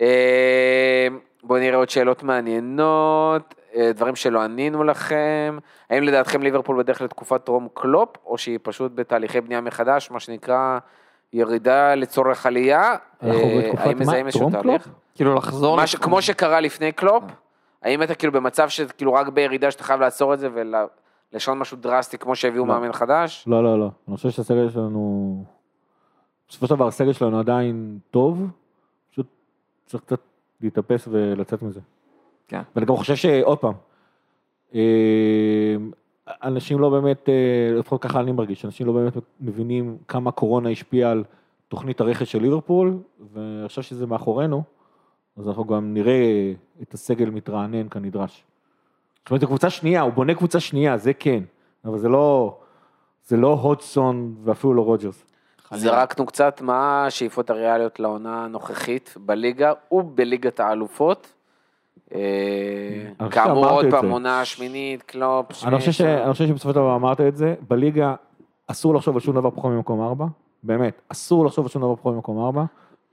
אה, בואו נראה עוד שאלות מעניינות, דברים שלא ענינו לכם. האם לדעתכם ליברפול בדרך לתקופת טרום קלופ, או שהיא פשוט בתהליכי בנייה מחדש, מה שנקרא ירידה לצורך עלייה? אנחנו אה, בתקופת האם אנחנו מזהים איזשהו טרום תהליך? קלופ? כאילו לחזור... מה כמו שקרה לפני קלופ, האם אתה כאילו במצב שכאילו רק בירידה שאתה חייב לעצור את זה ולשנות משהו דרסטי כמו שהביאו לא. מאמן חדש? לא, לא, לא. אני חושב שהסגל שלנו... בסופו של דבר הסגל שלנו עדיין טוב, פשוט צריך קצת להתאפס ולצאת מזה. כן. ואני גם חושב שעוד פעם, אה, אנשים לא באמת, אה, לפחות ככה אני מרגיש, אנשים לא באמת מבינים כמה קורונה השפיעה על תוכנית הרכש של ליברפול, ועכשיו שזה מאחורינו, אז אנחנו גם נראה את הסגל מתרענן כנדרש. זאת אומרת, זו קבוצה שנייה, הוא בונה קבוצה שנייה, זה כן, אבל זה לא, זה לא הודסון ואפילו לא רוג'רס. זרקנו קצת מה השאיפות הריאליות לעונה הנוכחית בליגה ובליגת האלופות. אה, כאמור עוד פעם. עונה שמינית, קלופ, אני חושב, ש... שמינית. אני חושב שבסופו של דבר אמרת את זה, בליגה אסור לחשוב על שום דבר פחות ממקום ארבע, באמת, אסור לחשוב על שום דבר פחות ממקום ארבע,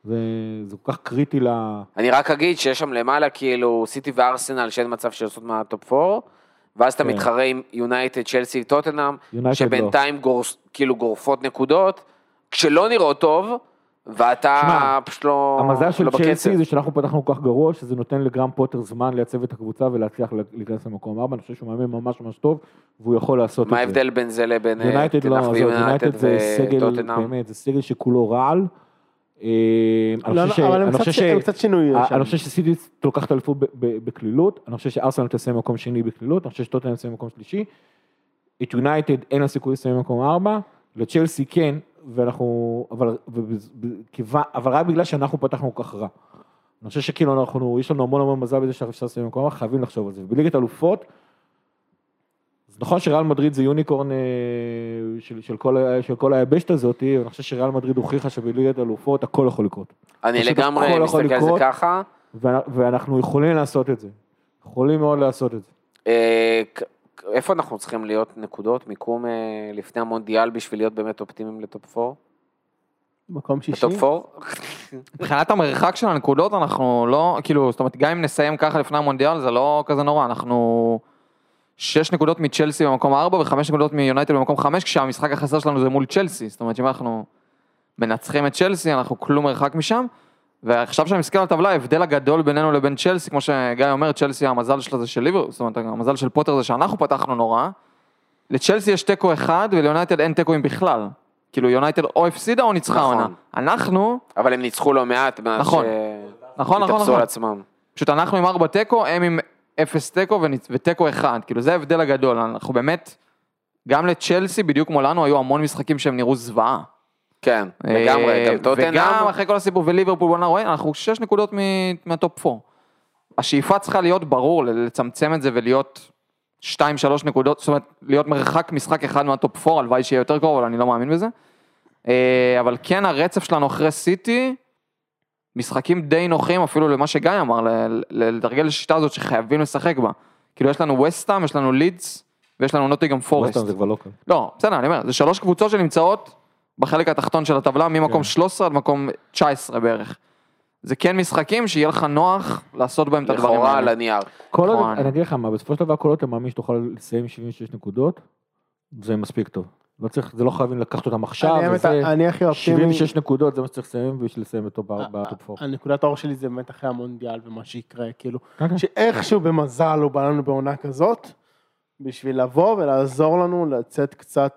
זה, זה כל כך קריטי ל... אני רק אגיד שיש שם למעלה כאילו סיטי וארסנל שאין מצב שיוצאות מה top 4, ואז אתה כן. מתחרה עם יונייטד, צ'לסי וטוטנאם, יונייטד שבינתיים כאילו גורפות נקודות, כשלא נראות טוב, ואתה פשוט לא, המזל של לא בקצב. צ'לסי זה שאנחנו פתחנו כל כך גרוע, שזה נותן לגרם פוטר זמן לייצב את הקבוצה ולהצליח להיכנס למקום ארבע, אני חושב שהוא מאמן ממש ממש טוב, והוא יכול לעשות את מה זה. ההבדל בין זה לבין אה, יונייטד לא, יונייטד זה סגל, וטוטנאם? באמת, זה סגל שכולו רעל. אני חושב שסיטי לוקחת אליפות ב- ב- בקלילות, אני חושב שארסנל תסיים מקום שני בקלילות, אני חושב שטוטנאם תסיים מקום שלישי. את יונייטד אין לה סיכוי לסיים מקום ארבע, לצ'לסי כן, ואנחנו, אבל, ובז- ב- כיוון- אבל רק בגלל שאנחנו פתחנו כך רע. אני חושב שכאילו אנחנו, יש לנו המון המון מזל בזה שאנחנו אפשר לסיים מקום ארבע, חייבים לחשוב על זה. ובליגת אלופות, אז נכון שריאל מדריד זה יוניקורן אה, של, של, כל, של כל היבשת הזאת, אני חושב שריאל מדריד הוכיחה שבליגת אלופות הכל יכול לקרות. אני לגמרי מסתכל על זה. ככה. ואנ- ואנחנו יכולים לעשות את זה. יכולים מאוד לעשות את זה. איפה אנחנו צריכים להיות נקודות, מיקום אה, לפני המונדיאל בשביל להיות באמת אופטימיים ל top 4? מקום שישי. בטופ 4? מבחינת המרחק של הנקודות אנחנו לא, כאילו, זאת אומרת, גם אם נסיים ככה לפני המונדיאל זה לא כזה נורא, אנחנו שש נקודות מצ'לסי במקום ארבע וחמש נקודות מיונייטד במקום חמש, כשהמשחק החסר שלנו זה מול צ'לסי, זאת אומרת שאם אנחנו מנצחים את צ'לסי אנחנו כלום מרחק משם, ועכשיו שאני מסתכל על הטבלה, ההבדל הגדול בינינו לבין צ'לסי, כמו שגיא אומר, צ'לסי המזל שלה זה שליבר, זאת אומרת, המזל של פוטר זה שאנחנו פתחנו נורא, לצ'לסי יש תיקו אחד וליונייטד אין תיקואים בכלל. כאילו יונייטד או הפסידה או ניצחה נכון. עונה. אנחנו, אבל הם ניצחו לא מעט, מאז נכון. נכון, נכון, שהתאפסו נכון. על עצמם. פשוט אנחנו עם ארבע תיקו, הם עם אפס תיקו ותיקו אחד, כאילו זה ההבדל הגדול, אנחנו באמת, גם לצ'לסי, בדיוק כמו לנו, היו המון משחקים שהם נראו זוועה. כן, לגמרי, אה, גם וגם טוטנאם, אחרי כל הסיפור וליברפול בואנה רואה, אנחנו שש נקודות מהטופ 4. השאיפה צריכה להיות ברור, לצמצם את זה ולהיות שתיים שלוש נקודות, זאת אומרת, להיות מרחק משחק אחד מהטופ 4, הלוואי שיהיה יותר קרוב, אבל אני לא מאמין בזה. אה, אבל כן הרצף שלנו אחרי סיטי, משחקים די נוחים אפילו למה שגיא אמר, לתרגל לשיטה הזאת שחייבים לשחק בה. כאילו יש לנו וסטאם, יש לנו לידס, ויש לנו נוטיגם פורסט. ווסטהאם זה כבר לא קל. לא, בסדר, אני אומר, זה שלוש קבוצות שנמצאות בחלק התחתון של הטבלה, ממקום כן. 13 עד מקום 19 בערך. זה כן משחקים שיהיה לך נוח לעשות בהם את הדברים לכאורה על האלה. הנייר. כל עוד, נכון. אני אגיד לך מה, בסופו של דבר כל עוד אתה מאמין שתוכל לסיים 76 נקודות, זה מספיק טוב. לא צריך, זה לא חייבים לקחת אותם עכשיו, אני וזה, אני הכי אופטימי. 76 נקודות זה מה שצריך לסיים בשביל לסיים אותו בטופ 4. הנקודת האור שלי זה באמת אחרי המונדיאל ומה שיקרה, כאילו, כן, כן. שאיכשהו במזל הוא בא לנו בעונה כזאת, בשביל לבוא ולעזור לנו לצאת קצת,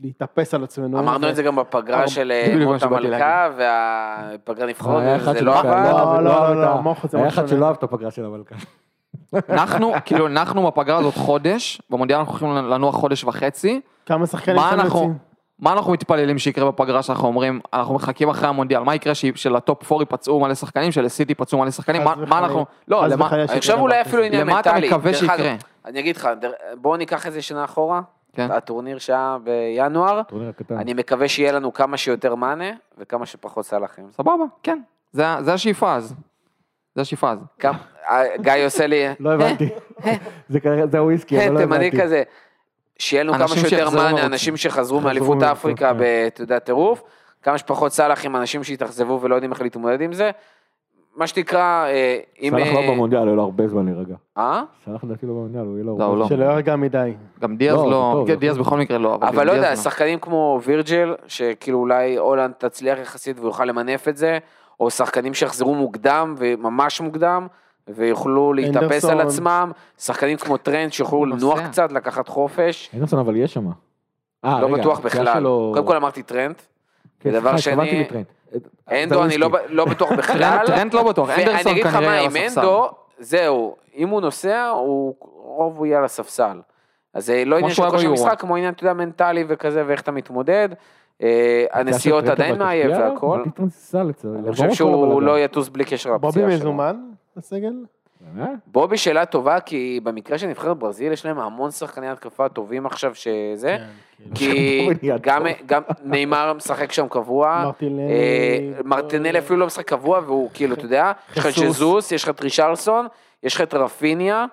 להתאפס על עצמנו. אמרנו את זה גם בפגרה של אה, מות המלכה והפגרה נבחרות, אחד זה לא עבד. לא לא, לא, לא, היה אחד. שלא אהב את הפגרה של המלכה. אנחנו, כאילו, אנחנו בפגרה הזאת חודש, במונדיאל אנחנו הולכים לנוח חודש וחצי. כמה שחקנים אנחנו, יוצאים? מה אנחנו מתפללים שיקרה בפגרה שאנחנו אומרים, אנחנו מחכים אחרי המונדיאל, מה יקרה שלטופ 4 ייפצעו מלא שחקנים, שלסיטי ייפצעו מלא שחקנים, מה- אנחנו, לא, למה, אני חושב אולי. אפילו עניין למה אתה מנטלי. מקווה שיקרה? אני אגיד לך, בואו ניקח איזה שנה אחורה, כן. הטורניר שהיה בינואר, טורניר הקטן. אני מקווה שיהיה לנו כמה שיותר מאנה וכמה שפחות סלאחים. סבבה, כן, זה זה השאיפה אז. זה השאיפה אז. כמה- אה, גיא עושה לי, <laughs> לא הבנתי. <laughs> זה הוויסקי, אבל לא אה, תימני הבנתי. כזה. שיהיה לנו כמה שיותר מאנה. אנשים שחזרו חזרו מאליפות אפריקה, כן. אתה יודע, טירוף, כמה שפחות סלאחים, אנשים שהתאכזבו ולא יודעים איך להתמודד עם זה. מה שתקרא, אה, אם... סלח לא אה, במונדיאל, היה לו הרבה זמן להירגע. אה? סלח לדעתי לא במונדיאל, הוא יהיה לו לא, לא. זמן. שלא ירגע מדי. גם דיאז לא, לא, דיאז. בכל מקרה לא, אבל לא יודע, שחקנים כמו וירג'ל, שכאילו אולי הולנד תצליח יחסית ויוכל למנף את זה, או שחקנים שיחזרו מוקדם וממש מוקדם, ויוכלו להתאפס. על עצמם, שחקנים כמו טרנד שיוכלו לנוח. קצת, לקחת חופש, אינדרסון אבל יש שם. אה, לא בטוח בכלל. קודם כל אמרתי טרנד, ודבר סליחה, התכוונתי שני. אנדו זה אני לא לא בטוח <laughs> בכלל. טרנט לא בטוח, ואני אנדרסון אגיד לך כנראה מה, על עם הספסל. אנדו, זהו, אם הוא נוסע, הוא רוב הוא יהיה על הספסל. אז זה לא עניין של כושר. משחק, כמו עניין, אתה יודע, מנטלי וכזה, ואיך אתה מתמודד. אה, הנסיעות עדיין עליו? והכל. אני חושב שהוא הבלגן. לא יטוס בלי קשר בובי לפציעה שלו. מזומן בסגל? באמת? בובי שאלה טובה, כי במקרה של נבחרת ברזיל יש להם המון שחקני התקפה טובים עכשיו שזה, כן, כי בובי נהיה גם- נאמר משחק שם קבוע, מרטינלי. אה, מרטינלי אפילו לא משחק קבוע, והוא כאילו, אתה יודע, יש לך את. ז'זוס, יש לך את רישרלסון, יש לך את רפיניה,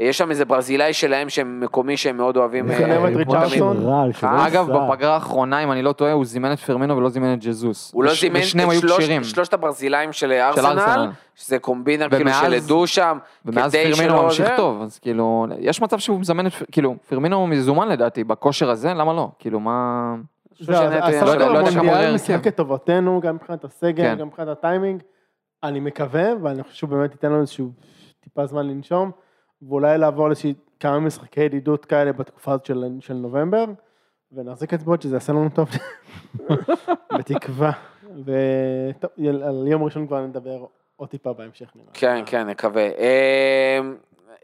יש שם איזה ברזילאי שלהם שהם מקומי שהם מאוד אוהבים. אה, את ריצ'רדסון. שלא אה, אגב. בפגרה האחרונה, אם אני לא טועה, הוא זימן את פרמינו ולא זימן את ג'זוס. הוא לא זימן את. שלושת הברזילאים של ארסנל. שזה קומבינה כאילו ומאז- של עדו שם, ומאז פרמינו ממשיך. טוב, אז כאילו, יש מצב שהוא מזמן את, כאילו, פרמינו מזומן לדעתי, בכושר הזה, למה לא? כאילו, מה... יהיה לא. לא המונדיאל יהיה משחק. לטובתנו, גם מבחינת הסגל, כן. גם מבחינת הטיימינג. אני מקווה, ואני חושב שהוא באמת ייתן לנו איזשהו טיפה זמן לנשום, ואולי לעבור לאיזושהי כמה משחקי ידידות כאלה בתקופה הזאת של, של נובמבר, ונחזיק אצבעות שזה יעשה לנו טוב, <laughs> בתקווה. וטוב, על יום ראשון כבר נדבר עוד טיפה בהמשך נראה. כן, כן, נקווה. אה,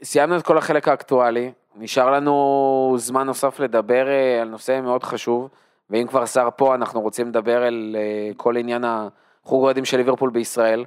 סיימנו את כל החלק האקטואלי, נשאר לנו זמן נוסף לדבר אה, על נושא מאוד חשוב, ואם כבר שר פה, אנחנו רוצים לדבר על אה, כל עניין החוג אוהדים של ליברפול בישראל.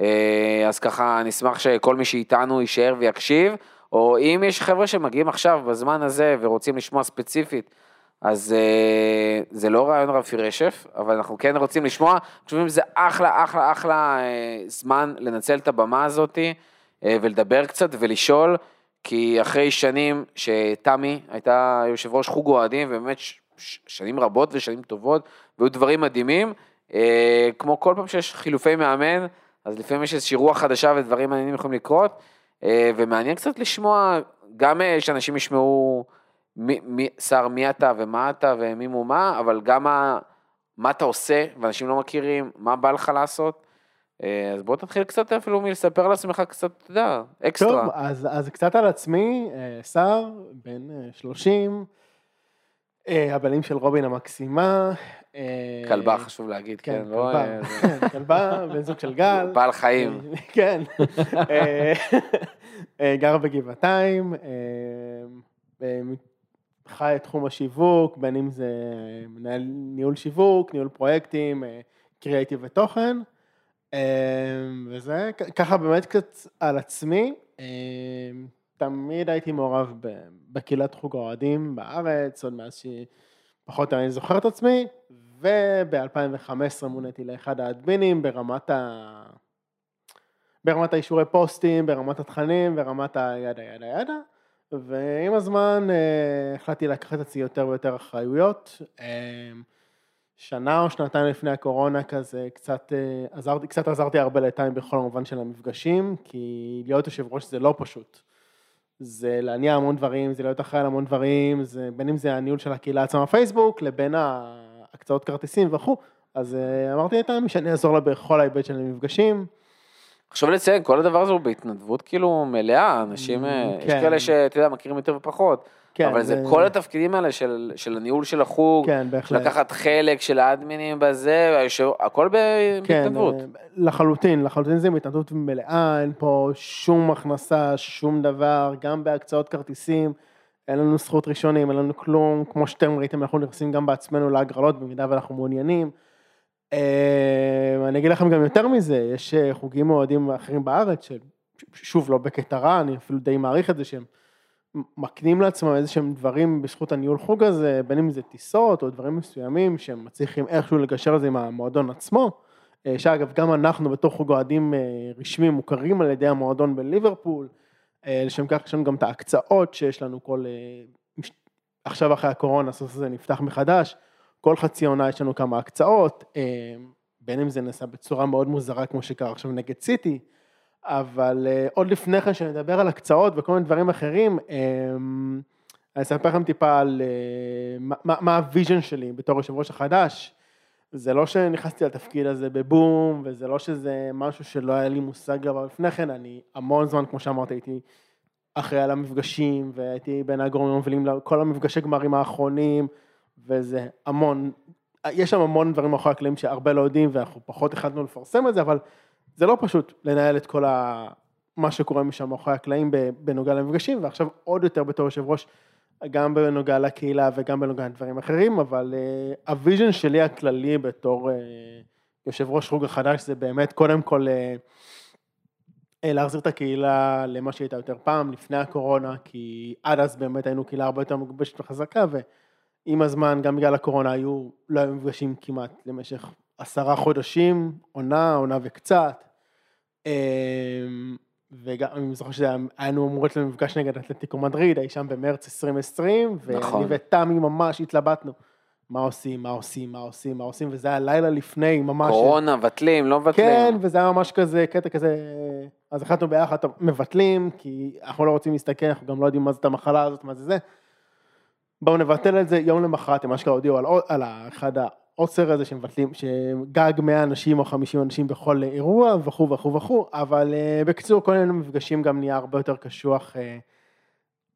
אה, אז ככה, נשמח שכל מי שאיתנו יישאר ויקשיב, או אם יש חבר'ה שמגיעים עכשיו, בזמן הזה, ורוצים לשמוע ספציפית, אז אה, זה לא רעיון רפי רשף, אבל אנחנו כן רוצים לשמוע, חושבים שזה אחלה, אחלה, אחלה אה, זמן לנצל את הבמה הזאתי, ולדבר קצת ולשאול, כי אחרי שנים שתמי הייתה יושב ראש חוג אוהדים, ובאמת שנים רבות ושנים טובות, והיו דברים מדהימים, כמו כל פעם שיש חילופי מאמן, אז לפעמים יש איזושהי רוח חדשה ודברים מעניינים יכולים לקרות, אה, ומעניין קצת לשמוע, גם אה, שאנשים ישמעו, מי, מי, שר, מי אתה ומה אתה ומי מו מה, אבל גם מה, מה אתה עושה, ואנשים לא מכירים, מה בא לך לעשות. אה, אז בוא תתחיל קצת אפילו מלספר לעצמך קצת, אתה יודע, אקסטרה. טוב, אז, אז קצת על עצמי, שר, בן אה, 30, אה, הבעלים של רובין המקסימה. אה, כלבה חשוב להגיד, כן, כן, לא... כלבה, אה, כן, כלבה, בן זוג של גל. <laughs> בעל חיים. <laughs> כן. גר בגבעתיים, חי את תחום השיווק, בין אם זה מנהל ניהול שיווק, ניהול פרויקטים, קריאייטיב ותוכן. וזה ככה באמת קצת על עצמי. תמיד הייתי מעורב בקהילת חוג האוהדים בארץ, עוד מאז שפחות אני זוכר את עצמי, וב-2015 מוניתי לאחד האדמינים ברמת ה... ברמת האישורי פוסטים, ברמת התכנים, ברמת הידה ידה ידה, ועם הזמן אה, החלטתי לקחת את עצמי יותר ויותר אחריויות. אה, שנה או שנתיים לפני הקורונה כזה, קצת אה, עזרתי, קצת עזרתי הרבה לטיים בכל המובן של המפגשים, כי להיות יושב ראש זה לא פשוט. זה להניע המון דברים, זה להיות אחראי על המון דברים, זה בין אם זה הניהול של הקהילה עצמה בפייסבוק, לבין הקצאות כרטיסים וכו'. אז אה, אמרתי לטיים שאני אעזור לה בכל ההיבט של המפגשים. חשוב לציין, כל הדבר הזה הוא בהתנדבות כאילו מלאה, אנשים, אה, יש כן. כאלה שאתה יודע, מכירים יותר ופחות, כן, אבל זה כל התפקידים האלה של של הניהול של החוג, כן, בהחלט. לקחת חלק של האדמינים בזה, והיושב- הכל כן, בהתנדבות. אה, לחלוטין, לחלוטין זה בהתנדבות מלאה, אין פה שום הכנסה, שום דבר, גם בהקצאות כרטיסים, אין לנו זכות ראשונים, אין לנו כלום, כמו שאתם ראיתם, אנחנו נכנסים גם בעצמנו להגרלות במידה ואנחנו מעוניינים. אה, אני אגיד לכם גם יותר מזה, יש אה, חוגים אוהדים אחרים בארץ, ששוב, לא בקטע רע, אני אפילו די מעריך את זה, שהם מקנים לעצמם איזה שהם דברים בזכות הניהול חוג הזה, בין אם זה טיסות או דברים מסוימים שהם מצליחים איכשהו לגשר על זה עם המועדון עצמו. אה, שאגב, גם אנחנו בתור חוג אוהדים אה, רשמי מוכרים על ידי המועדון בליברפול. אה, לשם כך יש לנו גם את ההקצאות שיש לנו כל... עכשיו אחרי הקורונה, הסוף הזה נפתח מחדש. כל חצי עונה יש לנו כמה הקצאות, בין אם זה נעשה בצורה מאוד מוזרה כמו שקרה עכשיו נגד סיטי, אבל אה, עוד לפני כן שנדבר על הקצאות וכל מיני דברים אחרים, אה, אני אספר לכם טיפה על אה, מה- מה ה vision שלי בתור יושב ראש החדש. זה לא שנכנסתי לתפקיד הזה בבום, וזה לא שזה משהו שלא היה לי מושג עליו לפני כן, אני המון זמן, כמו שאמרתי, הייתי אחראי על המפגשים, והייתי בין הגורמים המובילים לכל המפגשי גמרים האחרונים, וזה המון, יש שם המון דברים מאחורי הקלעים שהרבה לא יודעים, ואנחנו פחות החלטנו לפרסם את זה, אבל זה לא פשוט לנהל את כל ה... מה שקורה משם מאחורי הקלעים בנוגע למפגשים, ועכשיו עוד יותר בתור יושב ראש, גם בנוגע לקהילה וגם בנוגע לדברים אחרים, אבל uh, ה vision שלי הכללי בתור uh, יושב ראש החדש זה באמת קודם כל uh, להחזיר את הקהילה למה שהייתה יותר פעם, לפני הקורונה, כי עד אז באמת היינו קהילה הרבה יותר מגובשת וחזקה, ועם הזמן, גם בגלל הקורונה, היו, לא היו מפגשים כמעט למשך עשרה חודשים, עונה, עונה וקצת. אמ, וגם, אני זוכר שהיינו אמורות למפגש נגד אתלטיקו מדריד, אי שם במרץ 2020, נכון. ואני ותמי ממש התלבטנו. מה עושים, מה עושים, מה עושים, מה עושים, וזה היה לילה לפני, ממש. קורונה, מבטלים, לא מבטלים. כן, וזה היה ממש כזה, קטע כזה, אז החלטנו ביחד, מבטלים, כי אנחנו לא רוצים להסתכל, אנחנו גם לא יודעים מה זאת המחלה הזאת, מה זה זה. בואו נבטל את זה, יום למחרת הם אשכרה הודיעו על, על אחד העוצר הזה שמבטלים, של גג 100 אנשים או 50 אנשים בכל אירוע וכו' וכו' וכו', אבל uh, בקיצור כל מיני מפגשים גם נהיה הרבה יותר קשוח uh,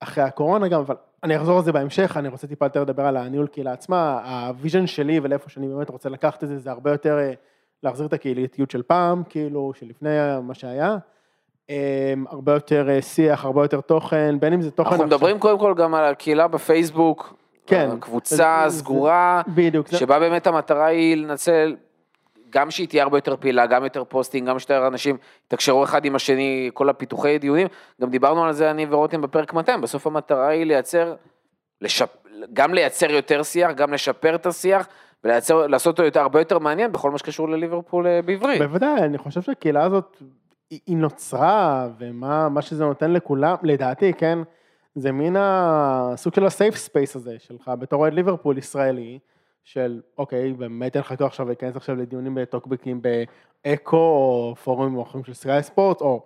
אחרי הקורונה גם, אבל אני אחזור על זה בהמשך, אני רוצה טיפה יותר לדבר על הניהול קהילה עצמה, ה vision שלי ולאיפה שאני באמת רוצה לקחת את זה, זה הרבה יותר uh, להחזיר את הקהילתיות של פעם, כאילו, שלפני מה שהיה. הרבה יותר שיח, הרבה יותר תוכן, בין אם זה תוכן... אנחנו עכשיו- מדברים קודם כל גם על הקהילה בפייסבוק, כן. קבוצה זה- זה- סגורה, בדיוק. שבה באמת המטרה היא לנצל, גם שהיא תהיה הרבה יותר פעילה, גם יותר posting, גם שיותר אנשים יתקשרו אחד עם השני, כל הפיתוחי דיונים, גם דיברנו על זה אני ורותם בפרק 200, בסוף המטרה היא לייצר, לשפ... גם לייצר יותר שיח, גם לשפר את השיח, ולעשות אותו יותר, הרבה יותר מעניין בכל מה שקשור לליברפול אה, בעברית. בוודאי, אני חושב שהקהילה הזאת, היא נוצרה, ומה מה שזה נותן לכולם, לדעתי, כן, זה מין הסוג של ה safe space הזה שלך, בתור אוהד ליברפול ישראלי, של אוקיי, באמת אין לך כוח עכשיו להיכנס עכשיו לדיונים בטוקבקים באקו, או פורומים אחרים של סקאי ספורט, או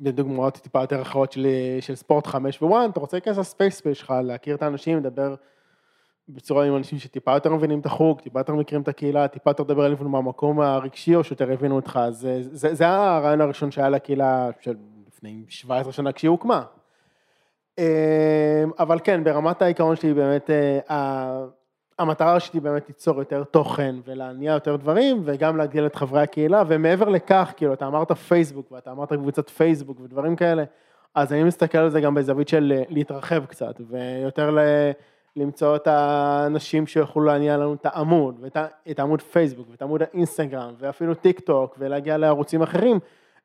לדוגמאות טיפה יותר אחרות של, של ספורט 5 ו-1, אתה רוצה להיכנס ל safe space שלך, להכיר את האנשים, לדבר בצורה עם אנשים שטיפה יותר מבינים את החוג, טיפה יותר מכירים את הקהילה, טיפה יותר לדבר עליהם מהמקום הרגשי או שיותר הבינו אותך, זה, זה, זה הרעיון הראשון שהיה לקהילה של לפני 17 שנה כשהיא הוקמה. אמ, אבל כן, ברמת העיקרון שלי באמת, אה, המטרה היא באמת ליצור יותר תוכן ולהניע יותר דברים וגם להגדיל את חברי הקהילה ומעבר לכך, כאילו אתה אמרת פייסבוק ואתה אמרת קבוצת פייסבוק ודברים כאלה, אז אני מסתכל על זה גם בזווית של אה, להתרחב קצת ויותר ל... למצוא את האנשים שיוכלו להניע לנו את העמוד, ואת את העמוד פייסבוק, ואת עמוד האינסטגרם, ואפילו טיק טוק, ולהגיע לערוצים אחרים,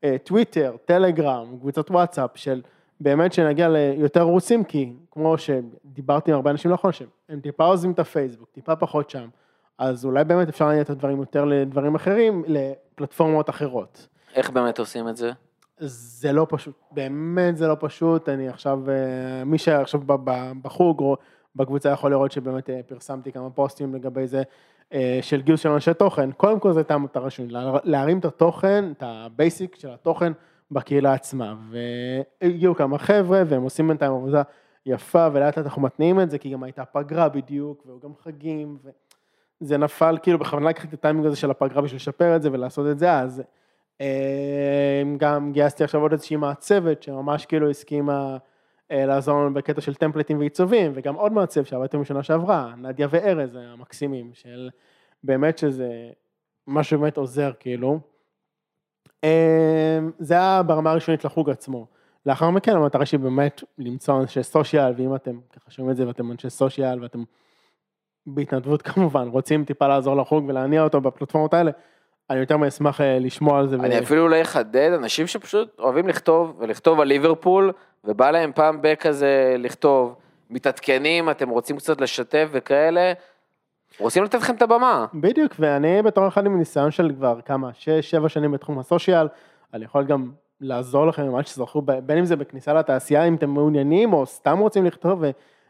אה, טוויטר, טלגרם, קבוצות וואטסאפ, של באמת שנגיע ליותר ערוצים, כי כמו שדיברתי עם הרבה אנשים לאחרונה, שהם טיפה עוזבים את הפייסבוק, טיפה פחות שם, אז אולי באמת אפשר להניע את הדברים יותר לדברים אחרים, לפלטפורמות אחרות. איך באמת עושים את זה? זה לא פשוט, באמת זה לא פשוט, אני עכשיו, אה, מי שעכשיו בחוג, בקבוצה יכול לראות שבאמת אה, פרסמתי כמה פוסטים לגבי זה אה, של גיוס של אנשי תוכן, קודם כל זו הייתה המטרה שלי, להרים את התוכן, את ה basic של התוכן בקהילה עצמה, והגיעו כמה חבר'ה והם עושים בינתיים עבודה יפה ולאט לאט אנחנו מתניעים את זה, כי גם הייתה פגרה בדיוק, והיו גם חגים, וזה נפל, כאילו בכוונה לקחתי את הטיימינג הזה של הפגרה בשביל לשפר את זה ולעשות את זה, אז אה, גם גייסתי עכשיו עוד איזושהי מעצבת שממש כאילו הסכימה אה, לעזור לנו בקטע של טמפלטים ועיצובים, וגם עוד מעצב שעבדתם בשנה שעברה, נדיה וארז המקסימים, של באמת שזה משהו באמת עוזר כאילו. אה, זה היה ברמה הראשונית לחוג עצמו. לאחר מכן המטרה שלי באמת למצוא אנשי סושיאל, ואם אתם ככה שומעים את זה ואתם אנשי סושיאל ואתם בהתנדבות <laughs> כמובן, רוצים טיפה לעזור לחוג ולהניע אותו בפלטפורמות האלה, אני יותר מאשמח אה, לשמוע על זה. אני ו... אפילו אולי אחדד, אנשים שפשוט אוהבים לכתוב, ולכתוב על ליברפול, ובא להם פעם בכזה לכתוב, מתעדכנים, אתם רוצים קצת לשתף וכאלה, רוצים לתת לכם את הבמה. בדיוק, ואני בתור אחד עם ניסיון של כבר כמה, שש, שבע שנים בתחום הסושיאל, אני יכול גם לעזור לכם ממש שזכו, בין אם זה בכניסה לתעשייה, אם אתם מעוניינים, או סתם רוצים לכתוב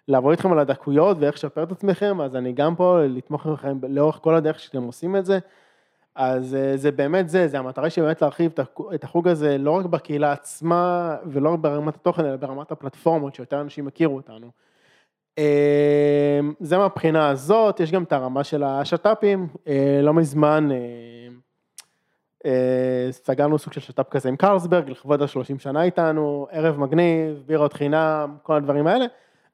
ולעבור איתכם על הדקויות ואיך לשפר את עצמכם, אז אני גם פה לתמוך בכם לאורך כל הדרך שאתם עושים את זה. אז אה, זה באמת זה, זה המטרה שלי באמת להרחיב את החוג הזה לא רק בקהילה עצמה ולא רק ברמת התוכן אלא ברמת הפלטפורמות שיותר אנשים יכירו אותנו. אה, זה מהבחינה הזאת, יש גם את הרמה של השת"פים, אה, לא מזמן סגרנו סוג של שת"פ כזה עם קרלסברג לכבוד ה-30 שנה איתנו, ערב מגניב, בירות חינם, כל הדברים האלה.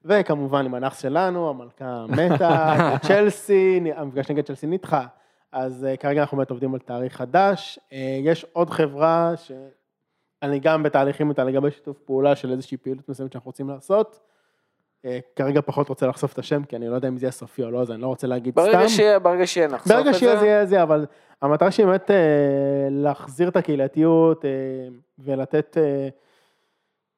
וכמובן עם הנאחס שלנו, המלכה מתה, <laughs> צ'לסי, המפגש נגד צ'לסי נדחה. אז כרגע אנחנו באמת עובדים על תאריך חדש. יש עוד חברה שאני גם בתהליכים איתה לגבי שיתוף פעולה של איזושהי פעילות מסוימת שאנחנו רוצים לעשות. Uh, כרגע פחות רוצה לחשוף את השם, כי אני לא יודע אם זה יהיה סופי או לא, אז אני לא רוצה להגיד ברגע סתם. שיהיה, ברגע שיהיה נחשוף את זה. ברגע שיהיה זה יהיה זה, אבל המטרה שלי באמת uh, להחזיר את הקהילתיות uh, ולתת... Uh,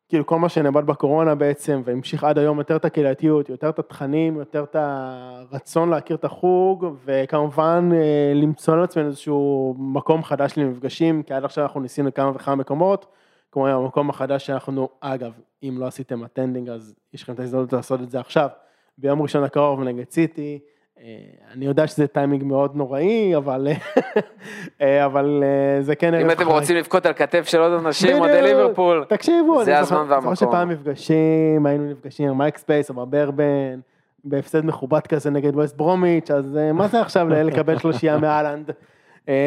כאילו כל מה שנאבד בקורונה בעצם, והמשיך עד היום יותר את הקהילתיות, יותר את התכנים, יותר את הרצון להכיר את החוג, וכמובן אה, למצוא לעצמנו איזשהו מקום חדש למפגשים, כי עד עכשיו אנחנו ניסינו כמה וכמה מקומות, כמו המקום החדש שאנחנו, אגב, אם לא עשיתם attending אז יש לכם את ההזדמנות לעשות את זה עכשיו, ביום ראשון הקרוב נגד סיטי, אה, אני יודע שזה טיימינג מאוד נוראי, אבל, <laughs> אה, אבל אה, זה כן... אם אתם רוצים לבכות על כתף של עוד אנשים, אוהדי ליברפול, תקשיבו, זה הזמן והמקום. אני זוכר שפעם מפגשים, היינו נפגשים עם מייק'ס פלייס או בברבן, בהפסד מכובד כזה נגד ווסט ברומיץ', אז מה זה עכשיו לקבל שלושייה <laughs> מהאלנד,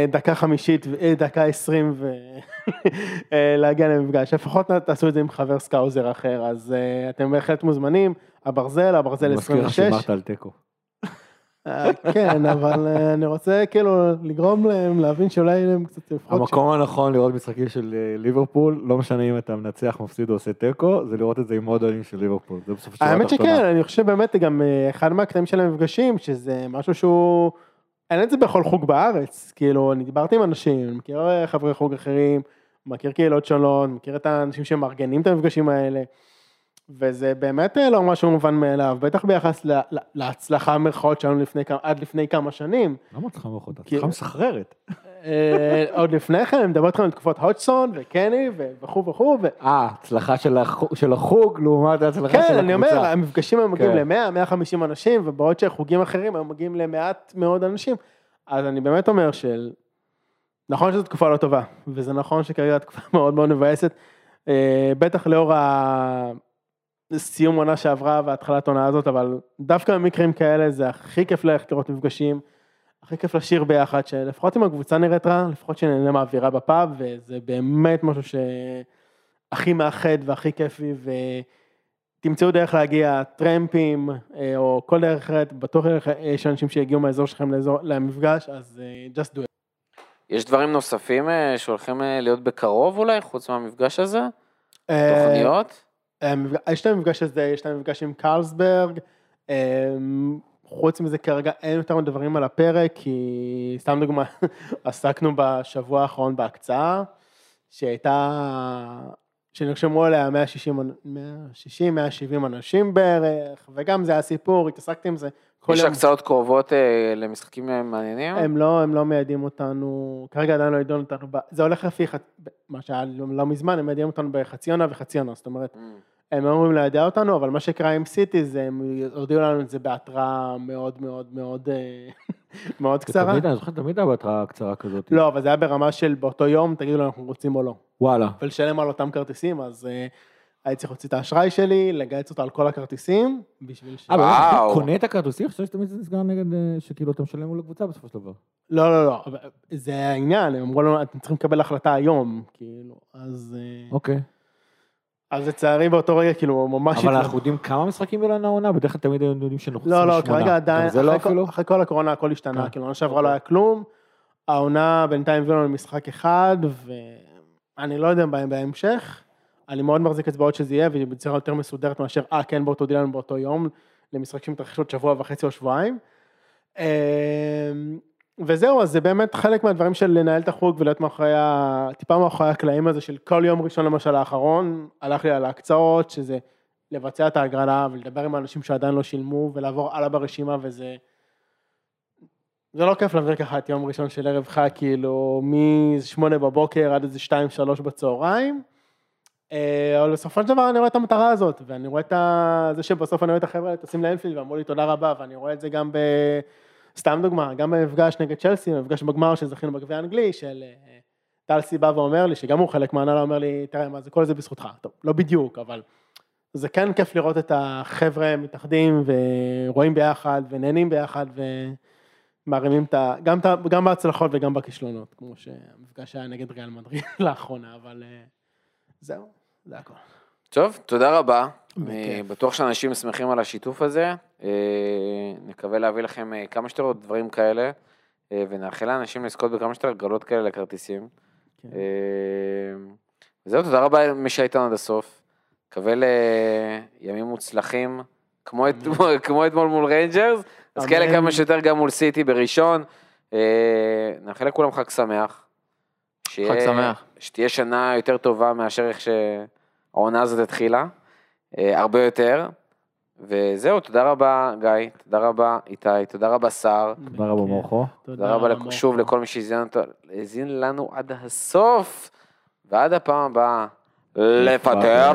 דקה חמישית, דקה עשרים, ולהגיע <laughs> למפגש, לפחות תעשו את זה עם חבר Scouser אחר, אז אתם בהחלט מוזמנים, הברזל, הברזל 26. מזכיר לך שאמרת על תיקו. אה, כן, אבל אה, אני רוצה כאילו לגרום להם להבין שאולי הם קצת לפחות... המקום הנכון לראות משחקים של אה, ליברפול, לא משנה אם אתה מנצח, מפסיד או עושה תיקו, זה לראות את זה עם עוד אוהדים של ליברפול. זה בסופו של דבר האמת שכן, אני חושב באמת גם אחד מהקטעים של המפגשים, שזה משהו שהוא... אין את זה בכל חוג בארץ, כאילו, אני דיברתי עם אנשים, אני מכיר חברי חוג אחרים, מכיר קהילות שונות, מכיר את האנשים שמארגנים את המפגשים האלה. וזה באמת אה, לא משהו מובן מאליו, בטח ביחס ל- ל- להצלחה במרכאות שלנו לפני, עד לפני כמה שנים. למה מלכות? כי- צריכה מסחררת. אה, עוד לפני כן, אני מדבר איתכם על תקופות הודסון וקני וכו' וכו', אה, הצלחה של החוג- של החוג לעומת ההצלחה של הקבוצה. כן, אני אומר, המפגשים היו מגיעים כן. ל-100, 150 אנשים, ובעוד שחוגים אחרים היו מגיעים למעט מאוד אנשים. אז אני באמת אומר של... נכון שזו תקופה לא טובה, וזה נכון שכרגע תקופה <laughs> מאוד מאוד מבאסת, אה, בטח לאור הסיום עונה שעברה והתחלת עונה הזאת, אבל דווקא במקרים כאלה זה הכי כיף ללכת לראות מפגשים, הכי כיף לשיר ביחד, שלפחות אם הקבוצה נראית רע, לפחות שנהנה מהאווירה בפאב, וזה באמת משהו שהכי מאחד והכי כיפי, ותמצאו דרך להגיע, טרמפים, אה, או כל דרך אחרת, בטוח יש אנשים שיגיעו מהאזור שלכם לאזור, למפגש, אז אה, just do it. יש דברים נוספים אה, שהולכים להיות בקרוב אולי, חוץ מהמפגש הזה? תוכניות? המפג- יש את המפגש הזה, יש את המפגש עם קרלסברג, אה, חוץ מזה כרגע אין יותר דברים על הפרק, כי סתם דוגמה, <laughs> עסקנו בשבוע האחרון בהקצאה, שהייתה, שנרשמו עליה 160, 160, 170 אנשים בערך, וגם זה היה סיפור, התעסקתי עם זה. יש. הקצאות קרובות אה, למשחקים אה, מעניינים? הם לא, הם לא מיידעים אותנו, כרגע עדיין לא ידעו אותנו, זה הולך לפי, מה שהיה לא לא מזמן, הם מיידעים אותנו בחצי עונה וחצי עונה, זאת אומרת, Mm. הם לא אמורים ליידע אותנו, אבל מה שקרה עם סיטי זה הם הודיעו לנו את זה בהתראה מאוד מאוד מאוד אה, <laughs> מאוד קצרה. תמיד, אני זוכר תמיד היה בהתראה קצרה כזאת. לא, אבל זה היה ברמה של באותו יום, תגידו לנו אנחנו רוצים או לא. וואלה. ולשלם על אותם כרטיסים, אז הייתי צריך להוציא את האשראי שלי, לגייס אותו על כל הכרטיסים, בשביל ש... וואו. אתה קונה את הכרטיסים? חושב שתמיד זה נסגר נגד, אה, שכאילו אתה משלם מול הקבוצה בסופו של דבר. לא, לא, לא, אבל זה העניין, הם אמרו לנו, אתם צריכים לקבל החלטה היום, כאילו, אז... אה, אוקיי. אז לצערי באותו רגע, כאילו, ממש... אבל אנחנו יודעים כמה משחקים לנו העונה? בדרך כלל תמיד היינו יודעים שנוחסים לא, שמונה. לא, כרגע עדיין, לא אחרי כל- הקורונה הכל השתנה, כן. כאילו, עונה שעברה לא היה כלום, העונה בינתיים הביאו לנו משחק אחד, ואני לא יודע בה- בהמשך, אני מאוד מחזיק אצבעות שזה יהיה, ובצורה יותר מסודרת מאשר, אה, כן, בוא תודיע לנו באותו יום, למשחק שמתרחש עוד שבוע וחצי או שבועיים. אמ, וזהו, אז זה באמת חלק מהדברים של לנהל את החוג ולהיות מאחורי, ה- טיפה מאחורי הקלעים הזה של כל יום ראשון למשל האחרון, הלך לי על ההקצאות, שזה לבצע את ההגרלה ולדבר עם האנשים שעדיין לא שילמו ולעבור הלאה ברשימה וזה... זה לא כיף להעביר ככה את יום ראשון של ערב חג, כאילו, מ-8 בבוקר עד איזה 2-3 בצהריים. אה, אבל בסופו של דבר אני רואה את המטרה הזאת, ואני רואה את. זה שבסוף אני רואה את החבר'ה טסים לאנפילד ואמרו לי תודה רבה, ואני רואה את זה גם ב... סתם דוגמה, גם במפגש נגד צ'לסי, במפגש בגמר שזכינו בגביע האנגלי, של אה, טלסי בא ואומר לי, שגם הוא חלק מהנהלה, אומר לי, תראה, מה זה, כל זה בזכותך. טוב, לא בדיוק, אבל זה כן כיף לראות את החבר'ה מתאחדים ורואים ביחד ונהנים ביחד ומרימים את ה... גם, גם בהצלחות וגם בכישלונות, כמו שהמפגש היה נגד ריאל מדריד <laughs> לאחרונה, אבל אה, זהו, זה הכל. טוב, תודה רבה. בטוח שאנשים שמחים על השיתוף הזה. אה, נקווה להביא לכם אה, כמה שיותר דברים כאלה, אה, ונאחל לאנשים לזכות בכמה שיותר הגרלות כאלה לכרטיסים. כן. וזהו, תודה רבה למי שהייתם עד הסוף. מקווה לימים מוצלחים, כמו אתמול- <laughs> כמו אתמול מול ריינג'רס, אז. כאלה כמה שיותר גם מול סיטי בראשון. נאחל לכולם חג שמח. שיהיה- חג שמח. שתהיה שנה יותר טובה מאשר איך שהעונה הזאת התחילה, אה, הרבה יותר. וזהו, תודה רבה גיא, תודה רבה איתי, תודה רבה סער, תודה רבה מורכו. תודה רבה שוב. לכל מי שהאזין לנו עד הסוף, ועד הפעם הבאה, לפטר.